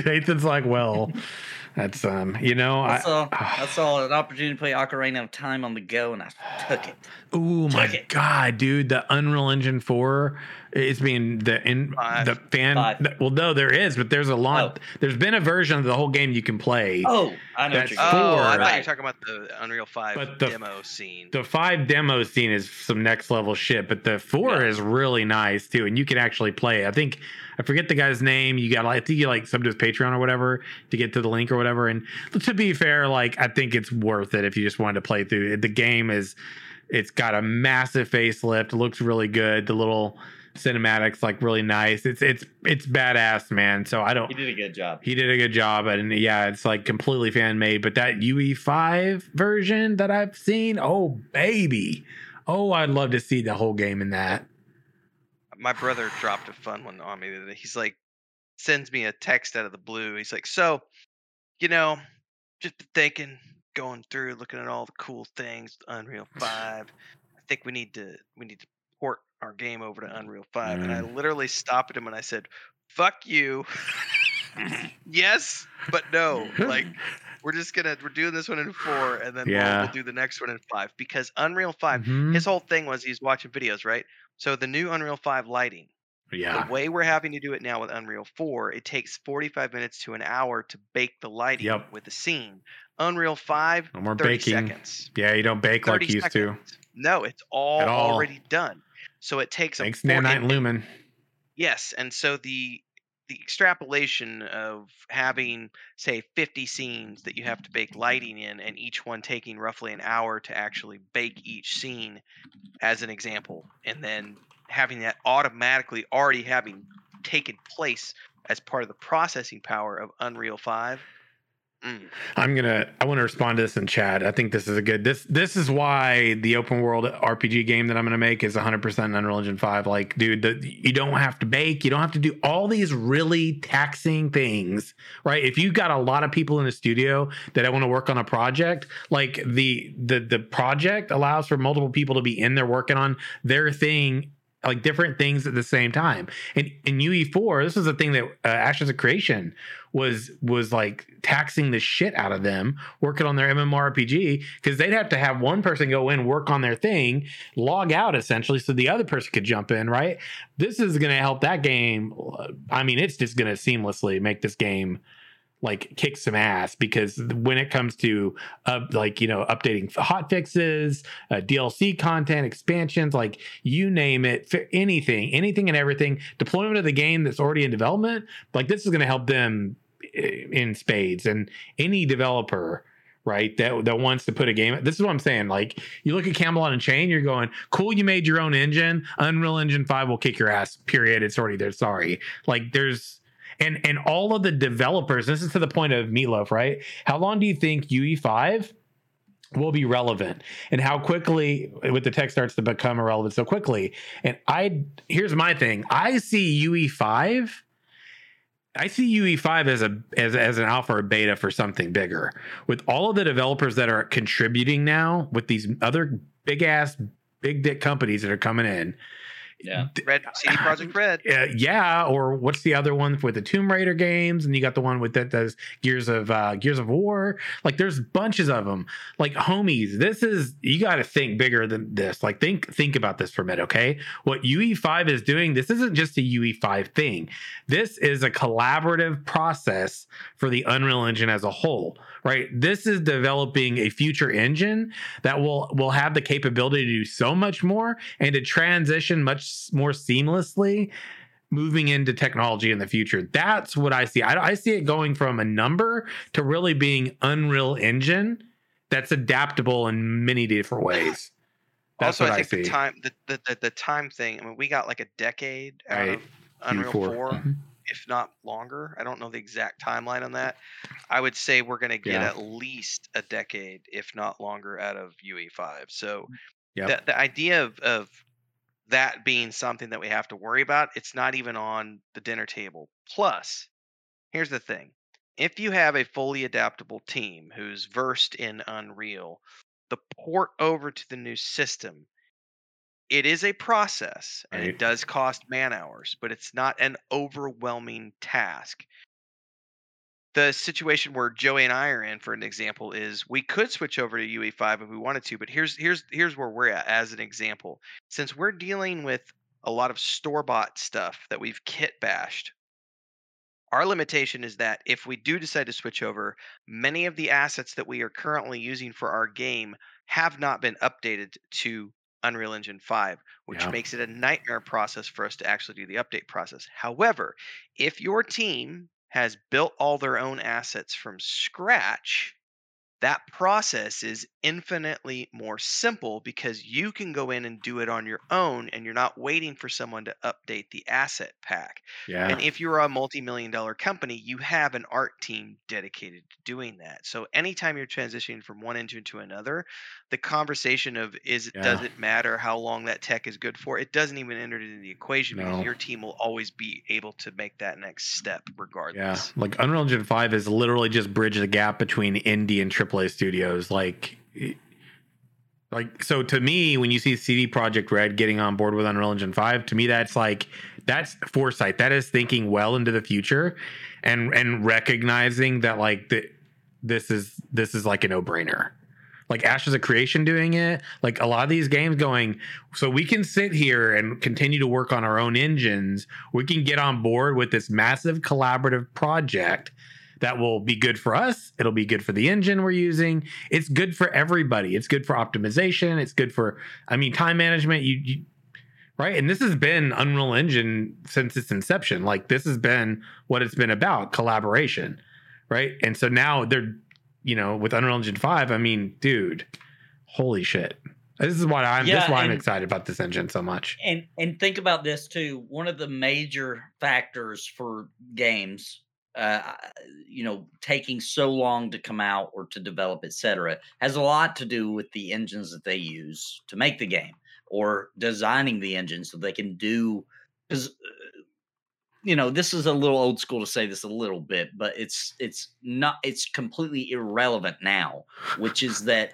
Speaker 2: Nathan's like, well, that's um, you know,
Speaker 1: I
Speaker 2: I,
Speaker 1: saw, I saw an opportunity to play Ocarina of Time on the go, and I took it.
Speaker 2: Oh my
Speaker 1: it.
Speaker 2: god, dude! The Unreal Engine Four is being the in
Speaker 4: Five.
Speaker 2: the fan.
Speaker 1: Five.
Speaker 2: the- well, no, there is, but there's a lot. There's been a version of the whole game you can play.
Speaker 1: Oh, I know what
Speaker 2: That's
Speaker 1: you're
Speaker 4: Oh. I thought you were talking about the Unreal 5
Speaker 2: But the-
Speaker 4: demo scene.
Speaker 2: The five demo scene is some next level shit, but the four
Speaker 1: Yeah.
Speaker 2: is really nice too, and you can actually play. I think I forget the guy's name. You got, I think you like sub to his Patreon or whatever to get to the link or whatever. And to be fair, like I think it's worth it if you just wanted to play through. The game is, it's got a massive facelift. It looks really good. The little cinematics like really nice. It's it's it's badass, man. So I don't.
Speaker 1: He did a good job.
Speaker 2: He did a good job, and yeah, it's like completely fan made. But that UE5 version that I've seen, oh baby, oh I'd love to see the whole game in that.
Speaker 4: My brother dropped a fun one on me. the. He's like, sends me a text out of the blue. He's like, so, you know, just thinking, going through, looking at all the cool things, Unreal 5. I think we need to we need to port our game over to Unreal 5. And I literally stopped him and I said, fuck you. yes, but no. Like we're just gonna we're doing this one in four and then we'll- we'll, do the next one in five because Unreal 5
Speaker 2: Mhm.
Speaker 4: his whole thing was he's watching videos, right? So the new Unreal 5 lighting,
Speaker 2: yeah,
Speaker 4: the way we're having to do it now with Unreal 4, it takes 45 minutes to an hour to bake the lighting
Speaker 2: Yep.
Speaker 4: with the scene. Unreal 5,
Speaker 2: no more
Speaker 4: 30
Speaker 2: baking.
Speaker 4: seconds.
Speaker 2: Yeah, you don't bake like you used to.
Speaker 4: No, it's all,
Speaker 2: all.
Speaker 4: already done. So it takes a
Speaker 2: Thanks,
Speaker 4: four-
Speaker 2: Nanite
Speaker 4: and
Speaker 2: Lumen.
Speaker 4: Yes, and so the the extrapolation of having say 50 scenes that you have to bake lighting in and each one taking roughly an hour to actually bake each scene as an example and then having that automatically already having taken place as part of the processing power of Unreal 5 Mm. Mm.
Speaker 2: I'm gonna. I want to respond to this in chat. I think this is a good. This this is why the open world RPG game that I'm gonna make is 100 percent Unreal Engine Five. Like, dude, the, you don't have to bake. You don't have to do all these really taxing things, right? If you got a lot of people in the studio that I want to work on a project, like the the the project allows for multiple people to be in there working on their thing like different things at the same time. And in UE4, this is the thing that uh, Ashes of Creation was was like taxing the shit out of them working on their MMORPG because they'd have to have one person go in, work on their thing, log out essentially, so the other person could jump in. Right? This is going to help that game. I mean, it's just going to seamlessly make this game like kick some ass because when it comes to uh, like you know updating hot fixes uh, dlc content expansions like you name it anything anything and everything deployment of the game that's already in development like this is going to help them eh, in spades. And any developer right that that wants to put a game this is what i'm saying like you look at Camelot Unchained you're going cool you made your own engine. Unreal engine 5 will kick your ass period. It's already there. Sorry. Like there's and and all of the developers this is to the point of meatloaf right? How long do you think ue5 will be relevant? And how quickly with the tech starts to become irrelevant so quickly? And i here's my thing. I see ue5 I see UE5 as a as as an alpha or beta for something bigger. With all of the developers that are contributing now, with these other big ass big dick companies that are coming in,
Speaker 1: Yeah.
Speaker 4: Red CD Projekt Red.
Speaker 2: uh, yeah, or what's the other one with the Tomb Raider games? And you got the one with that does Gears of uh, Gears of War. Like there's bunches of them. Like homies, this is you got to think bigger than this. Like think think about this for a minute, okay? What UE5 is doing, this isn't just a UE5 thing. This is a collaborative process for the Unreal Engine as a whole, right? This is developing a future engine that will will have the capability to do so much more and to transition much more seamlessly moving into technology in the future. That's what I see. I, I see it going from a number to really being Unreal Engine that's adaptable in many different ways. That's
Speaker 4: also,
Speaker 2: what
Speaker 4: I
Speaker 2: I,
Speaker 4: think
Speaker 2: see.
Speaker 4: the time the, the, the, the time thing. I mean, we got like a decade out
Speaker 2: Right.
Speaker 4: of Unreal
Speaker 2: Q4.
Speaker 4: 4,
Speaker 2: Mhm.
Speaker 4: If not longer. I don't know the exact timeline on that. I would say we're going to get
Speaker 2: Yeah.
Speaker 4: at least a decade, if not longer, out of UE5. So mm,
Speaker 2: Yep.
Speaker 4: the, the idea of, of that being something that we have to worry about, it's not even on the dinner table. Plus, here's the thing if you have a fully adaptable team who's versed in Unreal, the port over to the new system, it is a process and
Speaker 2: Right.
Speaker 4: it does cost man hours, but it's not an overwhelming task. The situation where Joey and I are in, for an example, is we could switch over to UE5 if we wanted to, but here's here's here's where we're at as an example. Since we're dealing with a lot of store bought stuff that we've kit bashed, our limitation is that if we do decide to switch over, many of the assets that we are currently using for our game have not been updated to Unreal Engine 5, which
Speaker 2: Yeah.
Speaker 4: makes it a nightmare process for us to actually do the update process. However, if your team has built all their own assets from scratch, that process is infinitely more simple because you can go in and do it on your own and you're not waiting for someone to update the asset pack.
Speaker 2: Yeah.
Speaker 4: And if you're a multi-million dollar company, you have an art team dedicated to doing that. So anytime you're transitioning from one engine to another, the conversation of is it does it matter how long that tech is good for? It doesn't even enter into the equation
Speaker 2: No.
Speaker 4: because your team will always be able to make that next step regardless.
Speaker 2: Yeah, like Unreal Engine Five is literally just bridge the gap between indie and AAA studios. Like, like so to me, when you see CD Projekt Red getting on board with Unreal Engine Five, to me that's like that's foresight. That is thinking well into the future, and and recognizing that like the, this is this is like a no brainer. Like Ashes of Creation doing it, like a lot of these games going, so we can sit here and continue to work on our own engines. We can get on board with this massive collaborative project that will be good for us. It'll be good for the engine we're using. It's good for everybody. It's good for optimization. It's good for, I mean, time management. You, you right, and this has been Unreal Engine since its inception. Like this has been what it's been about, collaboration, right? And so now they're, you know, with Unreal Engine Five. I mean, dude, holy shit. This is why I'm. this
Speaker 1: Yeah,
Speaker 2: is why I'm excited about this engine so much.
Speaker 1: And and think about this too. One of the major factors for games uh, you know, taking so long to come out or to develop, et cetera, has a lot to do with the engines that they use to make the game or designing the engine so they can do because you know this is a little old school to say this a little bit but it's it's not it's completely irrelevant now which is that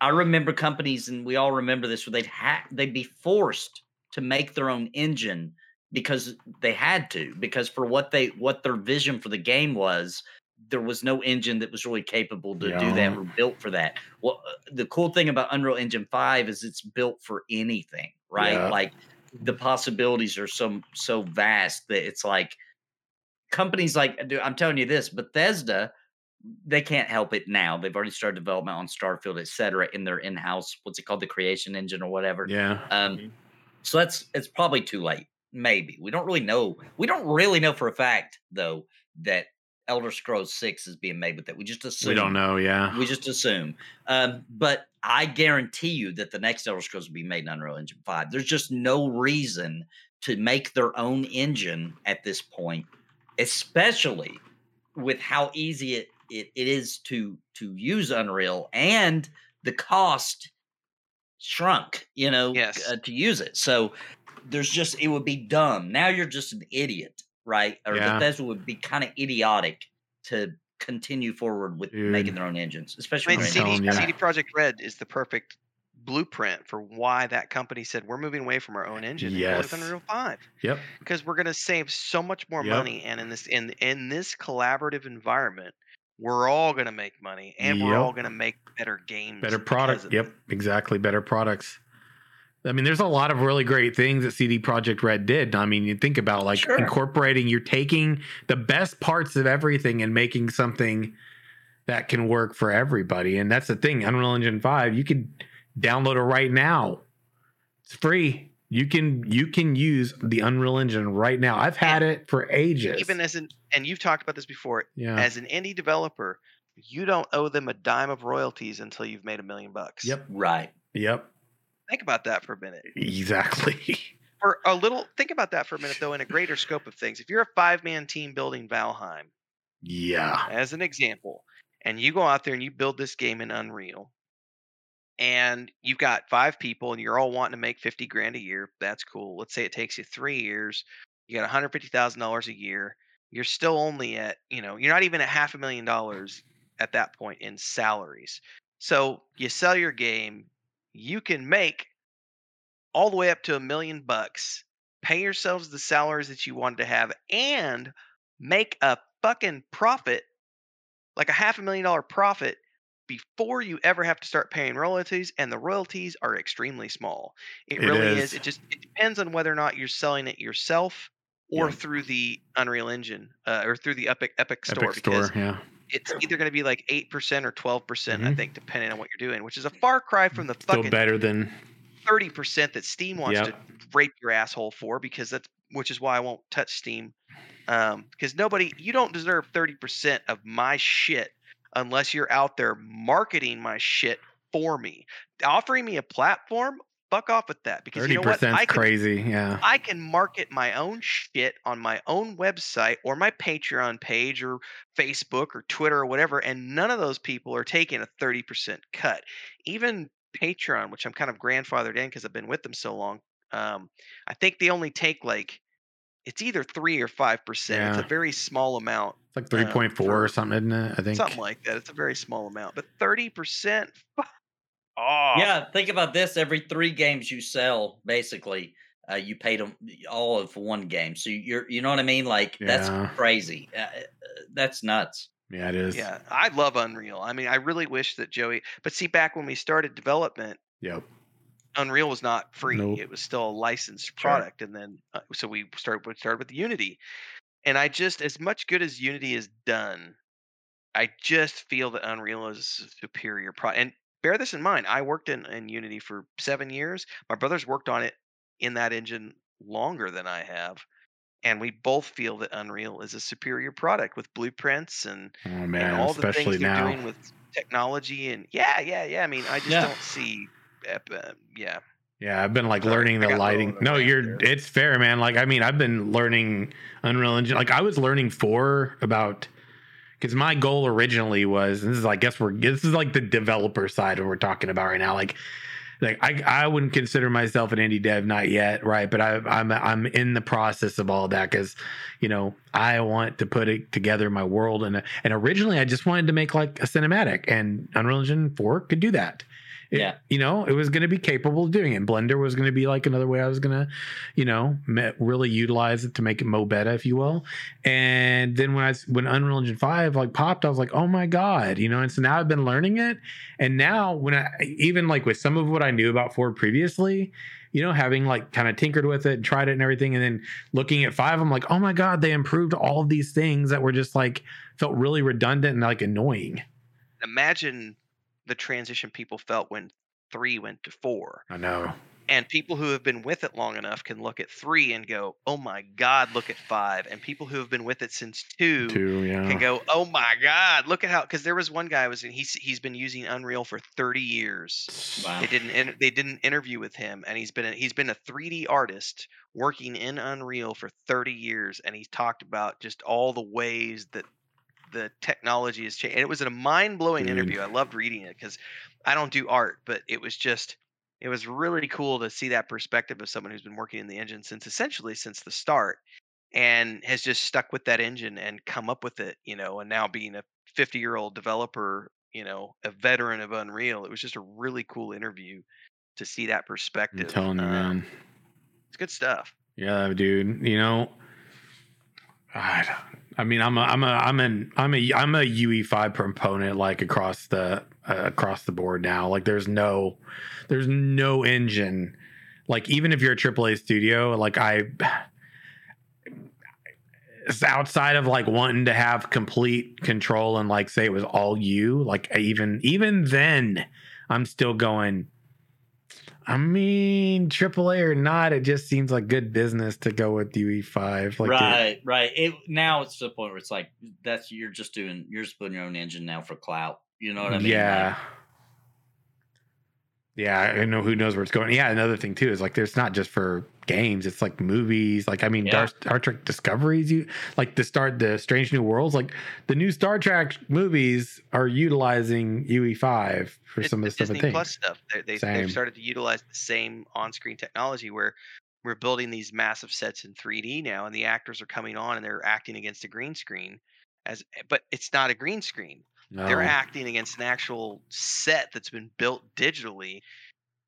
Speaker 1: i remember companies and we all remember this where they'd ha- they'd be forced to make their own engine because they had to because for what they what their vision for the game was there was no engine that was really capable to do that or built for that well uh, the cool thing about unreal engine 5 is it's built for anything right
Speaker 2: Yeah.
Speaker 1: like the possibilities are so so vast that it's like companies like dude, I'm telling you this, Bethesda, they can't help it now. They've already started development on Starfield, et cetera, in their in-house, what's it called, the creation engine or whatever.
Speaker 2: Yeah.
Speaker 1: Um,
Speaker 3: Mhm.
Speaker 1: so that's it's probably too late. Maybe we don't really know. We don't really know for a fact though that Elder Scrolls Six is being made with that. We just assume
Speaker 2: We don't know. Yeah.
Speaker 1: we just assume. Um, but I guarantee you that the next Elder Scrolls will be made in Unreal Engine 5. There's just no reason to make their own engine at this point, especially with how easy it, it, it is to to use Unreal and the cost shrunk, you know,
Speaker 4: Yes.
Speaker 1: uh, to use it. So there's just it would be dumb. Now you're just an idiot, right? Or
Speaker 2: Yeah.
Speaker 1: Bethesda would be kind of idiotic to continue forward with making their own engines, especially when
Speaker 2: I'm
Speaker 1: they're
Speaker 4: CD. CD Projekt Red is the perfect blueprint for why that company said we're moving away from our own engine and with
Speaker 2: Yes.
Speaker 4: Unreal Five
Speaker 2: Yep.
Speaker 4: because we're going to save so much more
Speaker 2: Yep.
Speaker 4: money, and in this in in this collaborative environment, we're all going to make money, and we're all going to make better games,
Speaker 2: Better
Speaker 4: because
Speaker 2: product. Yep. Exactly. Better products. I mean, there's a lot of really great things that CD Projekt Red did. I mean, you think about like
Speaker 1: Sure.
Speaker 2: incorporating, you're taking the best parts of everything and making something that can work for everybody. And that's the thing. Unreal Engine 5, you can download it right now. It's free. You can you can use the Unreal Engine right now. I've had it for ages.
Speaker 4: Even as an and you've talked about this before,
Speaker 2: yeah.
Speaker 4: as an indie developer, you don't owe them a dime of royalties until you've made a million bucks.
Speaker 2: Yep.
Speaker 1: right.
Speaker 2: Yep.
Speaker 4: Think about that for a minute.
Speaker 2: Exactly.
Speaker 4: For a little, think about that for a minute, though, in a greater scope of things. If you're a five man team building Valheim,
Speaker 2: yeah.
Speaker 4: as an example, and you go out there and you build this game in Unreal, and you've got five people and you're all wanting to make 50 grand a year, that's cool. Let's say it takes you three years, you got $150,000 a year. You're still only at, you know, you're not even at half a million dollars at that point in salaries. So you sell your game, you can make all the way up to a million bucks, pay yourselves the salaries that you wanted to have, and make a fucking profit, like a half a million dollar profit, before you ever have to start paying royalties. And the royalties are extremely small. It,
Speaker 2: It
Speaker 4: really
Speaker 2: is.
Speaker 4: is. It just it depends on whether or not you're selling it yourself or
Speaker 2: Yeah.
Speaker 4: through the Unreal Engine uh, or through the Epic Epic Store.
Speaker 2: Epic
Speaker 4: because
Speaker 2: Store. Yeah.
Speaker 4: It's either going to be like eight percent or twelve percent, I think, depending on what you're doing, which is a far cry from the fucking Still
Speaker 2: better than
Speaker 4: thirty percent that Steam wants
Speaker 2: Yep.
Speaker 4: to rape your asshole for, because that's which is why I won't touch Steam, um, because nobody, you don't deserve thirty percent of my shit unless you're out there marketing my shit for me, offering me a platform. Fuck off with that, because
Speaker 2: thirty
Speaker 4: you know what?
Speaker 2: percent
Speaker 4: I can
Speaker 2: crazy. Yeah.
Speaker 4: I can market my own shit on my own website or my Patreon page or Facebook or Twitter or whatever, and none of those people are taking a 30% cut. Even Patreon, which I'm kind of grandfathered in because I've been with them so long, um, I think they only take like it's either three or five percent.
Speaker 2: Yeah.
Speaker 4: It's a very small amount,
Speaker 2: It's like three point four or something, isn't it? I think.
Speaker 4: something like that. It's a very small amount, but 30%. Oh,
Speaker 1: Yeah, think about this: every three games you sell, basically, uh, you paid them all of one game. So you're, you know what I mean? Like that's crazy. Uh, uh, that's nuts.
Speaker 2: yeah, it is.
Speaker 4: Yeah, I love Unreal. I mean, I really wish that Joey. But see, back when we started development,
Speaker 2: Yep.
Speaker 4: Unreal was not free.
Speaker 2: Nope.
Speaker 4: It was still a licensed
Speaker 1: Sure.
Speaker 4: product, and then uh, so we started we started with Unity. And I just, as much good as Unity is done, I just feel that Unreal is a superior product. And bear this in mind: I worked in, in Unity for seven years. My brothers worked on it in that engine longer than I have, and we both feel that Unreal is a superior product with blueprints and
Speaker 2: Oh
Speaker 4: and all the things they're
Speaker 2: now.
Speaker 4: doing with technology and yeah, yeah, yeah. I mean, I just
Speaker 1: Yeah.
Speaker 4: don't see, uh, yeah,
Speaker 2: Yeah, I've been like
Speaker 4: Sorry,
Speaker 2: learning the lighting. No, you're
Speaker 4: there.
Speaker 2: it's fair, man. Like I mean, I've been learning Unreal Engine. Like I was learning four about because my goal originally was and this is I guess we're this is like the developer side of what we're talking about right now. Like like I I wouldn't consider myself an indie dev, not yet, right? But I I'm I'm in the process of all that because you know I want to put it together my world and and originally I just wanted to make like a cinematic and Unreal Engine four could do that. It-
Speaker 1: Yeah.
Speaker 2: you know, it was going to be capable of doing it. Blender was going to be like another way I was going to, you know, really utilize it to make it mo better, if you will. And then when I s- when Unreal Engine five like popped, I was like, oh my god, you know. And so now I've been learning it, and now when I even like with some of what I knew about Ford previously, you know, having like kind of tinkered with it, and tried it and everything, and then looking at five, I'm like, oh my god, they improved all of these things that were just like felt really redundant and like annoying.
Speaker 4: Imagine the transition people felt when three went to four.
Speaker 2: I know.
Speaker 4: And people who have been with it long enough can look at three and go, "Oh my God, look at five. And people who have been with it since two
Speaker 2: Two, yeah.
Speaker 4: can go, "Oh my God, look at how." Because there was one guy was he's he's been using Unreal for thirty years.
Speaker 1: Wow.
Speaker 4: They didn't they did an interview with him, and he's been a, he's been a 3D artist working in Unreal for 30 years, and he's talked about just all the ways that the technology has changed. And it was a mind blowing interview. I loved reading it because I don't do art, but it was just it was really cool to see that perspective of someone who's been working in the engine since essentially since the start and has just stuck with that engine and come up with it, you know, and now being a 50 year old developer, you know, a veteran of Unreal. It was just a really cool interview to see that
Speaker 2: I'm
Speaker 4: perspective.
Speaker 2: telling you,
Speaker 4: Um,
Speaker 2: man.
Speaker 4: It's good stuff.
Speaker 2: Yeah, dude. You know, I, don't- I mean, I'm a, I'm a, I'm an, I'm a, I'm a UE5 proponent like across the, uh, across the board now. Like, there's no, there's no engine. Like, even if you're a AAA studio, like I, it's outside of like wanting to have complete control and like say it was all you. Like, even, even then, I'm still going. I mean, AAA or not, it just seems like good business to go with UE5. Like, it-
Speaker 1: right, right. It now it's to the point where it's like that's you're just doing you're just putting your own engine now for clout. You know what I mean? Like,
Speaker 2: Yeah. I know who knows where it's going. Yeah, another thing too is like there's not just for games, it's like movies. Like I mean,
Speaker 1: Yeah.
Speaker 2: Star, Star Trek Discoveries, you like the start the Strange New Worlds, like the new Star Trek movies are utilizing UE5 for
Speaker 4: It's
Speaker 2: some of the stuff
Speaker 4: Disney
Speaker 2: things.
Speaker 4: Plus stuff. They, they, they've started to utilize the same on screen technology where we're building these massive sets in 3D now, and the actors are coming on and they're acting against a green screen. As, but it's not a green screen. They're acting against an actual set that's been built digitally.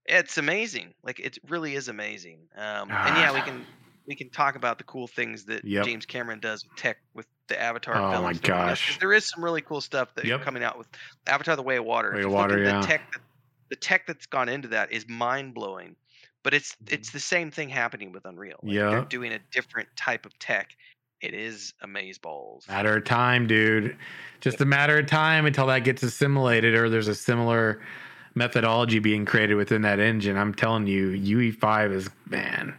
Speaker 4: It's amazing. Like it really is amazing. Um, and yeah, we
Speaker 2: Ah.
Speaker 4: can we can talk about the cool things that
Speaker 2: Yep.
Speaker 4: James Cameron does with tech with the Avatar films.
Speaker 2: Oh my
Speaker 4: and everything else, 'cause
Speaker 2: gosh.
Speaker 4: there is some really cool stuff that
Speaker 2: Yep.
Speaker 4: coming out with Avatar: The Way of Water.
Speaker 2: Way of Water, yeah.
Speaker 4: The tech that, the tech that's gone into that is mind blowing. But it's it's the same thing happening with Unreal. Like
Speaker 2: Yeah.
Speaker 4: They're doing a different type of tech. It is amazeballs.
Speaker 2: Matter of time, dude. Just a matter of time until that gets assimilated or there's a similar methodology being created within that engine. I'm telling you, UE5 is man,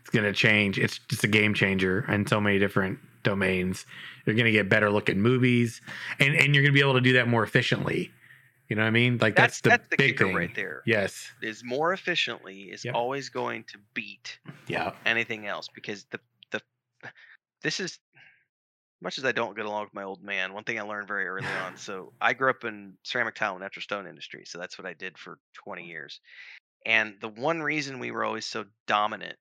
Speaker 2: it's gonna change. It's just a game changer in so many different domains. You're gonna get better looking movies, and and you're gonna be able to do that more efficiently. You know what I mean? Like that's,
Speaker 4: That's
Speaker 2: the
Speaker 4: that's the
Speaker 2: big
Speaker 4: kicker
Speaker 2: thing.
Speaker 4: right there.
Speaker 2: Yes.
Speaker 4: Is more efficiently is
Speaker 2: Yep.
Speaker 4: always going to beat
Speaker 2: Yeah.
Speaker 4: anything else because the this is much as I don't get along with my old man, one thing I learned very early on. So I grew up in ceramic tile and natural stone industry, so that's what I did for 20 years. And the one reason we were always so dominant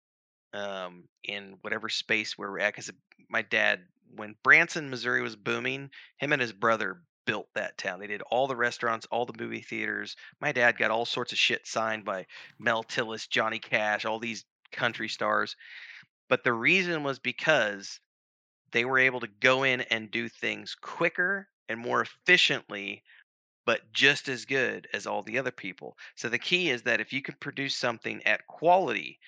Speaker 4: um, in whatever space where we're at, because my dad, when Branson, Missouri was booming, him and his brother built that town. They did all the restaurants, all the movie theaters. My dad got all sorts of shit signed by Mel Tillis, Johnny Cash, all these country stars. But the reason was because they were able to go in and do things quicker and more efficiently, but just as good as all the other people. So the key is that if you can produce something at quality,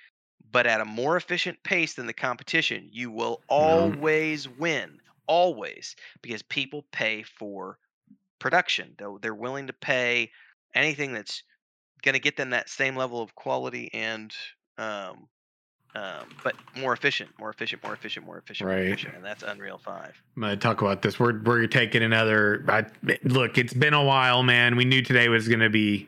Speaker 4: but at a more efficient pace than the competition, you will always win. Always. Because people pay for production. They're, they're willing to pay anything that's going to get them that same level of quality and um, um, but more efficient, more efficient, more efficient, more efficient, more efficient, and that's Unreal Five.
Speaker 2: I'm gonna talk about this. We're we're taking another. I, look, it's been a while, man. We knew today was gonna be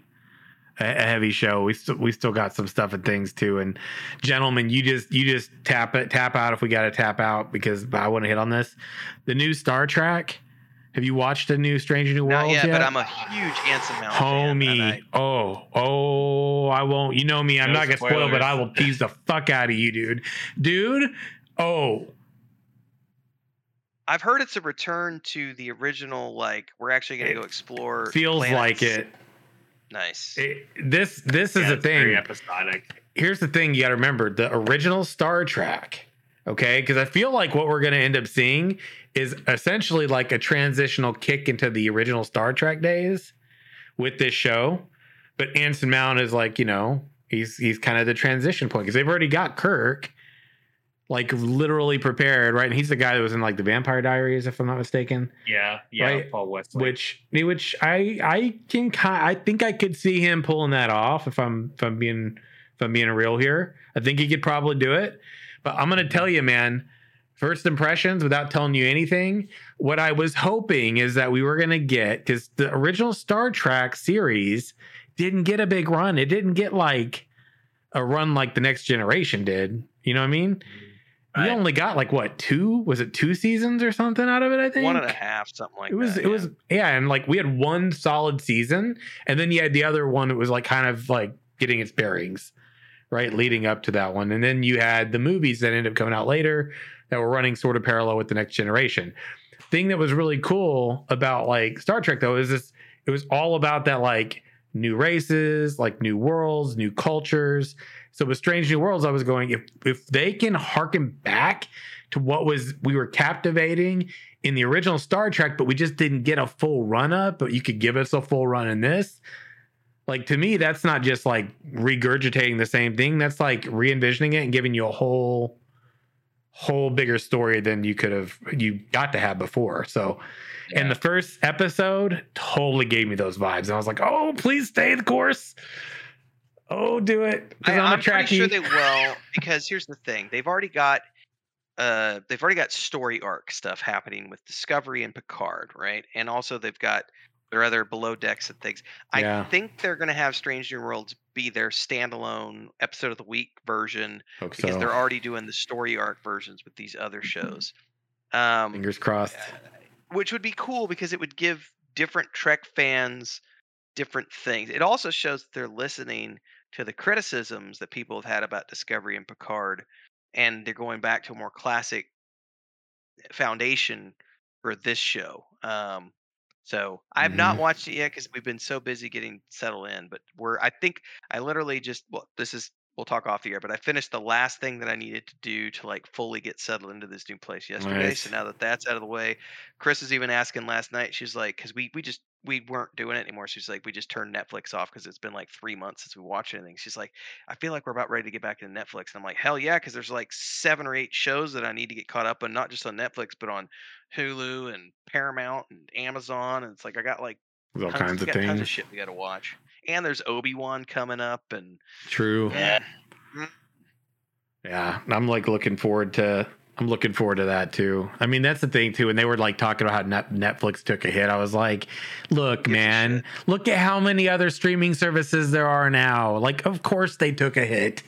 Speaker 2: a, a heavy show. We still we still got some stuff and things too. And gentlemen, you just you just tap it tap out if we got to tap out because I want to hit on this. The new Star Trek. Have you watched the new Strange New
Speaker 4: Not
Speaker 2: Worlds
Speaker 4: yet,
Speaker 2: yet?
Speaker 4: but I'm a huge Anson Mount fan,
Speaker 2: Homie,
Speaker 4: I-
Speaker 2: oh, oh, I won't. You know me, I'm
Speaker 5: No
Speaker 2: not gonna spoil, but. I will tease the fuck out of you, dude. Dude, oh,
Speaker 4: I've heard it's a return to the original. Like we're actually going
Speaker 2: It
Speaker 4: to go explore.
Speaker 2: feels like it.
Speaker 4: Nice.
Speaker 2: It- This this is
Speaker 3: Yeah,
Speaker 2: the
Speaker 3: very
Speaker 2: thing.
Speaker 3: episodic.
Speaker 2: Here's the thing you got to remember: the original Star Trek. Okay, because I feel like what we're gonna end up seeing is essentially like a transitional kick into the original Star Trek days with this show. But Anson Mount is like, you know, he's he's kind of the transition point because they've already got Kirk like literally prepared, right? And he's the guy that was in like the Vampire Diaries, if I'm not mistaken.
Speaker 3: Yeah, yeah.
Speaker 2: Right,
Speaker 3: Paul Wesley.
Speaker 2: Which which I I can ki- I think I could see him pulling that off if I'm if I'm being if I'm being real here. I think he could probably do it. But I'm gonna tell you, man. First impressions, without telling you anything, what I was hoping is that we were gonna get because the original Star Trek series didn't get a big run. It didn't get like a run like the Next Generation did. You know what I mean? We
Speaker 3: Right.
Speaker 2: only got like what two? Was it two seasons or something out of it? I think
Speaker 4: One and a half, something like
Speaker 2: it was
Speaker 4: that.
Speaker 2: it was yeah and like we had one solid season and then you had the other one that was like kind of like getting its bearings right leading up to that one and then you had the movies that ended up coming out later that were running sort of parallel with the next generation thing that was really cool about like star trek though is this it was all about that like new races like new worlds new cultures so with strange new worlds i was going if if they can harken back to what was we were captivating in the original Star Trek, but we just didn't get a full run up, but you could give us a full run in this. Like to me, that's not just like regurgitating the same thing. That's like re-envisioning it and giving you a whole whole bigger story than you could have you got to have before. So and the first episode totally gave me those vibes. And I was like, oh, please stay the course. Oh, do it.
Speaker 4: I,
Speaker 2: I'm a
Speaker 4: I'm pretty sure they will because here's the thing: they've already got uh they've already got story arc stuff happening with Discovery and Picard, right? And also they've got their other below decks and things.
Speaker 2: Yeah.
Speaker 4: I think they're going to have Strange New Worlds be their standalone episode of the week version
Speaker 2: Hope
Speaker 4: because
Speaker 2: so.
Speaker 4: they're already doing the story arc versions with these other shows. Um,
Speaker 2: Fingers crossed.
Speaker 4: which would be cool because it would give different Trek fans different things. It also shows that they're listening to the criticisms that people have had about Discovery and Picard, and they're going back to a more classic foundation for this show. Um, so I have not mm-hmm. watched it yet because we've been so busy getting settled in. But we're, I think, I literally just well, this is we'll talk off the air, but I finished the last thing that I needed to do to like fully get settled into this new place yesterday. So now that that's out of the way, Chris was even asking last night. She's like, because we we just we weren't doing it anymore. She's like, we just turned Netflix off because it's been like three months since we watched anything. She's like, I feel like we're about ready to get back into Netflix. And I'm like, hell yeah, because there's like seven or eight shows that I need to get caught up on, not just on Netflix, but on Hulu and Paramount and Amazon. And it's like I got like
Speaker 2: There's all kinds of
Speaker 4: got tons of
Speaker 2: things.
Speaker 4: shit we got to watch. And there's Obi Wan coming up, and
Speaker 2: True.
Speaker 4: yeah, mm-hmm.
Speaker 2: Yeah, I'm like looking forward to. I'm looking forward to that too. I mean, that's the thing too. And they were like talking about how Net- Netflix took a hit. I was like, look,
Speaker 4: Gives
Speaker 2: man, look at how many other streaming services there are now. Like, of course they took a hit.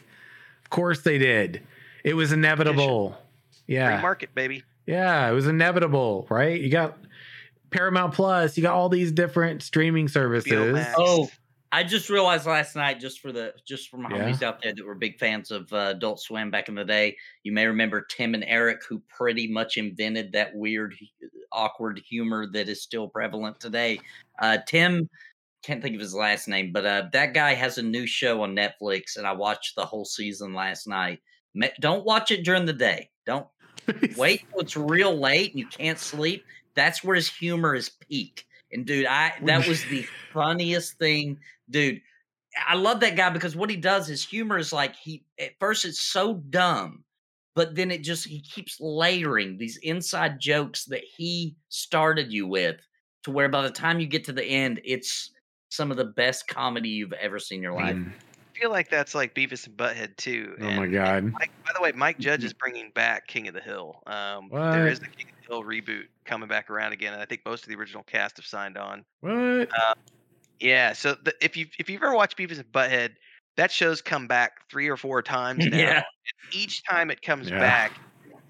Speaker 2: Of course they did. It was inevitable.
Speaker 4: free
Speaker 2: Yeah.
Speaker 4: market, baby.
Speaker 2: Yeah, it was inevitable, right? You got Paramount Plus, you got all these different streaming services.
Speaker 1: Oh, I just realized last night, just for the just for my
Speaker 2: Yeah.
Speaker 1: homies out there that were big fans of uh, Adult Swim back in the day, you may remember Tim and Eric, who pretty much invented that weird, awkward humor that is still prevalent today. Uh, Tim can't think of his last name, but uh, that guy has a new show on Netflix, and I watched the whole season last night. Don't watch it during the day. Don't wait till it's real late and you can't sleep. That's where his humor is peak. And dude, I that was the funniest thing, dude. I love that guy because what he does, his humor is like he at first it's so dumb, but then it just he keeps layering these inside jokes that he started you with to where by the time you get to the end, it's some of the best comedy you've ever seen in your life.
Speaker 2: Mm.
Speaker 4: I feel like that's like Beavis and Butthead too.
Speaker 2: Oh my god.
Speaker 4: Mike, by the way, Mike Judge is bringing back King of the Hill. Um, there
Speaker 2: What?
Speaker 4: is the King of the Hill reboot coming back around again, and I think most of the original cast have signed on.
Speaker 2: What?
Speaker 4: Yeah, so the, if you if you've ever watched Beavis and Butthead, that show's come back three or four times now.
Speaker 1: Yeah.
Speaker 4: and each time it comes
Speaker 2: Yeah.
Speaker 4: back,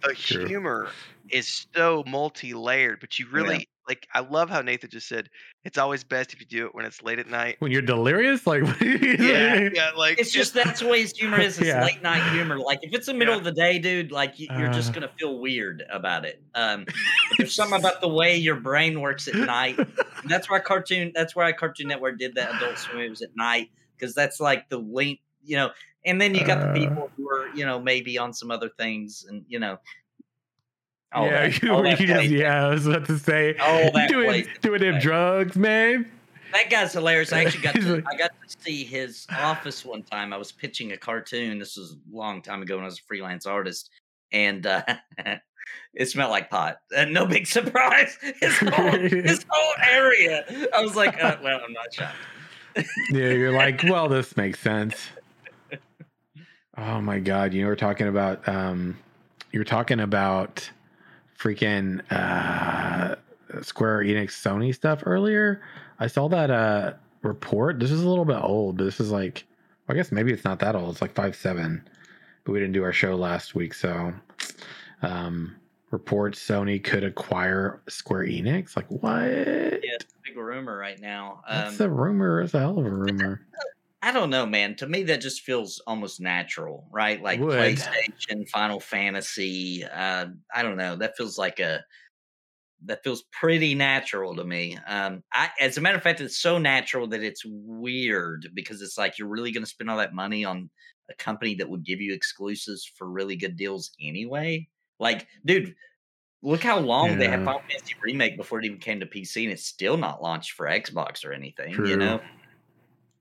Speaker 4: the
Speaker 2: True.
Speaker 4: humor is so multi-layered. But you really like. I love how Nathan just said it's always best if you do it when it's late at night.
Speaker 2: When you're delirious, like
Speaker 4: Yeah, yeah, like
Speaker 1: It's just that's the way his humor is. It's
Speaker 2: Yeah.
Speaker 1: late night humor. Like if it's the middle
Speaker 4: Yeah.
Speaker 1: of the day, dude, like you, you're just
Speaker 2: Uh.
Speaker 1: gonna feel weird about it. Um, but there's something about the way your brain works at night. And that's why cartoon. That's why Cartoon Network did that Adult Swim was at night because that's like the link, you know. And then you got
Speaker 2: Uh.
Speaker 1: the people who are, you know, maybe on some other things, and you know. All
Speaker 2: yeah,
Speaker 1: that-
Speaker 2: you, you just, yeah, I was about to say,
Speaker 1: All
Speaker 2: doing doing them drugs, man.
Speaker 1: That guy's hilarious. I actually got to, I got to see his office one time. I was pitching a cartoon. This was a long time ago when I was a freelance artist, and uh, it smelled like pot. And no big surprise. His whole, his whole area. I was like, uh, well, I'm not shocked.
Speaker 2: Yeah, you're like, well, this makes sense. Oh my god, you know we're talking about um you're talking about freaking uh Square Enix Sony stuff earlier. I saw that uh report. This is a little bit old, but this is like I guess maybe it's not that old. It's like five seven. But we didn't do our show last week, so um reports Sony could acquire Square Enix. Like what?
Speaker 1: Yeah, it's a big rumor right now.
Speaker 2: That's
Speaker 1: Um,
Speaker 2: a rumor. It's a hell of a rumor.
Speaker 1: I don't know, man. To me, that just feels almost natural, right? Like
Speaker 2: Would.
Speaker 1: PlayStation, Final Fantasy. Uh, I don't know. That feels like a that feels pretty natural to me. Um, I, as a matter of fact, it's so natural that it's weird because it's like you're really going to spend all that money on a company that would give you exclusives for really good deals anyway. Like, dude, look how long they had
Speaker 2: Yeah.
Speaker 1: Final Fantasy remake before it even came to PC, and it's still not launched for Xbox or anything. You know.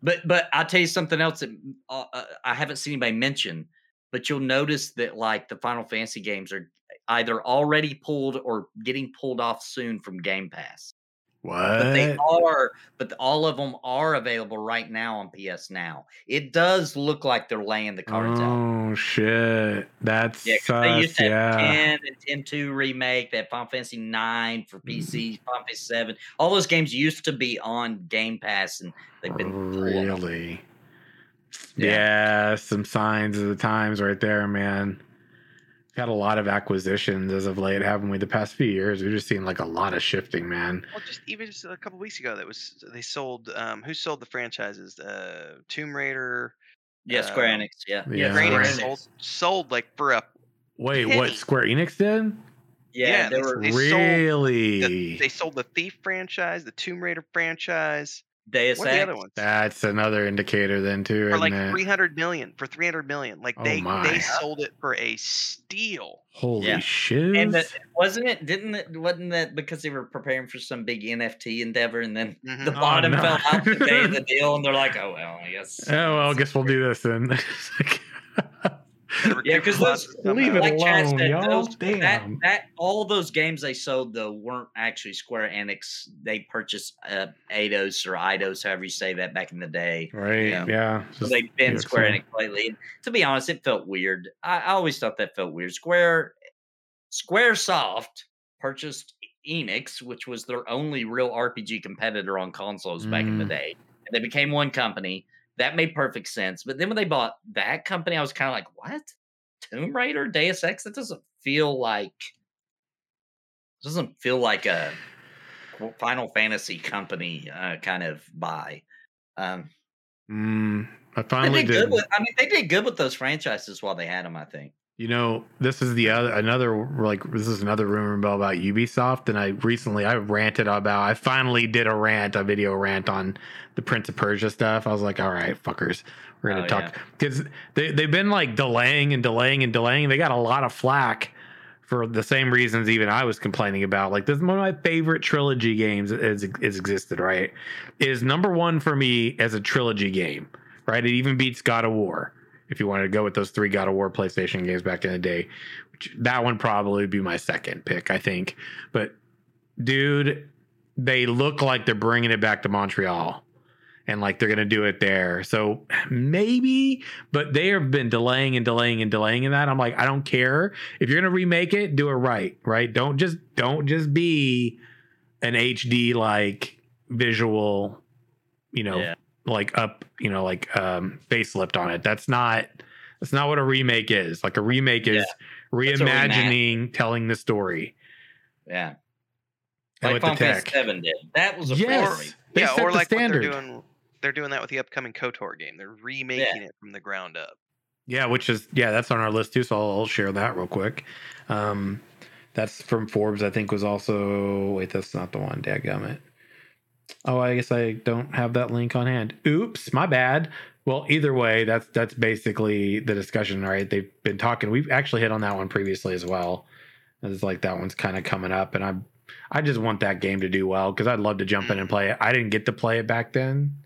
Speaker 1: But but I'll tell you something else that uh, uh, I haven't seen anybody mention. But you'll notice that like the Final Fantasy games are either already pulled or getting pulled off soon from Game Pass. But they are, but all of them are available right now on PS Now. It does look like they're laying the cards out.
Speaker 2: Oh shit, that's
Speaker 1: Yeah, they used to have
Speaker 2: yeah.
Speaker 1: 10 and 10 2 remake. that Final Fantasy 9 for.
Speaker 2: Mm.
Speaker 1: PC, Final Fantasy 7. All those games used to be on Game Pass and they've been
Speaker 2: really.
Speaker 1: Yeah.
Speaker 2: Yeah. some signs of the times right there, man. Got a lot of acquisitions as of late, haven't we? The past few years, we've just seen like a lot of shifting, man.
Speaker 4: Well, just even just a couple weeks ago, that was they sold. Um, who sold the franchises? Uh, Tomb Raider.
Speaker 1: Yeah, Square
Speaker 4: Um,
Speaker 1: Enix. Yeah.
Speaker 2: Yeah.
Speaker 4: Square
Speaker 3: Square
Speaker 4: Enix
Speaker 3: Enix.
Speaker 4: sold sold like for a.
Speaker 2: Wait,
Speaker 4: Penny.
Speaker 2: what Square Enix did?
Speaker 1: Yeah,
Speaker 4: Yeah,
Speaker 1: they
Speaker 4: they-
Speaker 1: were
Speaker 4: they sold
Speaker 2: really?
Speaker 4: The, they sold the Thief franchise, the Tomb Raider franchise.
Speaker 1: Deus
Speaker 4: What are the other ones?
Speaker 2: That's another indicator then too,
Speaker 4: for
Speaker 2: isn't
Speaker 4: like three hundred million. For three hundred million, like
Speaker 2: Oh
Speaker 4: they
Speaker 2: my.
Speaker 4: they sold it for a steal.
Speaker 2: Holy
Speaker 1: Yeah.
Speaker 2: shit!
Speaker 1: And that, wasn't it? Didn't it? Wasn't that because they were preparing for some big NFT endeavor, and then
Speaker 4: Mhm.
Speaker 1: the
Speaker 2: Oh,
Speaker 1: bottom
Speaker 2: no.
Speaker 1: fell out the day of the deal, and they're like, "Oh well, I guess."
Speaker 2: oh well, I guess we'll do this then.
Speaker 4: They were
Speaker 1: Yeah,
Speaker 4: because
Speaker 1: those-
Speaker 4: of stuff
Speaker 2: Leave
Speaker 4: out.
Speaker 2: it
Speaker 1: like Chad
Speaker 2: alone,
Speaker 1: said,
Speaker 2: y'all.
Speaker 1: those, that,
Speaker 2: Damn.
Speaker 1: that all those games they sold though weren't actually Square Enix. They purchased uh, Eidos or Eidos, however you say that, back in the day.
Speaker 2: right?
Speaker 1: Yeah.
Speaker 2: Yeah.
Speaker 1: So they've been
Speaker 2: yeah,
Speaker 1: Square
Speaker 2: so-
Speaker 1: Enix lately. And to be honest, it felt weird. I, I always thought that felt weird. Square SquareSoft purchased Enix, which was their only real RPG competitor on consoles back in the
Speaker 2: Mm.
Speaker 1: day. And they became one company. That made perfect sense. But then when they bought that company, I was kind of like, what? Tomb Raider, Deus Ex? That doesn't feel like doesn't feel like a Final Fantasy company uh, kind of buy. Um,
Speaker 2: Mm, I
Speaker 1: they
Speaker 2: finally
Speaker 1: did
Speaker 2: did.
Speaker 1: good with. I mean, they did good with those franchises while they had them. I think.
Speaker 2: You know, this is the other another like this is another rumor mill about Ubisoft, and I recently I ranted about. I finally did a rant, a video rant on the Prince of Persia stuff. I was like, all right, fuckers, we're gonna
Speaker 1: Oh,
Speaker 2: talk because they they've been like delaying and delaying and delaying. They got a lot of flack for the same reasons even I was complaining about. Like this is one of my favorite trilogy games is is existed. Right, is number one for me as a trilogy game. Right, it even beats God of War if you wanted to go with those three God of War PlayStation games back in the day. Which, that one probably would be my second pick, I think. But dude, they look like they're bringing it back to Montreal. And like they're gonna do it there, so maybe. But they have been delaying and delaying and delaying in that. I'm like, I don't care if you're gonna remake it, do it right, right? Don't just don't just be an HD like visual you know,
Speaker 1: Yeah.
Speaker 2: Like up, you know, like um facelift on it. That's not that's not what a remake is. Like a remake is
Speaker 1: a rematch.
Speaker 2: reimagining telling the story.
Speaker 1: Yeah.
Speaker 2: And
Speaker 1: Like
Speaker 2: the
Speaker 1: Final Fantasy. Seven did. That was a
Speaker 2: Yes.
Speaker 1: yes.
Speaker 2: They
Speaker 4: yeah,
Speaker 2: set
Speaker 4: or
Speaker 2: the
Speaker 4: like
Speaker 2: standard.
Speaker 4: what they're doing. They're doing that with the upcoming KOTOR game. They're remaking it from the ground up.
Speaker 2: Yeah, which is yeah, that's on our list too. So I'll, I'll share that real quick. Um, that's from Forbes. I think was also wait, that's not the one. Dadgummit. Oh, I guess I don't have that link on hand. Oops, my bad. Well, either way, that's that's basically the discussion, right? They've been talking. We've actually hit on that one previously as well. It's like that one's kind of coming up, and I I just want that game to do well because I'd love to jump in and play it. I didn't get to play it back then.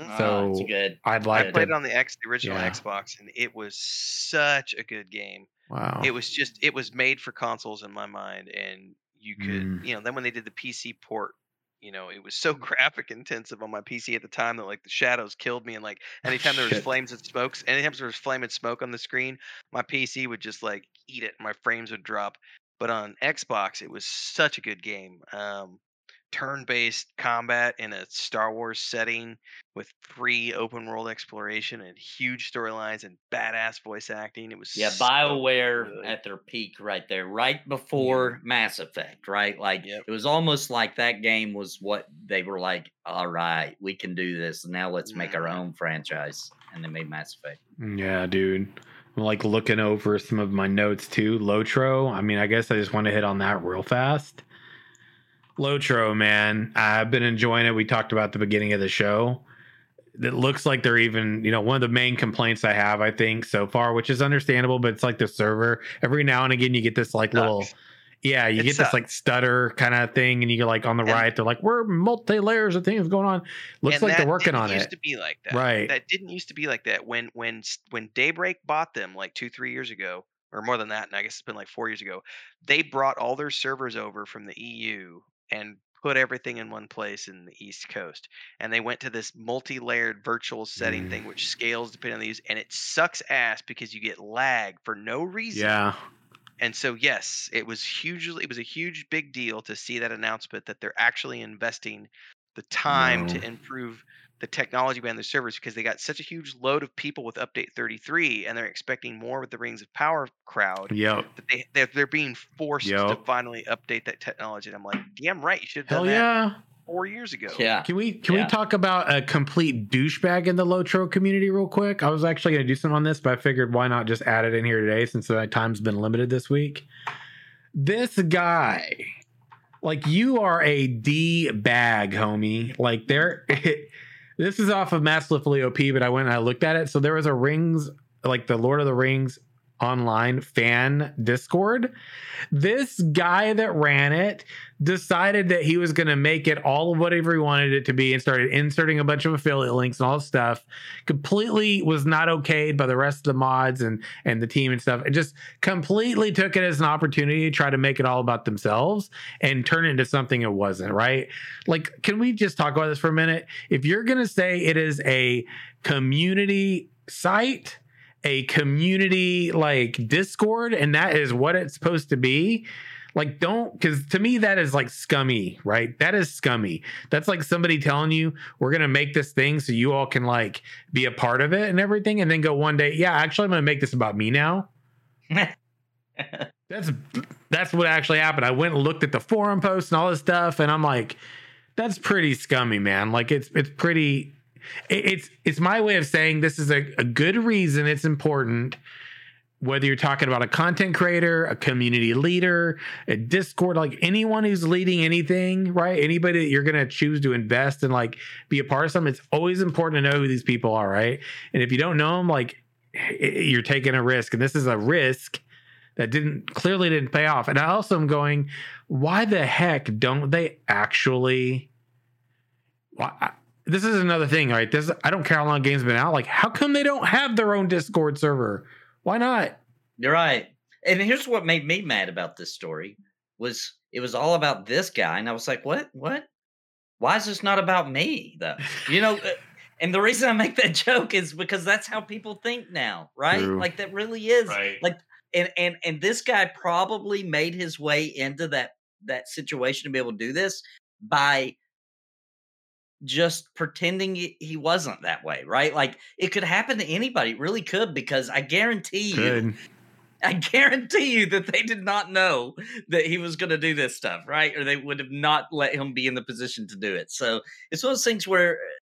Speaker 1: Oh,
Speaker 2: So-
Speaker 1: it's good.
Speaker 2: I'd like.
Speaker 4: I played
Speaker 2: to.
Speaker 4: it on the X, the original
Speaker 2: Yeah.
Speaker 4: Xbox, and it was such a good game.
Speaker 2: Wow.
Speaker 4: It was just it was made for consoles in my mind, and you could
Speaker 2: Mm.
Speaker 4: you know then when they did the PC port, you know it was so graphic intensive on my PC at the time that like the shadows killed me, and like anytime there was flames and smokes, anytime there was flame and smoke on the screen, my PC would just like eat it, and my frames would drop. But on Xbox, it was such a good game. Um, turn-based combat in a Star Wars setting with free open world exploration and huge storylines and badass voice acting. It was
Speaker 1: Yeah,
Speaker 4: so
Speaker 1: BioWare
Speaker 4: good.
Speaker 1: at their peak right there, right before Mass Effect, right? Like
Speaker 4: Yep.
Speaker 1: it was almost like that game was what they were like, all right, we can do this. Now let's make our
Speaker 4: Mhm.
Speaker 1: own franchise. And they made Mass Effect.
Speaker 2: Yeah, dude. I'm like looking over some of my notes too. Lotro. I mean, I guess I just want to hit on that real fast. Lotro, man, I've been enjoying it. We talked about the beginning of the show. It looks like they're even, you know, one of the main complaints I have, I think, so far, which is understandable, but it's like the server. Every now and again, you get this like little, yeah, you
Speaker 4: It
Speaker 2: get this like stutter kind of thing, and you get like on the
Speaker 4: And-
Speaker 2: right, they're like, we're multi layers of things going on. Looks like they're working on
Speaker 4: used
Speaker 2: it.
Speaker 4: to be like that.
Speaker 2: Right.
Speaker 4: That didn't used to be like that. When when when Daybreak bought them like two three years ago, or more than that, and I guess it's been like four years ago. They brought all their servers over from the EU and put everything in one place in the East Coast. And they went to this multi-layered virtual setting
Speaker 2: Mm.
Speaker 4: thing, which scales depending on these, and it sucks ass because you get lag for no reason.
Speaker 2: Yeah.
Speaker 4: And so yes, it was hugely it was a huge big deal to see that announcement that they're actually investing the time
Speaker 2: No.
Speaker 4: to improve the technology behind the servers because they got such a huge load of people with update 33 and they're expecting more with the Rings of Power crowd
Speaker 2: Yep.
Speaker 4: that they they're, they're being forced to finally update that technology. And I'm like, damn right, you should have
Speaker 2: Hell
Speaker 4: done that
Speaker 2: yeah.
Speaker 4: four years ago.
Speaker 1: Yeah.
Speaker 2: Can we can
Speaker 1: Yeah.
Speaker 2: we talk about a complete douchebag in the Lotro community real quick? I was actually going to do something on this, but I figured why not just add it in here today since my time's been limited this week. This guy, like you are a D bag, homie. Like there, this is off of Massively OP, but I went and I looked at it. So there was a Rings, like the Lord of the Rings online fan Discord. This guy that ran it decided that he was going to make it all of whatever he wanted it to be and started inserting a bunch of affiliate links and all stuff. Completely was not okayed by the rest of the mods and and the team and stuff. It just completely took it as an opportunity to try to make it all about themselves and turn it into something it wasn't right? Like can we just talk about this for a minute? If you're going to say it is a community site a community like discord and that is what it's supposed to be. Like don't because to me that is like scummy right? That is scummy. That's like somebody telling you we're gonna make this thing so you all can like be a part of it and everything and then go one day yeah actually i'm gonna make this about me now. That's that's what actually happened. I went and looked at the forum posts and all this stuff and i'm like that's pretty scummy man. Like it's it's pretty it's it's my way of saying this is a, a good reason it's important whether you're talking about a content creator, a community leader, a Discord, like anyone who's leading anything, right? Anybody that you're gonna choose to invest and like be a part of something, it's always important to know who these people are, right? And if you don't know them, like you're taking a risk, and this is a risk that didn't clearly didn't pay off. And I also am going, why the heck don't they actually? This is another thing, right? This I don't care how long games been out. Like, how come they don't have their own Discord server? Why not?
Speaker 1: You're right. And here's what made me mad about this story was it was all about this guy, and I was like, what? What? Why is this not about me though? You know, uh, and the reason I make that joke is because that's how people think now, right?
Speaker 2: True.
Speaker 1: Like that really is
Speaker 3: Right.
Speaker 1: like and and and this guy probably made his way into that that situation to be able to do this by just pretending he wasn't that way, right? Like it could happen to anybody. It really could because I guarantee you,
Speaker 2: Good.
Speaker 1: I guarantee you that they did not know that he was going to do this stuff, right? Or they would have not let him be in the position to do it. So it's one of those things where uh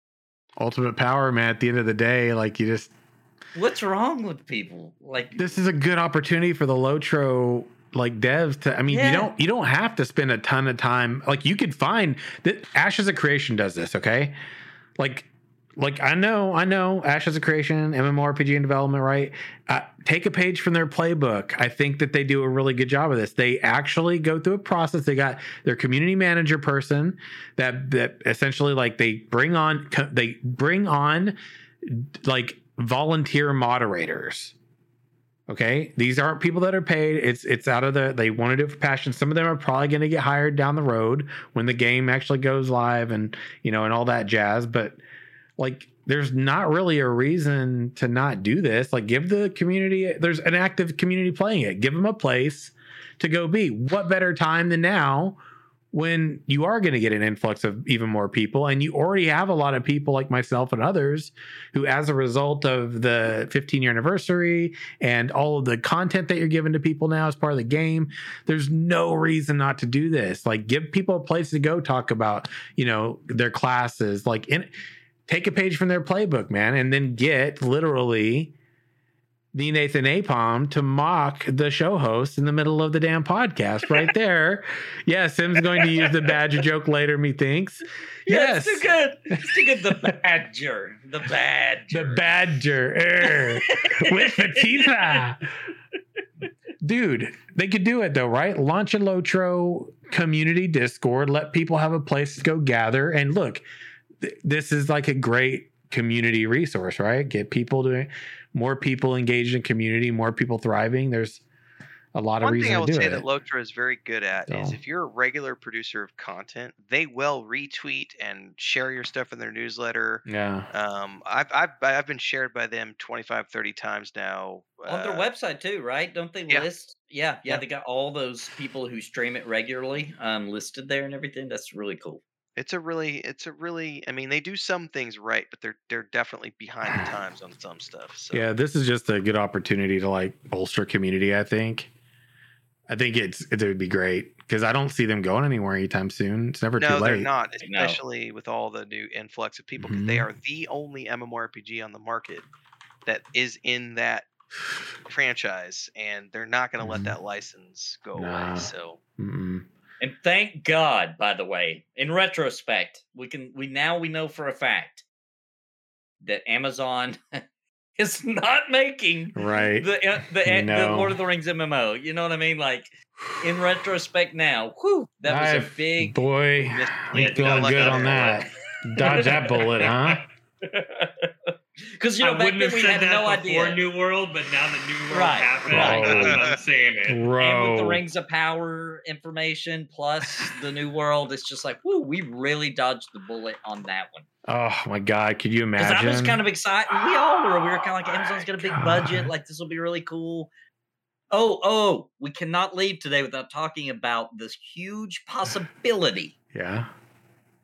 Speaker 2: Ultimate power, man. At the end of the day, like you just
Speaker 1: what's wrong with people? Like
Speaker 2: this is a good opportunity for the Lotro like devs to I mean
Speaker 1: Yeah.
Speaker 2: you don't you don't have to spend a ton of time like you could find that Ashes of Creation does this, okay? Like like I know, I know Ashes of Creation, MMORPG in development, right? Uh, take a page from their playbook. I think that they do a really good job of this. They actually go through a process. They got their community manager person that that essentially like they bring on they bring on like volunteer moderators. Okay, these aren't people that are paid. It's it's out of the they want to do it for passion. Some of them are probably going to get hired down the road when the game actually goes live and you know and all that jazz. But like, there's not really a reason to not do this. Like, give the community there's an active community playing it. Give them a place to go be. What better time than now when you are going to get an influx of even more people and you already have a lot of people like myself and others who as a result of the 15 year anniversary and all of the content that you're giving to people now as part of the game there's no reason not to do this. Like give people a place to go talk about you know their classes. Like in take a page from their playbook man and then get literally the Nathan Apom to mock the show host in the middle of the damn podcast right there. yeah, Sim's going to use the badger joke later, methinks.
Speaker 1: yeah,
Speaker 2: Yes.
Speaker 1: it's too good. It's too good. The badger, the badger.
Speaker 2: The badger er, with ah. Dude, they could do it though, right? Launch a Lotro community Discord, let people have a place to go gather. And look, th- this is like a great community resource, right? Get people doing more people engaged in community, more people thriving. There's a lot of
Speaker 4: One
Speaker 2: reason
Speaker 4: thing I
Speaker 2: to
Speaker 4: will say
Speaker 2: it.
Speaker 4: that Lotro is very good at is if you're a regular producer of content, they will retweet and share your stuff in their newsletter.
Speaker 2: yeah.
Speaker 4: Um, I've, I've I've been shared by them 25, 30 times now.
Speaker 1: on their
Speaker 4: uh,
Speaker 1: website too, right? Don't they
Speaker 4: yeah.
Speaker 1: list? Yeah, yeah,
Speaker 4: Yeah.
Speaker 1: They got all those people who stream it regularly um, listed there and everything. That's really cool.
Speaker 4: It's a really, it's a really. I mean, they do some things right, but they're they're definitely behind the times on some stuff. So
Speaker 2: Yeah, this is just a good opportunity to like bolster community. I think. I think it's it would be great because I don't see them going anywhere anytime soon. It's never
Speaker 4: no,
Speaker 2: too late.
Speaker 4: they're not,
Speaker 1: No.
Speaker 4: especially with all the new influx of people. they
Speaker 2: Mhm.
Speaker 4: are the only MMORPG on the market that is in that franchise, and they're not going to
Speaker 2: Mhm.
Speaker 4: let that license go
Speaker 2: Nah.
Speaker 4: away. So
Speaker 2: Mm-mm.
Speaker 1: And thank God, by the way, in retrospect, we can we now we know for a fact that Amazon is not making
Speaker 2: Right.
Speaker 1: the uh, the, the Lord of the Rings MMO. You know what I mean? Like in retrospect now, whew, that was a
Speaker 2: I've-
Speaker 1: big
Speaker 2: boy. I'm feeling good on
Speaker 3: that.
Speaker 2: Dodge that bullet, huh?
Speaker 1: Because you know
Speaker 3: I
Speaker 1: back
Speaker 3: wouldn't
Speaker 1: then we
Speaker 3: said
Speaker 1: had
Speaker 3: that
Speaker 1: no
Speaker 3: before
Speaker 1: idea.
Speaker 3: New World, but now the New World
Speaker 1: Right,
Speaker 3: happened,
Speaker 2: right.
Speaker 3: I'm saying it.
Speaker 1: and with the Rings of Power information plus the New World, it's just like, whoo, we really dodged the bullet on that one.
Speaker 2: Oh my god, could you imagine?
Speaker 1: I was kind of excited. We all were. We were kind of like, Amazon's got a big budget. Like, this will be really cool. Oh, oh, we cannot leave today without talking about this huge possibility
Speaker 2: Yeah.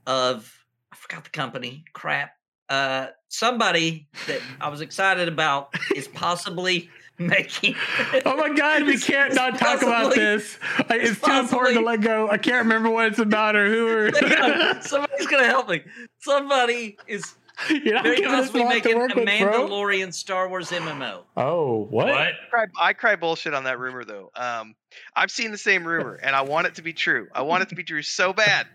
Speaker 1: of, I forgot the company, crap. Uh, somebody that I was excited about is possibly making.
Speaker 2: Oh my god, we can't
Speaker 1: is
Speaker 2: not talk about this. It's,
Speaker 1: it's
Speaker 2: too important to let go. I can't remember what it's about or who or
Speaker 1: Somebody's gonna help me. Somebody is
Speaker 2: You're not giving us a
Speaker 1: possibly
Speaker 2: to
Speaker 1: making a
Speaker 2: work with.
Speaker 1: Mandalorian Star Wars MMO.
Speaker 2: Oh, what?
Speaker 3: What?
Speaker 4: I cry, I cry bullshit on that rumor though. Um, I've seen the same rumor, and I want it to be true. I want it to be true so bad.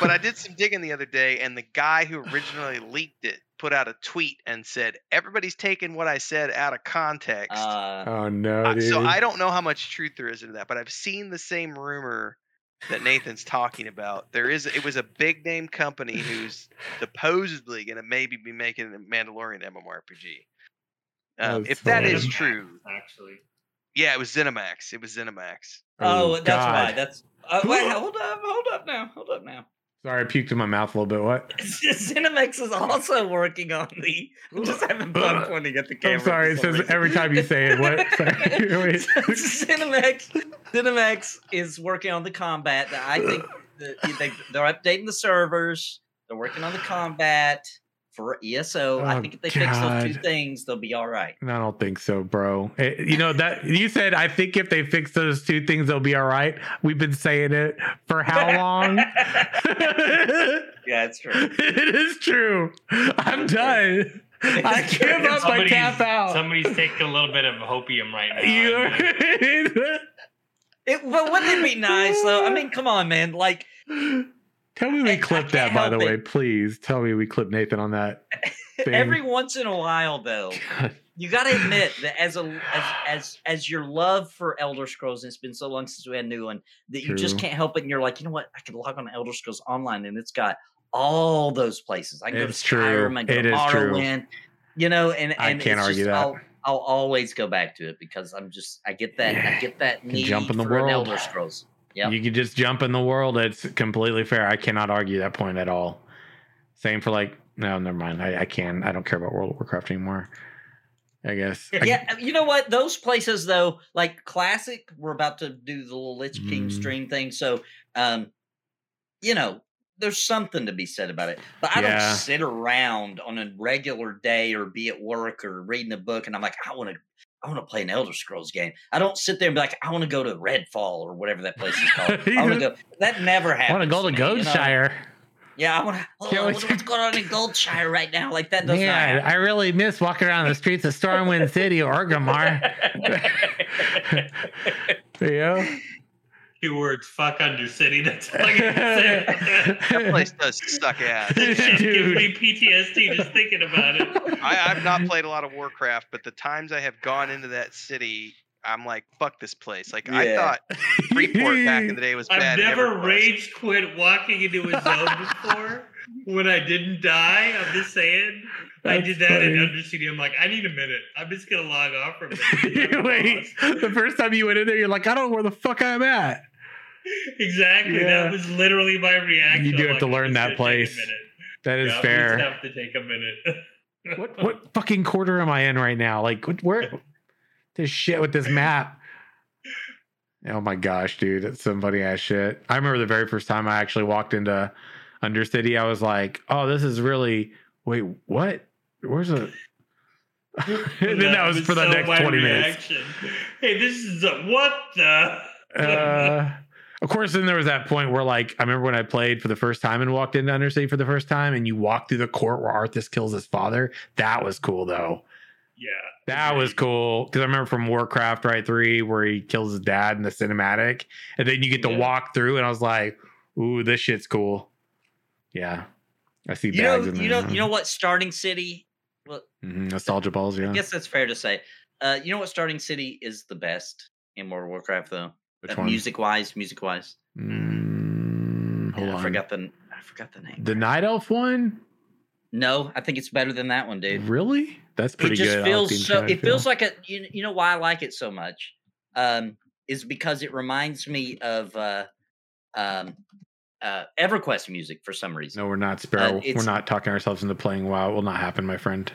Speaker 4: But I did some digging the other day, and the guy who originally leaked it put out a tweet and said, "Everybody's taking what I said out of context."
Speaker 1: Uh,
Speaker 2: Oh no,
Speaker 4: Uh,
Speaker 2: dude.
Speaker 4: so I don't know how much truth there is into that, but I've seen the same rumor that Nathan's talking about. There is it was a big name company who's supposedly going to maybe be making a Mandalorian MMORPG. Um,
Speaker 2: That's
Speaker 4: if that is true,
Speaker 3: Actually,
Speaker 4: yeah, it was ZeniMax. It was ZeniMax.
Speaker 1: oh, that's
Speaker 2: God.
Speaker 1: why. That's uh, wait. Hold up. Hold up now. Hold up now.
Speaker 2: Sorry, I puked in my mouth a little bit. What?
Speaker 1: Cinemex is also working on the. I'm just having fun pointing at the camera.
Speaker 2: I'm sorry. It says
Speaker 1: reason.
Speaker 2: every time you say it. What? Sorry. Wait.
Speaker 1: Cinemex, Cinemex is working on the combat. I think they, they're updating the servers. They're working on the combat for ESO. I
Speaker 2: Oh,
Speaker 1: think if they fix those two things, they'll be all right.
Speaker 2: I don't think so, bro. Eh, you know that you said I think if they fix those two things, they'll be all right. We've been saying it for how long?
Speaker 1: Yeah, it's true.
Speaker 2: it is true. I'm done. I
Speaker 1: It's
Speaker 2: give
Speaker 1: true.
Speaker 2: up. I tap out.
Speaker 3: Somebody's taking a little bit of hopium right now.
Speaker 2: You're
Speaker 1: It, but wouldn't it be nice though? I mean, come on, man. Like
Speaker 2: Tell me we
Speaker 1: I
Speaker 2: clipped that, by the
Speaker 1: help
Speaker 2: way. Please tell me we clipped Nathan on that.
Speaker 1: Every once in a while, though, you got to admit that as a as as as your love for Elder Scrolls, and it's been so long since we had a new one, that you just can't help it. And you're like, you know what? I can log on to Elder Scrolls Online, and it's got all those places. I can
Speaker 2: It's
Speaker 1: go to
Speaker 2: true.
Speaker 1: Skyrim, I can
Speaker 2: It
Speaker 1: go to
Speaker 2: true.
Speaker 1: Morrowind, you know, and
Speaker 2: I
Speaker 1: and
Speaker 2: can't
Speaker 1: it's
Speaker 2: argue
Speaker 1: just,
Speaker 2: that.
Speaker 1: I'll, I'll always go back to it because I'm just I get that I get that need
Speaker 2: jump in the
Speaker 1: for
Speaker 2: world.
Speaker 1: Elder Scrolls. Yep.
Speaker 2: You can just jump in the world. It's completely fair. I cannot argue that point at all. Same for like, no, never mind. I, I can. I don't care about World of Warcraft anymore. I guess. I-
Speaker 1: Yeah, you know what? Those places though, like classic, we're about to do the little Lich King
Speaker 2: Mm.
Speaker 1: stream thing. So um, you know, there's something to be said about it. But I
Speaker 2: Yeah.
Speaker 1: don't sit around on a regular day or be at work or reading a book and I'm like, I want to I want to play an Elder Scrolls game. I don't sit there and be like, I want to go to Redfall or whatever that place is called. I want to go. That never happens.
Speaker 2: I want to go to
Speaker 1: me, you know?
Speaker 2: Goldshire.
Speaker 1: Yeah, I want to. Oh, wonder
Speaker 2: to-
Speaker 1: what's going on in Goldshire right now. Like that does
Speaker 2: Man,
Speaker 1: not.
Speaker 2: I really miss walking around the streets of Stormwind City or Orgrimmar. yeah.
Speaker 3: Two words, fuck Undercity. That's all I can say.
Speaker 4: That place does suck ass.
Speaker 3: That shit gives
Speaker 2: Dude.
Speaker 3: me PTSD just thinking about it.
Speaker 4: I, I've not played a lot of Warcraft, but the times I have gone into that city, I'm like, fuck this place. Like I thought Freeport back in the day was bad.
Speaker 3: I've
Speaker 4: it
Speaker 3: never rage quit walking into a zone before when I didn't die. I'm just saying. I did that in
Speaker 2: funny.
Speaker 3: Undercity. I'm like, I need a minute. I'm just gonna log off for a minute.
Speaker 2: Wait, the first time you went in there, you're like, I don't know where the fuck I'm at.
Speaker 3: exactly.
Speaker 2: Yeah.
Speaker 3: That was literally my reaction.
Speaker 2: You do have to
Speaker 3: like,
Speaker 2: learn
Speaker 3: "This
Speaker 2: that
Speaker 3: is gonna take a
Speaker 2: place. That is
Speaker 3: Yeah,
Speaker 2: fair.
Speaker 3: just have to take a minute.
Speaker 2: what what fucking quarter am I in right now? Like what, where this shit with this map? Oh my gosh, dude, it's some funny ass shit. I remember the very first time I actually walked into Undercity, I was like, "Oh, this is really wait, what? Where's a?" and then that was for the
Speaker 3: so
Speaker 2: next
Speaker 3: my
Speaker 2: twenty minutes.
Speaker 3: Hey, this is a, what the?
Speaker 2: Uh, of course, then there was that point where, like, I remember when I played for the first time and walked into Undercity for the first time, and you walk through the court where Arthas kills his father. That was cool, though.
Speaker 3: yeah.
Speaker 2: That was cool because I remember from Warcraft right three where he kills his dad in the cinematic, and then you get to
Speaker 3: Yeah.
Speaker 2: walk through, and I was like, "Ooh, this shit's cool." Yeah, I see
Speaker 1: You know, you know, you know what? Starting City. Well,
Speaker 2: Mhm, nostalgia balls. Yeah,
Speaker 1: I guess that's fair to say. Uh, you know what? Starting City is the best in World of Warcraft, though.
Speaker 2: Which
Speaker 1: Uh,
Speaker 2: one?
Speaker 1: music wise, music wise.
Speaker 2: Mm, hold
Speaker 1: Yeah, I
Speaker 2: on.
Speaker 1: forgot the I forgot the name.
Speaker 2: the Night Elf one.
Speaker 1: no, I think it's better than that one, dude.
Speaker 2: Really? That's pretty good.
Speaker 1: it just
Speaker 2: good. Like
Speaker 1: feels so.
Speaker 2: enchanted
Speaker 1: It feels
Speaker 2: feel.
Speaker 1: like a. You, you know why I like it so much? Um, is because it reminds me of uh, um, uh, EverQuest music for some reason.
Speaker 2: No, we're not Sparrow. we're
Speaker 1: Uh,
Speaker 2: not talking ourselves into playing WoW. It will not happen, my friend.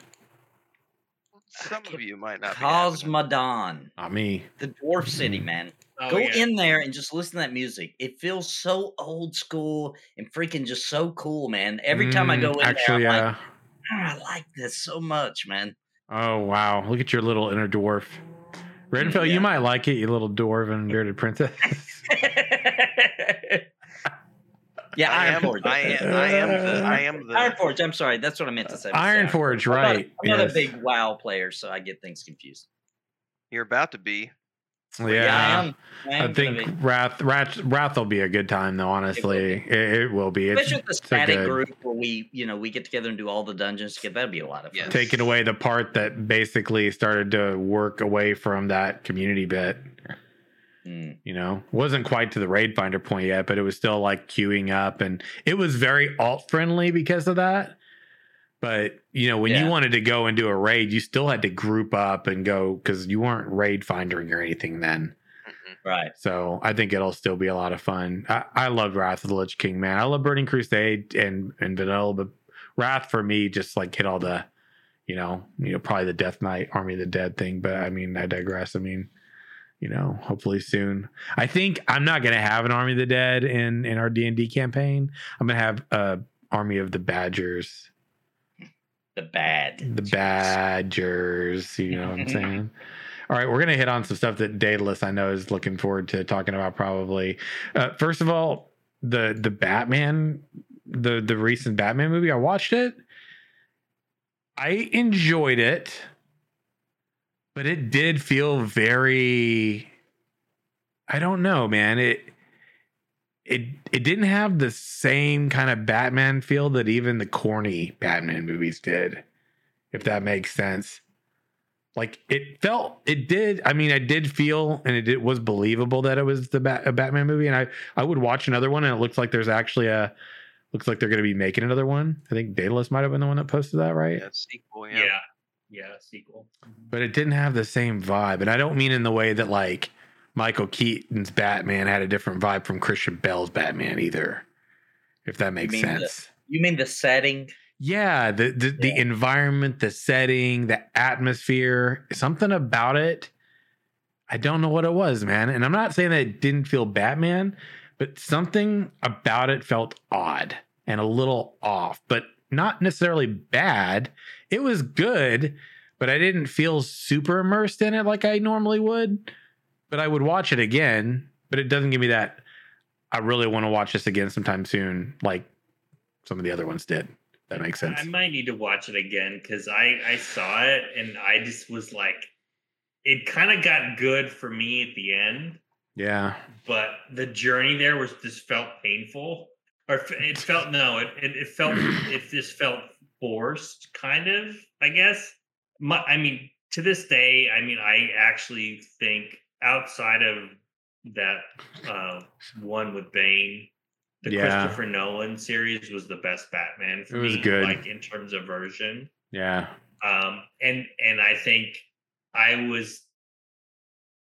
Speaker 4: Some of you might not. be.
Speaker 1: Cosmodon,
Speaker 2: Not me.
Speaker 1: the dwarf city, man.
Speaker 3: Oh,
Speaker 1: Go
Speaker 3: yeah.
Speaker 1: in there and just listen to that music. It feels so old school and freaking just so cool, man. Every time I
Speaker 2: Mm,
Speaker 1: go in
Speaker 2: actually,
Speaker 1: there, I'm
Speaker 2: yeah.
Speaker 1: like, "Ah, I like this so much, man.
Speaker 2: Oh wow! Look at your little inner dwarf, Renfield.
Speaker 1: yeah.
Speaker 2: You might like it, you little dwarven bearded princess.
Speaker 1: yeah,
Speaker 4: I am. I am. I am the. I am the.
Speaker 1: Iron Forge. I'm sorry. That's what I meant to say.
Speaker 2: Iron Forge,
Speaker 1: I'm not a-
Speaker 2: right?
Speaker 1: I'm not
Speaker 2: yes.
Speaker 1: a big WoW player, so I get things confused.
Speaker 4: You're about to be.
Speaker 2: Yeah,
Speaker 1: I am. I,
Speaker 2: I think
Speaker 1: gonna.
Speaker 2: Wrath, Wrath, Wrath will be a good time, though. Honestly, it, it will be. It's,
Speaker 1: especially with the
Speaker 2: a
Speaker 1: static
Speaker 2: good-
Speaker 1: group where we, you know, we get together and do all the dungeons together. That'd be a lot of fun.
Speaker 2: Taking away the part that basically started to work away from that community bit.
Speaker 1: Mm.
Speaker 2: you know wasn't quite to the raid finder point yet but it was still like queuing up and it was very alt friendly because of that but you know when you wanted to go and do a raid you still had to group up and go because you weren't raid finding or anything then.
Speaker 1: Right.
Speaker 2: so i think it'll still be a lot of fun. I, I love wrath of the lich king man. I love burning crusade and and vanilla but wrath for me just like hit all the you know you know probably the death knight army of the dead thing but i mean i digress. I mean you know hopefully soon. I think i'm not going to have an army of the dead in in our d&d campaign. I'm going to have a Army of the Badgers.
Speaker 1: The bad.
Speaker 2: The Badgers. You know what I'm saying? All right, we're gonna hit on some stuff that Daedalus I know is looking forward to talking about. Probably, uh, first of all, the the Batman, the the recent Batman movie. I watched it. I enjoyed it, but it did feel very. I don't know, man. It it it didn't have the same kind of Batman feel that even the corny Batman movies did, if that makes sense. Like it felt, it did. I mean, I did feel, and it, it was believable that it was the Bat, a Batman movie, and I I would watch another one, and it looks like there's actually a looks like they're going to be making another one. I think Daedalus might have been the one that posted that, right?
Speaker 4: Yeah, sequel.
Speaker 3: Yeah.
Speaker 4: Yeah.
Speaker 3: yeah, sequel.
Speaker 2: But it didn't have the same vibe, and I don't mean in the way that like Michael Keaton's Batman had a different vibe from Christian Bale's Batman either. If that makes
Speaker 1: the-
Speaker 2: sense.
Speaker 1: You mean the setting?
Speaker 2: Yeah, the the, the environment, the setting, the atmosphere, something about it. I don't know what it was, man. And I'm not saying that it didn't feel Batman, but something about it felt odd and a little off, but not necessarily bad. It was good, but I didn't feel super immersed in it like I normally would. But I would watch it again, but it doesn't give me that I really want to watch this again sometime soon, like some of the other ones did. That makes sense.
Speaker 3: I might need to watch it again because I I saw it and I just was like, it kind of got good for me at the end,
Speaker 2: Yeah.
Speaker 3: but the journey there was just felt painful, or it felt no, it it, it felt it just felt forced, kind of. I guess. My, I mean, to this day, I mean, I actually think outside of that uh, one with Bane, the
Speaker 2: Yeah.
Speaker 3: Christopher Nolan series was the best Batman for
Speaker 2: It was
Speaker 3: me,
Speaker 2: good.
Speaker 3: like in terms of version.
Speaker 2: Yeah.
Speaker 3: Um, and and I think I was.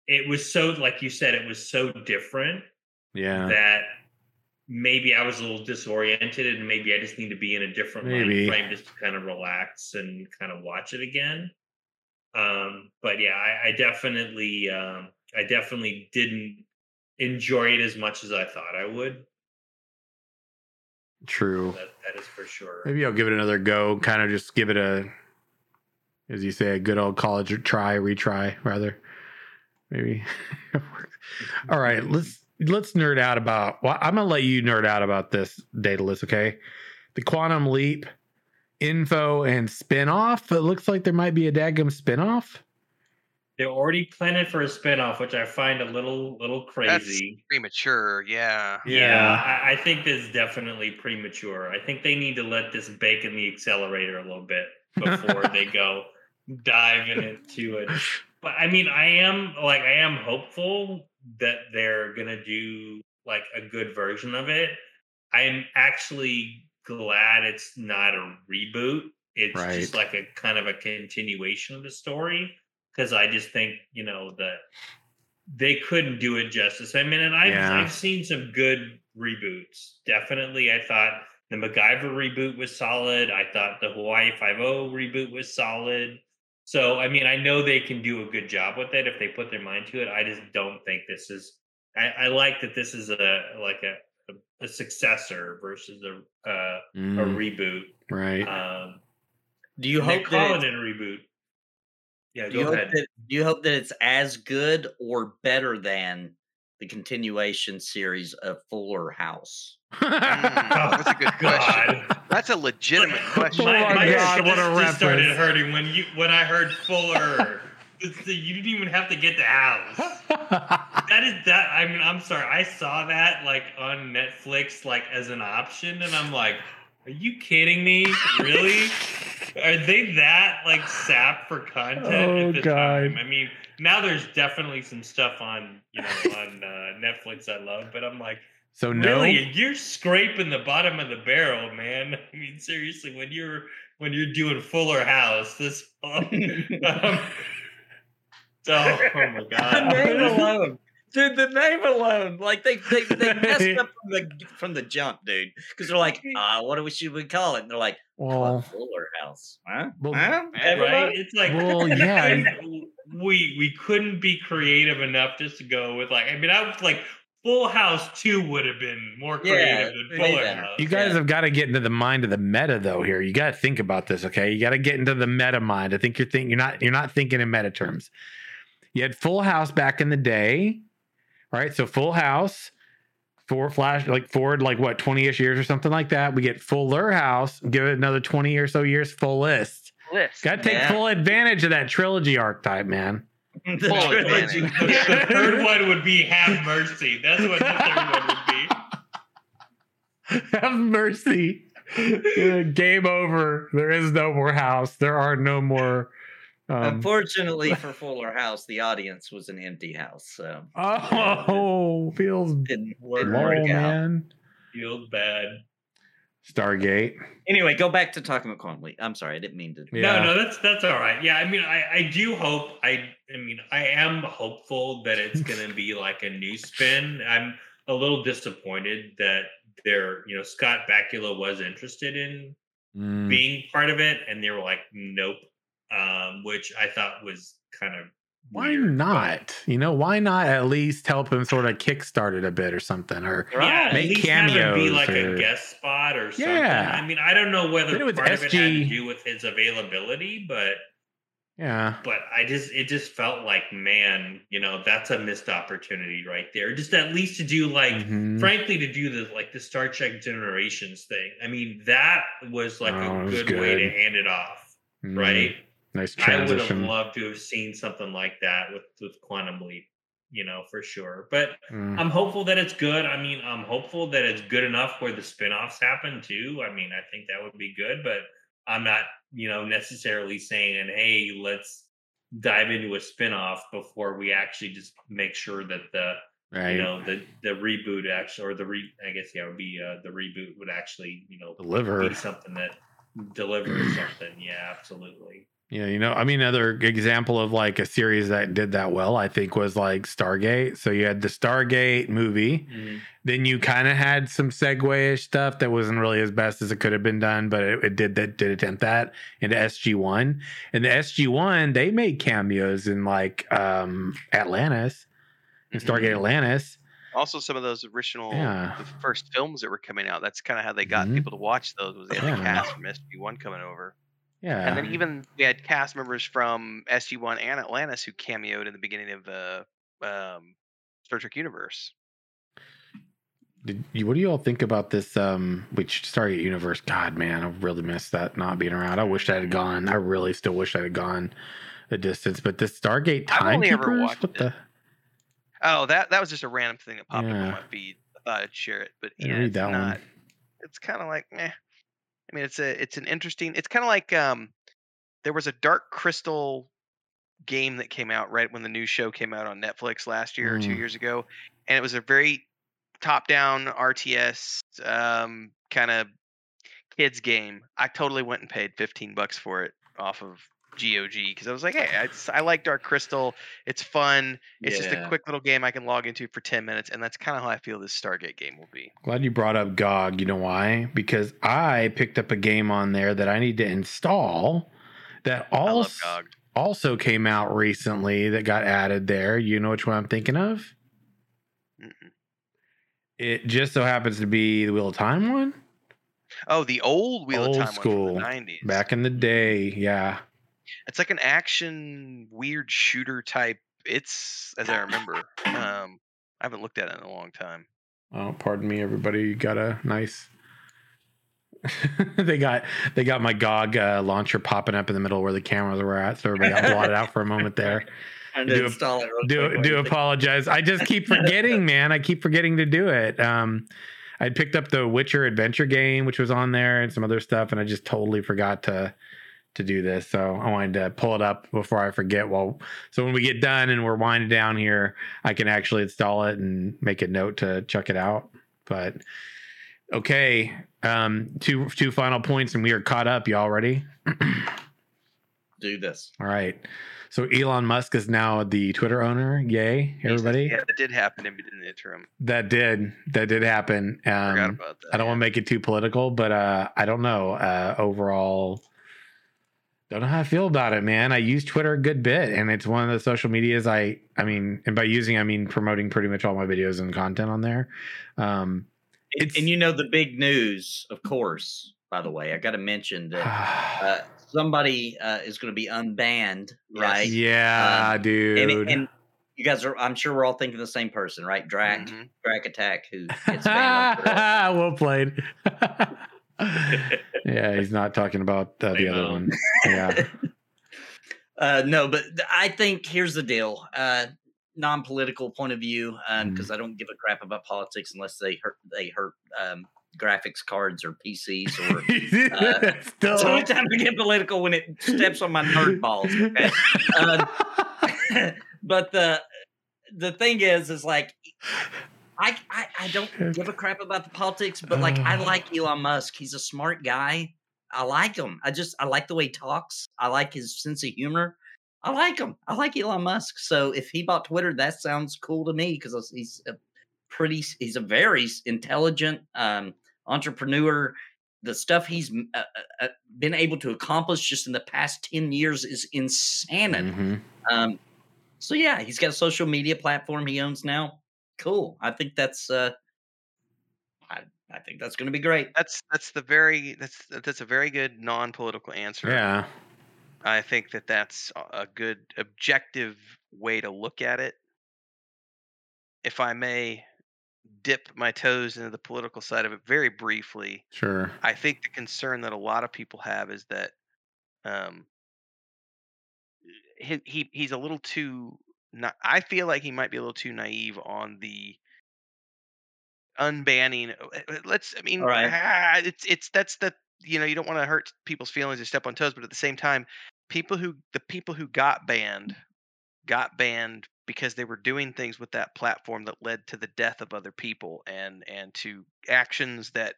Speaker 3: It was so, like you said, it was so different
Speaker 2: Yeah.
Speaker 3: that maybe I was a little disoriented, and maybe I just need to be in a different
Speaker 2: Maybe.
Speaker 3: frame just to kind of relax and kind of watch it again. Um, but yeah, I, I definitely, um, I definitely didn't enjoy it as much as I thought I would.
Speaker 2: True.
Speaker 3: That, that is for sure.
Speaker 2: Maybe I'll give it another go. Kind of just give it a, as you say, a good old college try, retry, rather. Maybe. All right, let's let's nerd out about. Well, I'm gonna let you nerd out about this Daedalus, okay? The quantum leap info and spin-off. It looks like there might be a daggum spin-off.
Speaker 3: They're already planning for a spinoff, which I find a little little crazy.
Speaker 4: Premature. Yeah.
Speaker 3: Yeah, I, I think this is definitely premature. I think they need to let this bake in the accelerator a little bit before they go diving into it. But I mean, I am like I am hopeful that they're gonna do like a good version of it. I'm actually glad it's not a reboot. It's just like a kind of a continuation of the story because I just think you know that they couldn't do it justice. I mean, and I've
Speaker 2: Yeah.
Speaker 3: I've seen some good reboots. Definitely, I thought the MacGyver reboot was solid. I thought the Hawaii Five O reboot was solid. So, I mean, I know they can do a good job with it if they put their mind to it. I just don't think this is. I, I like that this is a like a a, a successor versus a uh, a
Speaker 2: Mm,
Speaker 3: reboot.
Speaker 2: right.
Speaker 3: Um,
Speaker 1: Do you
Speaker 3: and they're
Speaker 1: hope that
Speaker 3: calling
Speaker 1: it's,
Speaker 3: it a reboot? Yeah,
Speaker 1: do you
Speaker 3: go
Speaker 1: hope
Speaker 3: ahead.
Speaker 1: that do you hope that it's as good or better than the continuation series of Fuller House?
Speaker 4: Mm, that's a good question.
Speaker 3: God.
Speaker 4: That's a legitimate question.
Speaker 2: Oh my
Speaker 3: my
Speaker 2: God, what a
Speaker 3: just- just started hurting when you when I heard Fuller. The- you didn't even have to get the house. That is that. I mean, I'm sorry. I saw that like on Netflix, like as an option, and I'm like, "Are you kidding me? Really? Are they that like sap for content?"
Speaker 2: Oh,
Speaker 3: at the
Speaker 2: God.
Speaker 3: Time? I mean, now there's definitely some stuff on you know on uh, Netflix I love, but I'm like,
Speaker 2: so no.
Speaker 3: really, you're scraping the bottom of the barrel, man. I mean, seriously, when you're when you're doing Fuller House, this. um, so, oh my
Speaker 1: the
Speaker 3: god.
Speaker 1: name alone. Dude, the name alone, like they they, they messed up from the from the jump, dude. Because they're like, uh, what do we should we call it? And they're like,
Speaker 2: Well,
Speaker 1: Fuller House, huh?
Speaker 2: Well,
Speaker 1: huh?
Speaker 3: Right? It's like
Speaker 2: well, yeah.
Speaker 3: we we couldn't be creative enough just to go with like I mean I was like Full House 2 would have been more
Speaker 1: Yeah,
Speaker 3: creative than
Speaker 1: way
Speaker 3: Fuller
Speaker 1: better.
Speaker 3: House.
Speaker 2: You guys
Speaker 1: Yeah.
Speaker 2: have got to get into the mind of the meta though here. You got to think about this, okay? You got to get into the meta mind. I think you're thinking you're not you're not thinking in meta terms. You had Full House back in the day, right? So Full House, four flash like forward like what 20ish years or something like that. We get Fuller House, give it another 20 or so years full list.
Speaker 4: List.
Speaker 2: Got to take
Speaker 1: Yeah.
Speaker 2: full advantage of that trilogy archetype, man.
Speaker 1: The
Speaker 4: Full
Speaker 1: trilogy.
Speaker 4: advantage.
Speaker 3: the third one would be Have Mercy. That's what the third one would be.
Speaker 2: Have mercy. Game over. There is no more house. There are no more. Um,
Speaker 1: Unfortunately for Fuller House, the audience was an empty house, so
Speaker 2: oh, feels
Speaker 1: didn't, didn't
Speaker 2: low,
Speaker 1: work out.
Speaker 2: man.
Speaker 3: Feels bad.
Speaker 2: Stargate.
Speaker 1: Anyway, go back to talking about Conley. I'm sorry, I didn't mean to.
Speaker 2: Yeah.
Speaker 3: No, no, that's that's all right. Yeah, I mean, I I do hope. I I mean, I am hopeful that it's going to be like a new spin. I'm a little disappointed that there, you know, Scott Bakula was interested in
Speaker 2: Mm.
Speaker 3: being part of it, and they were like, nope, um, which I thought was kind of
Speaker 2: Why
Speaker 3: weird, but-
Speaker 2: not? You know, why not at least help him sort of kickstart it a bit or something? Or
Speaker 3: Yeah, at
Speaker 2: Make
Speaker 3: least have him be like
Speaker 2: or-
Speaker 3: a guest spot or something.
Speaker 2: Yeah.
Speaker 3: I mean, I don't know whether
Speaker 2: Did it with
Speaker 3: part of it had to do with his availability, but
Speaker 2: yeah,
Speaker 3: but I just it just felt like man, you know, that's a missed opportunity right there. Just at least to do like
Speaker 2: Mhm.
Speaker 3: frankly to do the like the Star Trek Generations thing. I mean, that was like
Speaker 2: Oh, it
Speaker 3: a
Speaker 2: was
Speaker 3: good, way to hand it off,
Speaker 2: Mm.
Speaker 3: right?
Speaker 2: Nice
Speaker 3: I would have loved to have seen something like that with with Quantum Leap, you know, for sure. But
Speaker 2: Mm.
Speaker 3: I'm hopeful that it's good. I mean, I'm hopeful that it's good enough where the spin-offs happen too. I mean, I think that would be good, but I'm not, you know, necessarily saying, hey, let's dive into a spin-off before we actually just make sure that the
Speaker 2: right.
Speaker 3: you know the the reboot actually or the re I guess yeah it would be uh, the reboot would actually, you know,
Speaker 2: Deliver.
Speaker 3: be something that delivers something. Yeah, absolutely.
Speaker 2: Yeah, you know, I mean, another example of like a series that did that well, I think, was like Stargate. So you had the Stargate movie, then you kind of had some segue-ish stuff that wasn't really as best as it could have been done, but it, it did that did attempt that into SG One. And the SG One, they made cameos in like um Atlantis, in Stargate Atlantis.
Speaker 4: Also, some of those original
Speaker 2: Yeah.
Speaker 4: the first films that were coming out. That's kind of how they got
Speaker 2: Mhm.
Speaker 4: people to watch those. Was they had the
Speaker 2: Yeah.
Speaker 4: cast from SG One coming over,
Speaker 2: Yeah,
Speaker 4: and then even we had cast members from SG One and Atlantis who cameoed in the beginning of the um, Star Trek universe.
Speaker 2: Did you, what do you all think about this? Um, which Stargate universe? God, man, I really missed that not being around. I wish I had gone. I really still wish I had gone a distance. But this Stargate
Speaker 4: I've only ever
Speaker 2: timekeepers,
Speaker 4: watched
Speaker 2: what
Speaker 4: it.
Speaker 2: the?
Speaker 4: Oh, that that was just a random thing that popped up on my feed. I thought I'd share it, but
Speaker 2: Yeah,
Speaker 4: yeah, it's not.
Speaker 2: one.
Speaker 4: It's kind of like, eh. I mean, it's a it's an interesting. It's kind of like um, there was a Dark Crystal game that came out right when the new show came out on Netflix last year or two
Speaker 2: Mm.
Speaker 4: years ago, and it was a very top-down RTS um, kind of kids game. I totally went and paid fifteen bucks for it off of GOG because I was like, hey, I, s- I like Dark Crystal. It's fun. It's just a quick little game I can log into for ten minutes, and that's kind of how I feel this Stargate game will be.
Speaker 2: Glad you brought up GOG. You know why? Because I picked up a game on there that I need to install. That also also came out recently. That got added there. You know which one I'm thinking of?
Speaker 4: Mm-mm.
Speaker 2: It just so happens to be the Wheel of Time one.
Speaker 4: Oh, the old Wheel
Speaker 2: Old
Speaker 4: of Time one
Speaker 2: school,
Speaker 4: from the nineties.
Speaker 2: Back in the day, yeah.
Speaker 4: It's like an action weird shooter type. It's as I remember. Um, I haven't looked at it in a long time.
Speaker 2: Oh, pardon me, everybody. You got a nice. they got they got my GOG uh, launcher popping up in the middle where the cameras were at, so everybody got blotted out for a moment there.
Speaker 1: Trying
Speaker 2: Do
Speaker 1: install it.
Speaker 2: do do apologize. I just keep forgetting, man. I keep forgetting to do it. Um, I picked up the Witcher adventure game, which was on there, and some other stuff, and I just totally forgot to to do this. So I wanted to pull it up before I forget. Well, so when we get done and we're winding down here, I can actually install it and make a note to check it out. But okay, um, two two final points, and we are caught up. Y'all ready?
Speaker 1: Do this.
Speaker 2: All right. So Elon Musk is now the Twitter owner. Yay, everybody!
Speaker 4: Yeah, that did happen in, the interim.
Speaker 2: That did that did happen.
Speaker 4: Forgot
Speaker 2: Um,
Speaker 4: about that.
Speaker 2: I don't want to make it too political, but uh, I don't know. Uh, overall, don't know how I feel about it, man. I use Twitter a good bit, and it's one of the social medias I, I mean, and by using I mean promoting pretty much all my videos and content on there. Um,
Speaker 1: and, and you know the big news, of course. By the way, I got to mention that uh, somebody uh, is going to be unbanned, right?
Speaker 2: Yeah, um, dude.
Speaker 1: And, and, you guys are, I'm sure we're all thinking the same person, right? Drac, mm-hmm. Drac Attack, who gets banned.
Speaker 2: well played. yeah, he's not talking about uh, the other one. Yeah.
Speaker 1: Uh, no, but I think here's the deal. Uh, non-political point of view, because um, mm. I don't give a crap about politics unless they hurt they hurt um, graphics cards or PCs or. Uh, only time I get political when it steps on my nerd balls. Okay? Uh, but the the thing is, is like I, I, I don't give a crap about the politics, but like I like Elon Musk. He's a smart guy. I like him. I just I like the way he talks. I like his sense of humor. I like him. I like Elon Musk. So if he bought Twitter, that sounds cool to me because he's a pretty. He's a very intelligent um, entrepreneur. The stuff he's uh, uh, uh, been able to accomplish just in the past ten years is insanity. Mm-hmm. Um, so yeah, he's got a social media platform he owns now cool. I think that's uh I I think that's going to be great.
Speaker 4: That's that's the very that's that's a very good non-political answer.
Speaker 2: Yeah.
Speaker 4: I think that that's a good objective way to look at it. If I may dip my toes into the political side of it very briefly.
Speaker 2: Sure.
Speaker 4: I think the concern that a lot of people have is that um he, he he's a little too not, I feel like he might be a little too naive on the unbanning. Uh, uh, let's, I mean, ah, it's it's that's the you know you don't want to hurt people's feelings or step on toes, but at the same time, people who the people who got banned got banned because they were doing things with that platform that led to the death of other people and and to actions that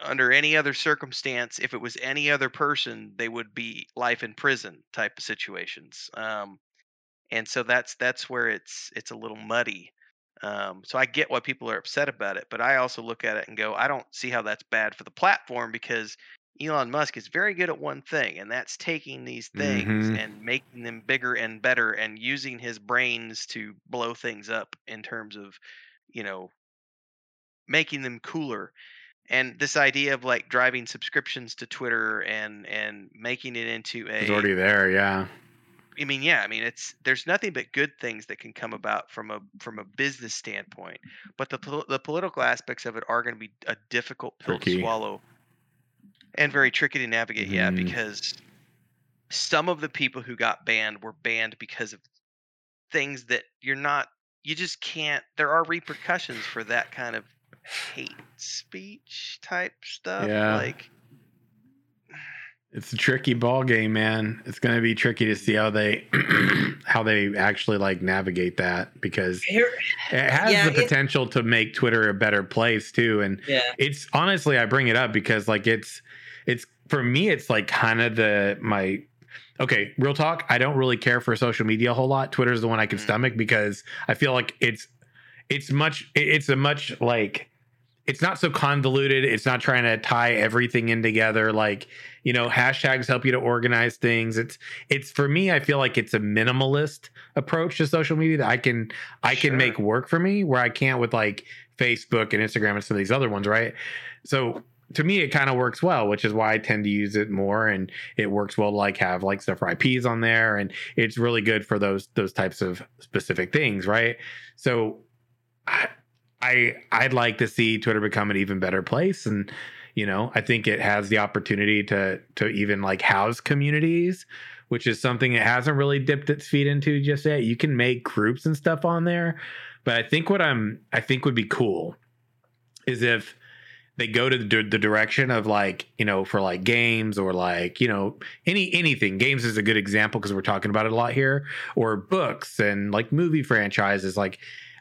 Speaker 4: under any other circumstance if it was any other person they would be life in prison type of situations um, and so that's that's where it's it's a little muddy. Um, so I get why people are upset about it, but I also look at it and go, I don't see how that's bad for the platform because Elon Musk is very good at one thing, and that's taking these things mm-hmm. and making them bigger and better, and using his brains to blow things up in terms of, you know, making them cooler. And this idea of like driving subscriptions to Twitter and and making it into a
Speaker 2: it's already there, yeah
Speaker 4: I mean, yeah, I mean, it's there's nothing but good things that can come about from a from a business standpoint, but the the political aspects of it are going to be a difficult pill tricky. to swallow, and very tricky to navigate. Mm. Yeah, mm-hmm. because some of the people who got banned were banned because of things that you're not, you just can't. There are repercussions for that kind of hate speech type stuff.
Speaker 2: Yeah.
Speaker 4: Like
Speaker 2: it's a tricky ball game, man. It's going to be tricky to see how they how they actually like navigate that because it has yeah, the potential it, to make Twitter a better place too. And
Speaker 1: yeah.
Speaker 2: it's honestly, I bring it up because like it's it's for me, it's like kind of the my okay, real talk. I don't really care for social media a whole lot. Twitter's the one I can mm. stomach because I feel like it's it's much it's a much like it's not so convoluted. It's not trying to tie everything in together. Like, you know, hashtags help you to organize things. It's it's for me, I feel like it's a minimalist approach to social media that I can I sure. can make work for me where I can't with like Facebook and Instagram and some of these other ones, right? So to me it kind of works well, which is why I tend to use it more and it works well to like have like stuff for IPs on there and it's really good for those those types of specific things, right? So I, I I'd like to see Twitter become an even better place and you know I think it has the opportunity to to even like house communities which is something it hasn't really dipped its feet into just yet. You can make groups and stuff on there, but I think what I'm I think would be cool is if they go to the, the direction of like you know for like games or like you know any anything games is a good example because we're talking about it a lot here or books and like movie franchises like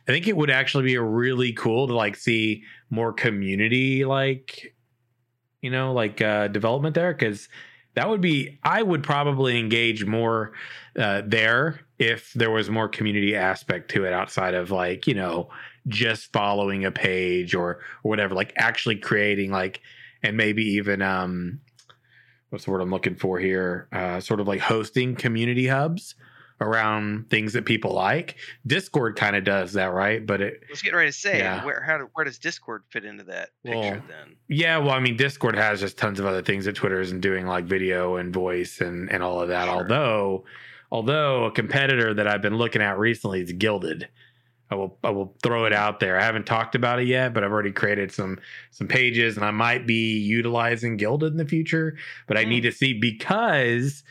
Speaker 2: I think it would actually be really cool to like see more community like you know like uh development there because that would be I would probably engage more uh there if there was more community aspect to it outside of like you know just following a page or or whatever like actually creating like and maybe even um what's the word I'm looking for here? Uh, sort of like hosting community hubs around things that people like. Discord kind of does that, right? But it,
Speaker 4: I was getting ready to say,
Speaker 2: Yeah.
Speaker 4: where how do- where does Discord fit into that picture
Speaker 2: Well,
Speaker 4: then?
Speaker 2: yeah, well, I mean, Discord has just tons of other things that Twitter isn't doing, like video and voice and and all of that.
Speaker 4: Sure.
Speaker 2: Although, although a competitor that I've been looking at recently is Guilded. I will I will throw it out there. I haven't talked about it yet, but I've already created some some pages, and I might be utilizing Guilded in the future. But I
Speaker 1: Hmm.
Speaker 2: need to see because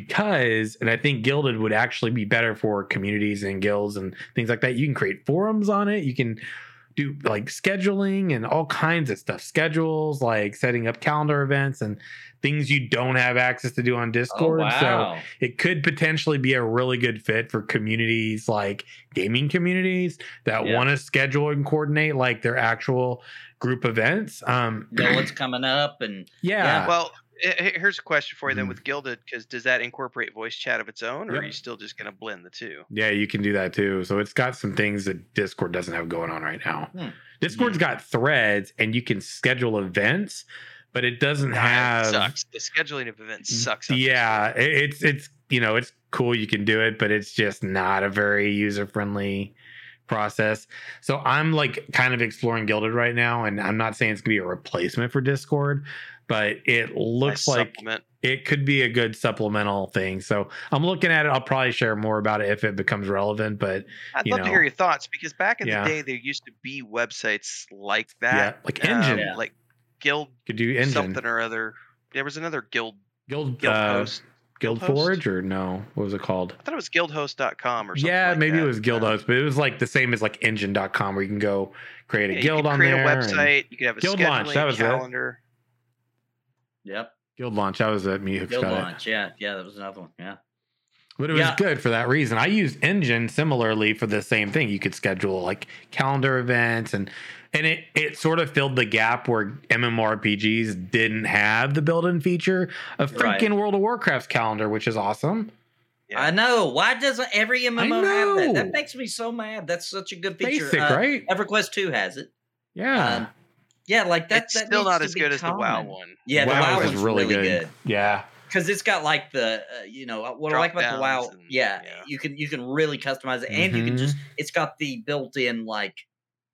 Speaker 2: because and I think Guilded would actually be better for communities and guilds and things like that. You can create forums on it. You can do like scheduling and all kinds of stuff. Schedules, like setting up calendar events and things you don't have access to do on
Speaker 1: Oh,
Speaker 2: Discord. So it could potentially be a really good fit for communities like gaming communities that
Speaker 1: Yeah.
Speaker 2: want to schedule and coordinate like their actual group events. Um
Speaker 1: know what's coming up and
Speaker 2: yeah.
Speaker 4: Well, eh, eh, here's a question for you then
Speaker 2: Mhm.
Speaker 4: with Guilded, because does that incorporate voice chat of its own, or
Speaker 2: Yep.
Speaker 4: are you still just going to blend the two?
Speaker 2: Yeah, you can do that too. So it's got some things that Discord doesn't have going on right now.
Speaker 1: Hmm.
Speaker 2: Discord's got threads and you can schedule events, but it doesn't
Speaker 4: Nah,
Speaker 2: have
Speaker 4: sucks. The scheduling of events sucks.
Speaker 2: Yeah, it's it's you know, it's cool you can do it, but it's just not a very user-friendly process. So I'm like kind of exploring Guilded right now and I'm not saying it's going to be a replacement for Discord, but it looks
Speaker 4: Nice
Speaker 2: like
Speaker 4: supplement.
Speaker 2: it could be a good supplemental thing. So I'm looking at it. I'll probably share more about it if it becomes relevant, but
Speaker 4: I'd
Speaker 2: you
Speaker 4: love to hear your thoughts because back in
Speaker 2: Yeah.
Speaker 4: the day, there used to be websites like
Speaker 2: yeah,
Speaker 4: that.
Speaker 2: like
Speaker 4: um,
Speaker 2: Engine
Speaker 1: Yeah.
Speaker 4: like Guild
Speaker 2: could do Engine.
Speaker 4: something or other. There was another Guild
Speaker 2: Guild
Speaker 4: Guild
Speaker 2: uh,
Speaker 4: Host.
Speaker 2: Guild
Speaker 4: Guild Host?
Speaker 2: Forge or no? What was it called?
Speaker 4: I thought it was guildhost.com or something.
Speaker 2: Yeah,
Speaker 4: like
Speaker 2: maybe
Speaker 4: that.
Speaker 2: it was Guild
Speaker 4: Uh,
Speaker 2: Host, but it was like the same as like enjin.com where you can go create a
Speaker 4: yeah, you
Speaker 2: guild
Speaker 4: could
Speaker 2: on
Speaker 4: create
Speaker 2: there.
Speaker 4: a
Speaker 2: and-
Speaker 4: website. You could have a
Speaker 2: Guild launch, that
Speaker 4: scheduling
Speaker 2: was it.
Speaker 4: Calendar.
Speaker 1: yep,
Speaker 2: Guild launch. That was at Me who
Speaker 1: guild
Speaker 2: got it.
Speaker 1: launch. Yeah, yeah, that was another one. Yeah.
Speaker 2: But it was
Speaker 1: Yeah.
Speaker 2: good for that reason. I used Enjin similarly for the same thing. You could schedule like calendar events and and it it sort of filled the gap where MMORPGs didn't have the built-in feature of
Speaker 1: Right.
Speaker 2: freaking World of Warcraft's calendar, which is awesome.
Speaker 4: Yeah.
Speaker 1: I know. Why doesn't every MMO have that? That makes me so mad. That's such a good feature.
Speaker 2: Basic,
Speaker 1: Uh,
Speaker 2: right?
Speaker 1: EverQuest 2 has it.
Speaker 2: Yeah.
Speaker 1: Um, yeah, like that.
Speaker 4: it's
Speaker 1: that
Speaker 4: still not as
Speaker 1: be
Speaker 4: good as the WoW one.
Speaker 1: Yeah, the
Speaker 2: WoW
Speaker 1: WoW
Speaker 2: is
Speaker 1: one's
Speaker 2: really
Speaker 1: really,
Speaker 2: good.
Speaker 1: good.
Speaker 2: yeah.
Speaker 1: because it's got like the uh, you know uh, what I like about the WoW.
Speaker 4: And-
Speaker 1: yeah,
Speaker 4: yeah.
Speaker 1: you can you can really customize it, and you can just it's got the built-in like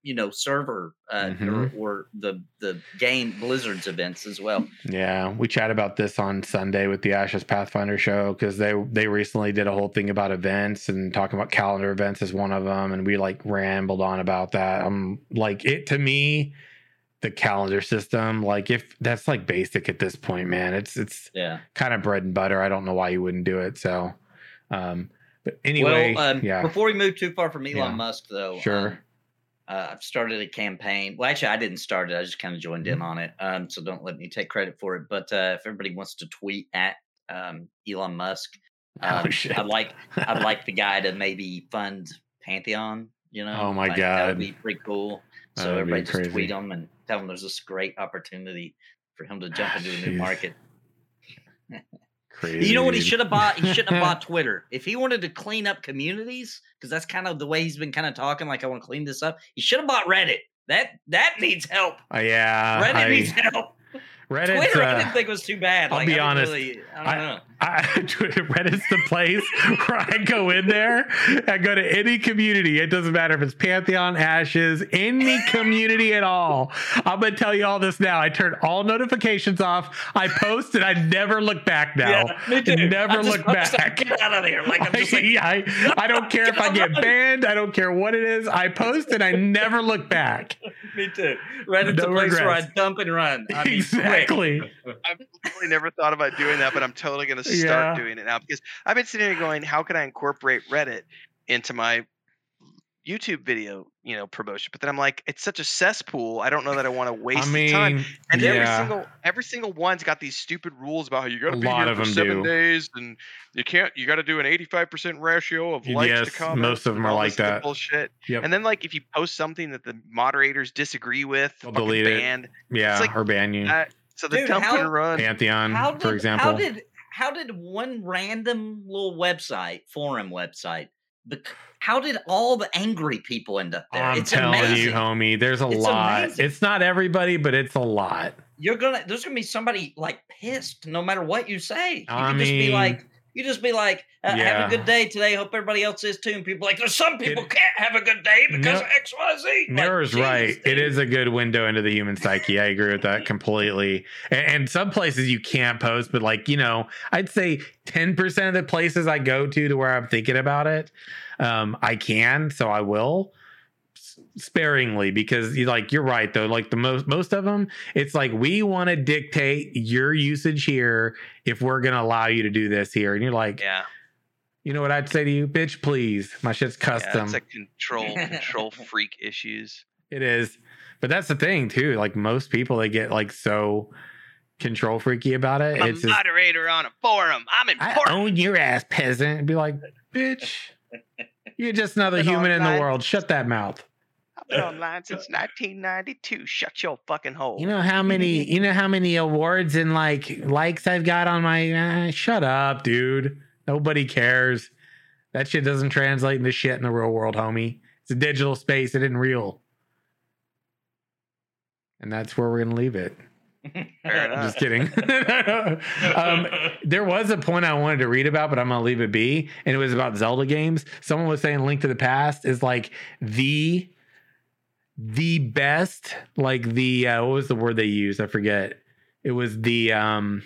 Speaker 1: you know server uh,
Speaker 2: Mhm.
Speaker 1: or, or the the game Blizzard's events as well.
Speaker 2: Yeah, we chat about this on Sunday with the Ashes Pathfinder show because they they recently did a whole thing about events and talking about calendar events as one of them, and we like rambled on about that. I'm like it to me, the calendar system, like if that's like basic at this point, man, it's it's
Speaker 1: Yeah.
Speaker 2: kind of bread and butter. I don't know why you wouldn't do it. So, um, but anyway,
Speaker 1: well, um,
Speaker 2: yeah,
Speaker 1: before we move too far from Elon
Speaker 2: Yeah.
Speaker 1: Musk, though,
Speaker 2: Sure.
Speaker 1: um, uh, I've started a campaign. Well, actually, I didn't start it. I just kind of joined
Speaker 2: Mm-hmm.
Speaker 1: in on it. Um, so don't let me take credit for it. But uh, if everybody wants to tweet at um, Elon Musk,
Speaker 2: Oh,
Speaker 1: um,
Speaker 2: shit.
Speaker 1: I'd like I'd like the guy to maybe fund Pantheon. You know,
Speaker 2: Oh, my
Speaker 1: Like, that would be pretty cool. So
Speaker 2: would
Speaker 1: everybody just
Speaker 2: crazy.
Speaker 1: tweet him and tell him there's this great opportunity for him to jump into a new market.
Speaker 2: crazy.
Speaker 1: You know what he should have bought? He shouldn't have bought Twitter. If he wanted to clean up communities, because that's kind of the way he's been kind of talking, like I want to clean this up. He should have bought Reddit. That that needs help.
Speaker 2: Uh, yeah,
Speaker 1: Reddit
Speaker 2: I-
Speaker 1: needs help.
Speaker 2: Reddit's,
Speaker 1: Twitter, I
Speaker 2: uh,
Speaker 1: didn't think was too bad.
Speaker 2: I'll
Speaker 1: Like,
Speaker 2: be
Speaker 1: I
Speaker 2: honest,
Speaker 1: Really, I don't
Speaker 2: I-
Speaker 1: know.
Speaker 2: I, Reddit's the place where I go in there. I go to any community. It doesn't matter if it's Pantheon, Ashes, any community at all. I'm gonna tell you all this now. I turn all notifications off. I post and I never look back now.
Speaker 1: Yeah, me too.
Speaker 2: Never
Speaker 1: I just
Speaker 2: look
Speaker 1: post,
Speaker 2: back.
Speaker 1: Get out of there! Like I'm just like,
Speaker 2: I, I don't care if I get banned. I don't care what it is. I post and I never look back.
Speaker 1: me too. Reddit's
Speaker 2: No
Speaker 1: a place where I dump and run. I mean, quick.
Speaker 2: exactly.
Speaker 4: I've literally never thought about doing that, but I'm totally going to start
Speaker 2: Yeah.
Speaker 4: doing it now because I've been sitting here going, how can I incorporate Reddit into my YouTube video, you know, promotion? But then I'm like, it's such a cesspool. I don't know that I want to waste
Speaker 2: I
Speaker 4: the time.
Speaker 2: mean,
Speaker 4: And every single every single one's got these stupid rules about how you got to be
Speaker 2: lot
Speaker 4: here
Speaker 2: of
Speaker 4: for
Speaker 2: them
Speaker 4: seven
Speaker 2: do.
Speaker 4: days, and you can't. You got to do an eighty-five percent ratio of likes
Speaker 2: Yes,
Speaker 4: to comments.
Speaker 2: most of
Speaker 4: them
Speaker 2: are like that.
Speaker 4: Bullshit.
Speaker 2: Yep.
Speaker 4: And then like if you post something that the moderators disagree with,
Speaker 2: They'll
Speaker 4: fucking
Speaker 2: delete it.
Speaker 4: banned.
Speaker 2: yeah,
Speaker 4: like,
Speaker 2: or ban you.
Speaker 4: Uh, so the
Speaker 1: Dude,
Speaker 4: dump
Speaker 1: how-
Speaker 4: run.
Speaker 2: Pantheon,
Speaker 1: How did,
Speaker 2: for example.
Speaker 1: How did how did one random little website, forum website, bec- how did all the angry people end up there?
Speaker 2: I'm
Speaker 1: it's
Speaker 2: telling
Speaker 1: amazing.
Speaker 2: you, homie, there's a
Speaker 1: It's
Speaker 2: lot.
Speaker 1: amazing.
Speaker 2: It's not everybody, but it's a lot.
Speaker 1: you're gonna there's gonna be somebody like pissed no matter what you say. You
Speaker 2: I
Speaker 1: can just be
Speaker 2: mean-
Speaker 1: like, you just be like, uh, have a good day today. Hope everybody else is too. And people are like, there's some people
Speaker 2: It-
Speaker 1: can't have a good day because
Speaker 2: No-
Speaker 1: of X, Y, Z. Like,
Speaker 2: Nora's right.
Speaker 1: Jesus,
Speaker 2: It
Speaker 1: dude.
Speaker 2: is a good window into the human psyche. I agree with that completely. And, and some places you can't post, but like, you know, I'd say 10% of the places I go to to where I'm thinking about it, um, I can, so I will sparingly because you like you're right though like the most most of them it's like we want to dictate your usage here if we're going to allow you to do this here and you're like
Speaker 4: Yeah,
Speaker 2: you know what i'd say to you bitch please my shit's
Speaker 4: yeah,
Speaker 2: custom
Speaker 4: it's a control control freak issues.
Speaker 2: it is. But that's the thing too. Like most people they get like so control freaky about it.
Speaker 4: I'm a
Speaker 2: it's just,
Speaker 4: moderator on a forum. I'm important
Speaker 2: I
Speaker 4: important.
Speaker 2: own your ass, peasant. And be like, bitch, you're just another human in the world. Shut that mouth.
Speaker 4: Been online since 1992. Shut your fucking hole.
Speaker 2: You know how many you know how many awards and like likes I've got on my uh, shut up, dude. Nobody cares. That shit doesn't translate into shit in the real world, homie. It's a digital space, it isn't real. And that's where we're gonna leave it. Just kidding. um, there was a point I wanted to read about, but I'm gonna leave it be. And it was about Zelda games. Someone was saying Link to the Past is like the the best, like the uh, what was the word they used? I forget. It was the um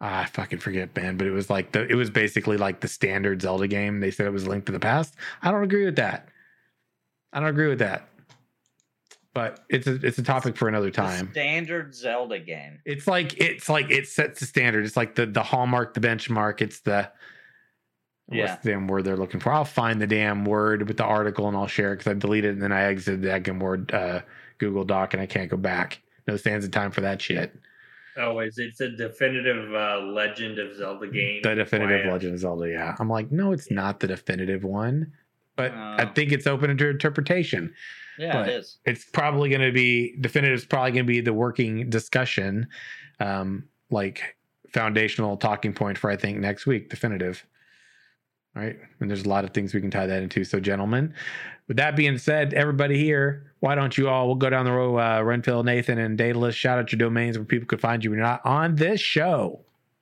Speaker 2: ah, I fucking forget, man. But it was like the it was basically like the standard Zelda game. They said it was Link to the Past. I don't agree with that. I don't agree with that. But it's a it's a topic for another
Speaker 1: The
Speaker 2: time.
Speaker 1: standard Zelda game.
Speaker 2: It's like it's like it sets the standard. It's like the the hallmark, the benchmark. It's the
Speaker 1: Yeah.
Speaker 2: what's the damn word they're looking for? I'll find the damn word with the article and I'll share it because I deleted it and then I exited that damn word uh, Google Doc and I can't go back. No stands in time for that shit.
Speaker 3: Oh, it's it's a definitive uh, Legend of Zelda game.
Speaker 2: The definitive
Speaker 3: Why, uh,
Speaker 2: Legend of Zelda. Yeah, I'm like, no, it's not the definitive one, but I
Speaker 1: Oh.
Speaker 2: think it's open to interpretation.
Speaker 1: Yeah,
Speaker 2: But-
Speaker 1: it is.
Speaker 2: it's probably going to be definitive is probably going to be the working discussion um like foundational talking point for i think next week definitive right and there's a lot of things we can tie that into so gentlemen with that being said everybody here why don't you all we'll go down the road uh renfield nathan and daedalus shout out your domains where people could find you when you're not on this show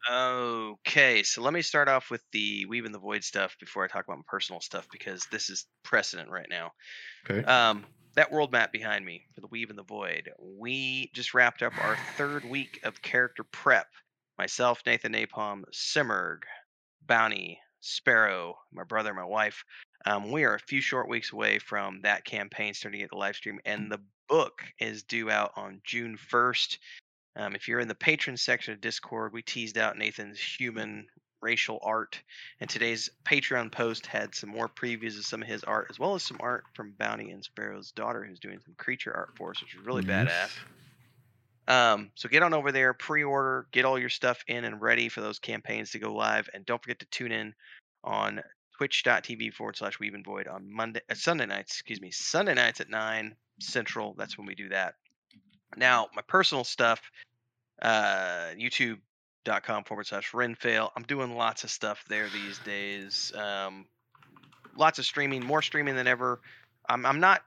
Speaker 4: Okay, so let me start off with the Weave in the Void stuff before I talk about my personal stuff because this is precedent right now.
Speaker 2: okay
Speaker 4: Um, that world map behind me for the Weave in the Void. We just wrapped up our third week of character prep. Myself, Nathan Napalm, Samorg, Bounty, Sparrow, my brother, my wife. Um, we are a few short weeks away from that campaign starting at the live stream, and the book is due out on June 1st. Um, if you're in the patron section of Discord, we teased out Nathan's human racial art, and today's Patreon post had some more previews of some of his art, as well as some art from Bounty and Sparrow's daughter, who's doing some creature art for us, which is really badass. Um, so get on over there, pre-order, get all your stuff in and ready for those campaigns to go live, and don't forget to tune in on twitch.tv forward slash weave and void on Monday, uh, Sunday nights, excuse me, Sunday nights at nine central. That's when we do that. Now, my personal stuff, uh, youtube.com forward slash renfail. I'm doing lots of stuff there these days. Um, lots of streaming, more streaming than ever. I'm, I'm not,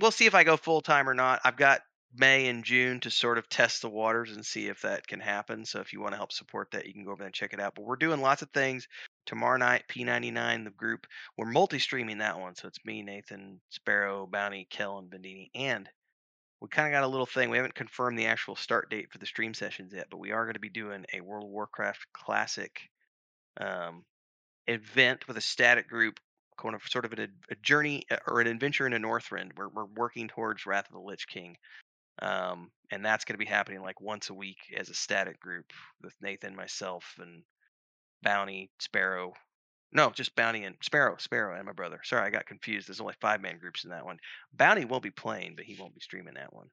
Speaker 4: we'll see if I go full time or not. I've got May and June to sort of test the waters and see if that can happen. So if you want to help support that, you can go over there and check it out. But we're doing lots of things. Tomorrow night, P99, the group, we're multi streaming that one. So it's me, Nathan, Sparrow, Bounty, Kel, and Bandini. And we kind of got a little thing. We haven't confirmed the actual start date for the stream sessions yet, but we are going to be doing a World of Warcraft Classic um, event with a static group, kind of sort of a, a journey uh, or an adventure into Northrend. We're, we're working towards Wrath of the Lich King. Um, and that's going to be happening like once a week as a static group with Nathan, myself, and Bounty, Sparrow. No, just Bounty and Sparrow, Sparrow, and my brother. Sorry, I got confused. There's only five man groups in that one. Bounty won't be playing, but he won't be streaming that one.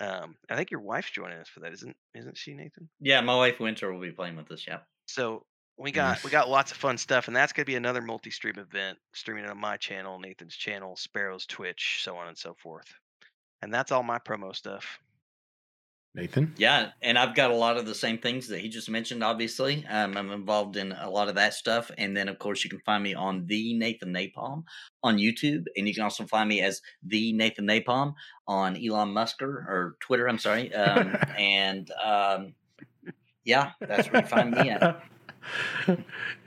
Speaker 4: Um, I think your wife's joining us for that, isn't isn't she, Nathan?
Speaker 1: Yeah, my wife Winter will be playing with us. Yeah.
Speaker 4: So we got we got lots of fun stuff, and that's gonna be another multi-stream event, streaming it on my channel, Nathan's channel, Sparrow's Twitch, so on and so forth. And that's all my promo stuff.
Speaker 2: Nathan.
Speaker 1: Yeah, and I've got a lot of the same things that he just mentioned. Obviously, um, I'm involved in a lot of that stuff, and then of course you can find me on the Nathan Napalm on YouTube, and you can also find me as the Nathan Napalm on Elon Musker or Twitter. I'm sorry, um, and um, yeah, that's where you find me at.
Speaker 2: yeah,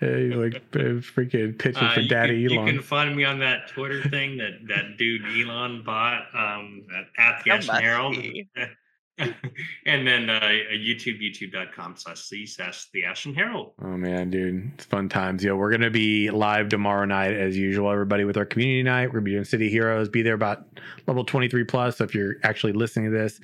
Speaker 2: you like uh, freaking pitching
Speaker 3: Uh,
Speaker 2: for Daddy
Speaker 3: can,
Speaker 2: Elon.
Speaker 3: You can find me on that Twitter thing that that dude Elon bought um, at, at the
Speaker 4: How
Speaker 3: Ashen Herald. and then uh, YouTube, youtube.com slash C slash the Ashen Herald.
Speaker 2: Oh man, dude, it's fun times. Yo, we're gonna be live tomorrow night as usual. Everybody with our community night. We're gonna be doing City Heroes. Be there about level twenty three plus. So if you're actually listening to this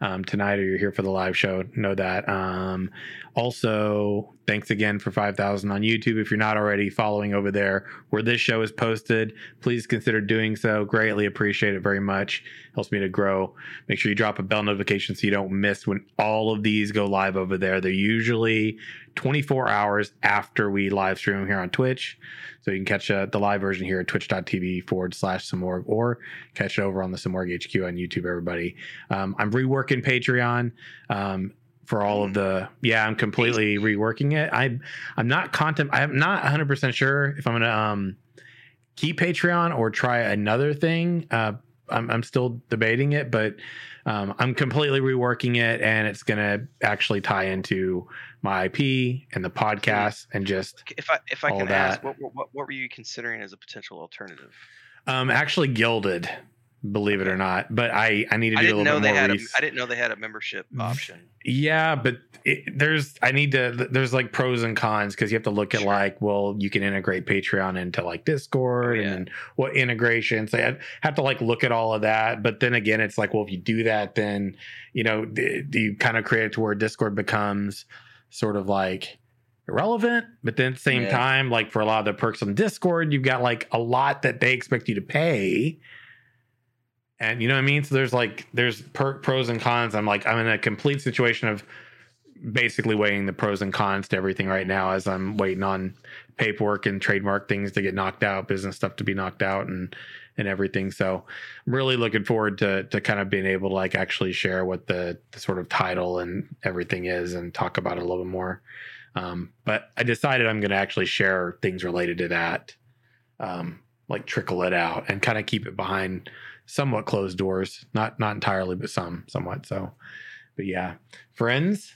Speaker 2: um, tonight or you're here for the live show, know that. Um, also, thanks again for five thousand on YouTube. If you're not already following over there where this show is posted, please consider doing so. Greatly appreciate it very much. Helps me to grow. Make sure you drop a bell notification so you don't miss when all of these go live over there. They're usually 24 hours after we live stream here on Twitch. So you can catch uh, the live version here at twitch.tv forward slash Samorg or catch it over on the Samorg HQ on YouTube, everybody. Um, I'm reworking Patreon. Um, for all of the yeah i'm completely reworking it. I i'm not content i'm not 100% sure if i'm gonna um keep patreon or try another thing. Uh i'm, I'm still debating it but um, i'm completely reworking it and it's gonna actually tie into my ip and the podcast and just
Speaker 4: If I if I can ask, what, what what were you considering as a potential alternative?
Speaker 2: um actually Guilded believe it or not but i i need to
Speaker 4: I
Speaker 2: do a
Speaker 4: didn't
Speaker 2: little
Speaker 4: know
Speaker 2: bit
Speaker 4: they
Speaker 2: more
Speaker 4: had a, I didn't know they had a membership mm. option.
Speaker 2: Yeah, but it, there's I need to there's like pros and cons because you have to look at
Speaker 4: Sure.
Speaker 2: like well you can integrate Patreon into like Discord
Speaker 4: Oh, yeah.
Speaker 2: and what integration. So I have to like look at all of that. But then again, it's like well if you do that, then you know do you kind of create it to where Discord becomes sort of like irrelevant. But then at the same
Speaker 1: Yeah.
Speaker 2: time, like for a lot of the perks on Discord, you've got like a lot that they expect you to pay. And you know what I mean? So there's like there's per- pros and cons. I'm like I'm in a complete situation of basically weighing the pros and cons to everything right now as I'm waiting on paperwork and trademark things to get knocked out, business stuff to be knocked out and and everything. So I'm really looking forward to to kind of being able to like actually share what the, the sort of title and everything is and talk about it a little bit more. Um, but I decided I'm going to actually share things related to that, um, like trickle it out and kind of keep it behind somewhat closed doors, not not entirely, but some somewhat. So, but yeah, friends,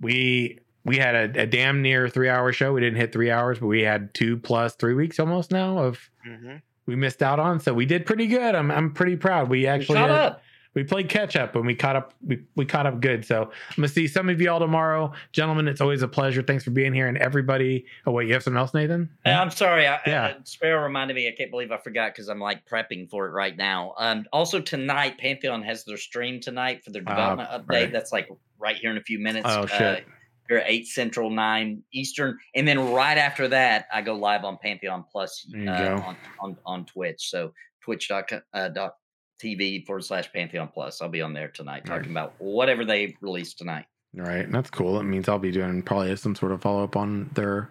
Speaker 2: we we had a, a damn near three hour show. We didn't hit three hours, but we had two plus three weeks almost now of
Speaker 4: hmm
Speaker 2: we missed out on. So we did pretty good. I'm I'm pretty proud. We actually had-
Speaker 1: up.
Speaker 2: We played catch up and we caught up we, we caught up good so i'm gonna see some of you all tomorrow gentlemen it's always a pleasure thanks for being here and everybody oh wait you have something else nathan
Speaker 1: I'm sorry. I,
Speaker 2: Yeah.
Speaker 1: uh, Sparrow reminded me. I can't believe I forgot because I'm like prepping for it right now. Um, also tonight, Pantheon has their stream tonight for their
Speaker 2: Ah,
Speaker 1: development update.
Speaker 2: right.
Speaker 1: That's like right here in a few minutes.
Speaker 2: Oh,
Speaker 1: Uh,
Speaker 2: shit.
Speaker 1: here at eight Central, nine Eastern, and then right after that, I go live on Pantheon Plus uh, on, on on Twitch. So twitch.tv uh, dot TV forward slash Pantheon Plus. I'll be on there tonight
Speaker 2: Right.
Speaker 1: talking about whatever they release tonight.
Speaker 2: all right that's cool that means i'll be doing probably some sort of follow-up on their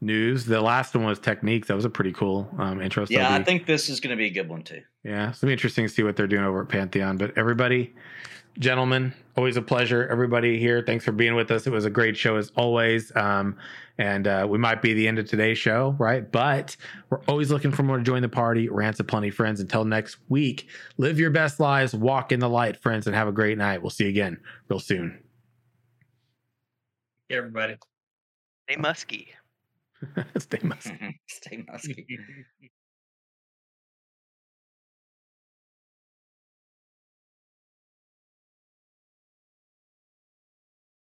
Speaker 2: news the last one was techniques that was a pretty cool um intro
Speaker 1: Yeah, I think this is going to be a good one too.
Speaker 2: Yeah, it's gonna be interesting to see what they're doing over at Pantheon. But everybody, gentlemen, always a pleasure. Everybody here, thanks for being with us. It was a great show as always. Um, and uh, we might be the end of today's show, right? But we're always looking for more to join the party. Rants of plenty, friends. Until next week, live your best lives, walk in the light, friends, and have a great night. We'll see you again real soon.
Speaker 3: Hey, everybody.
Speaker 4: Stay Muskie.
Speaker 2: Stay musky.
Speaker 1: Stay musky.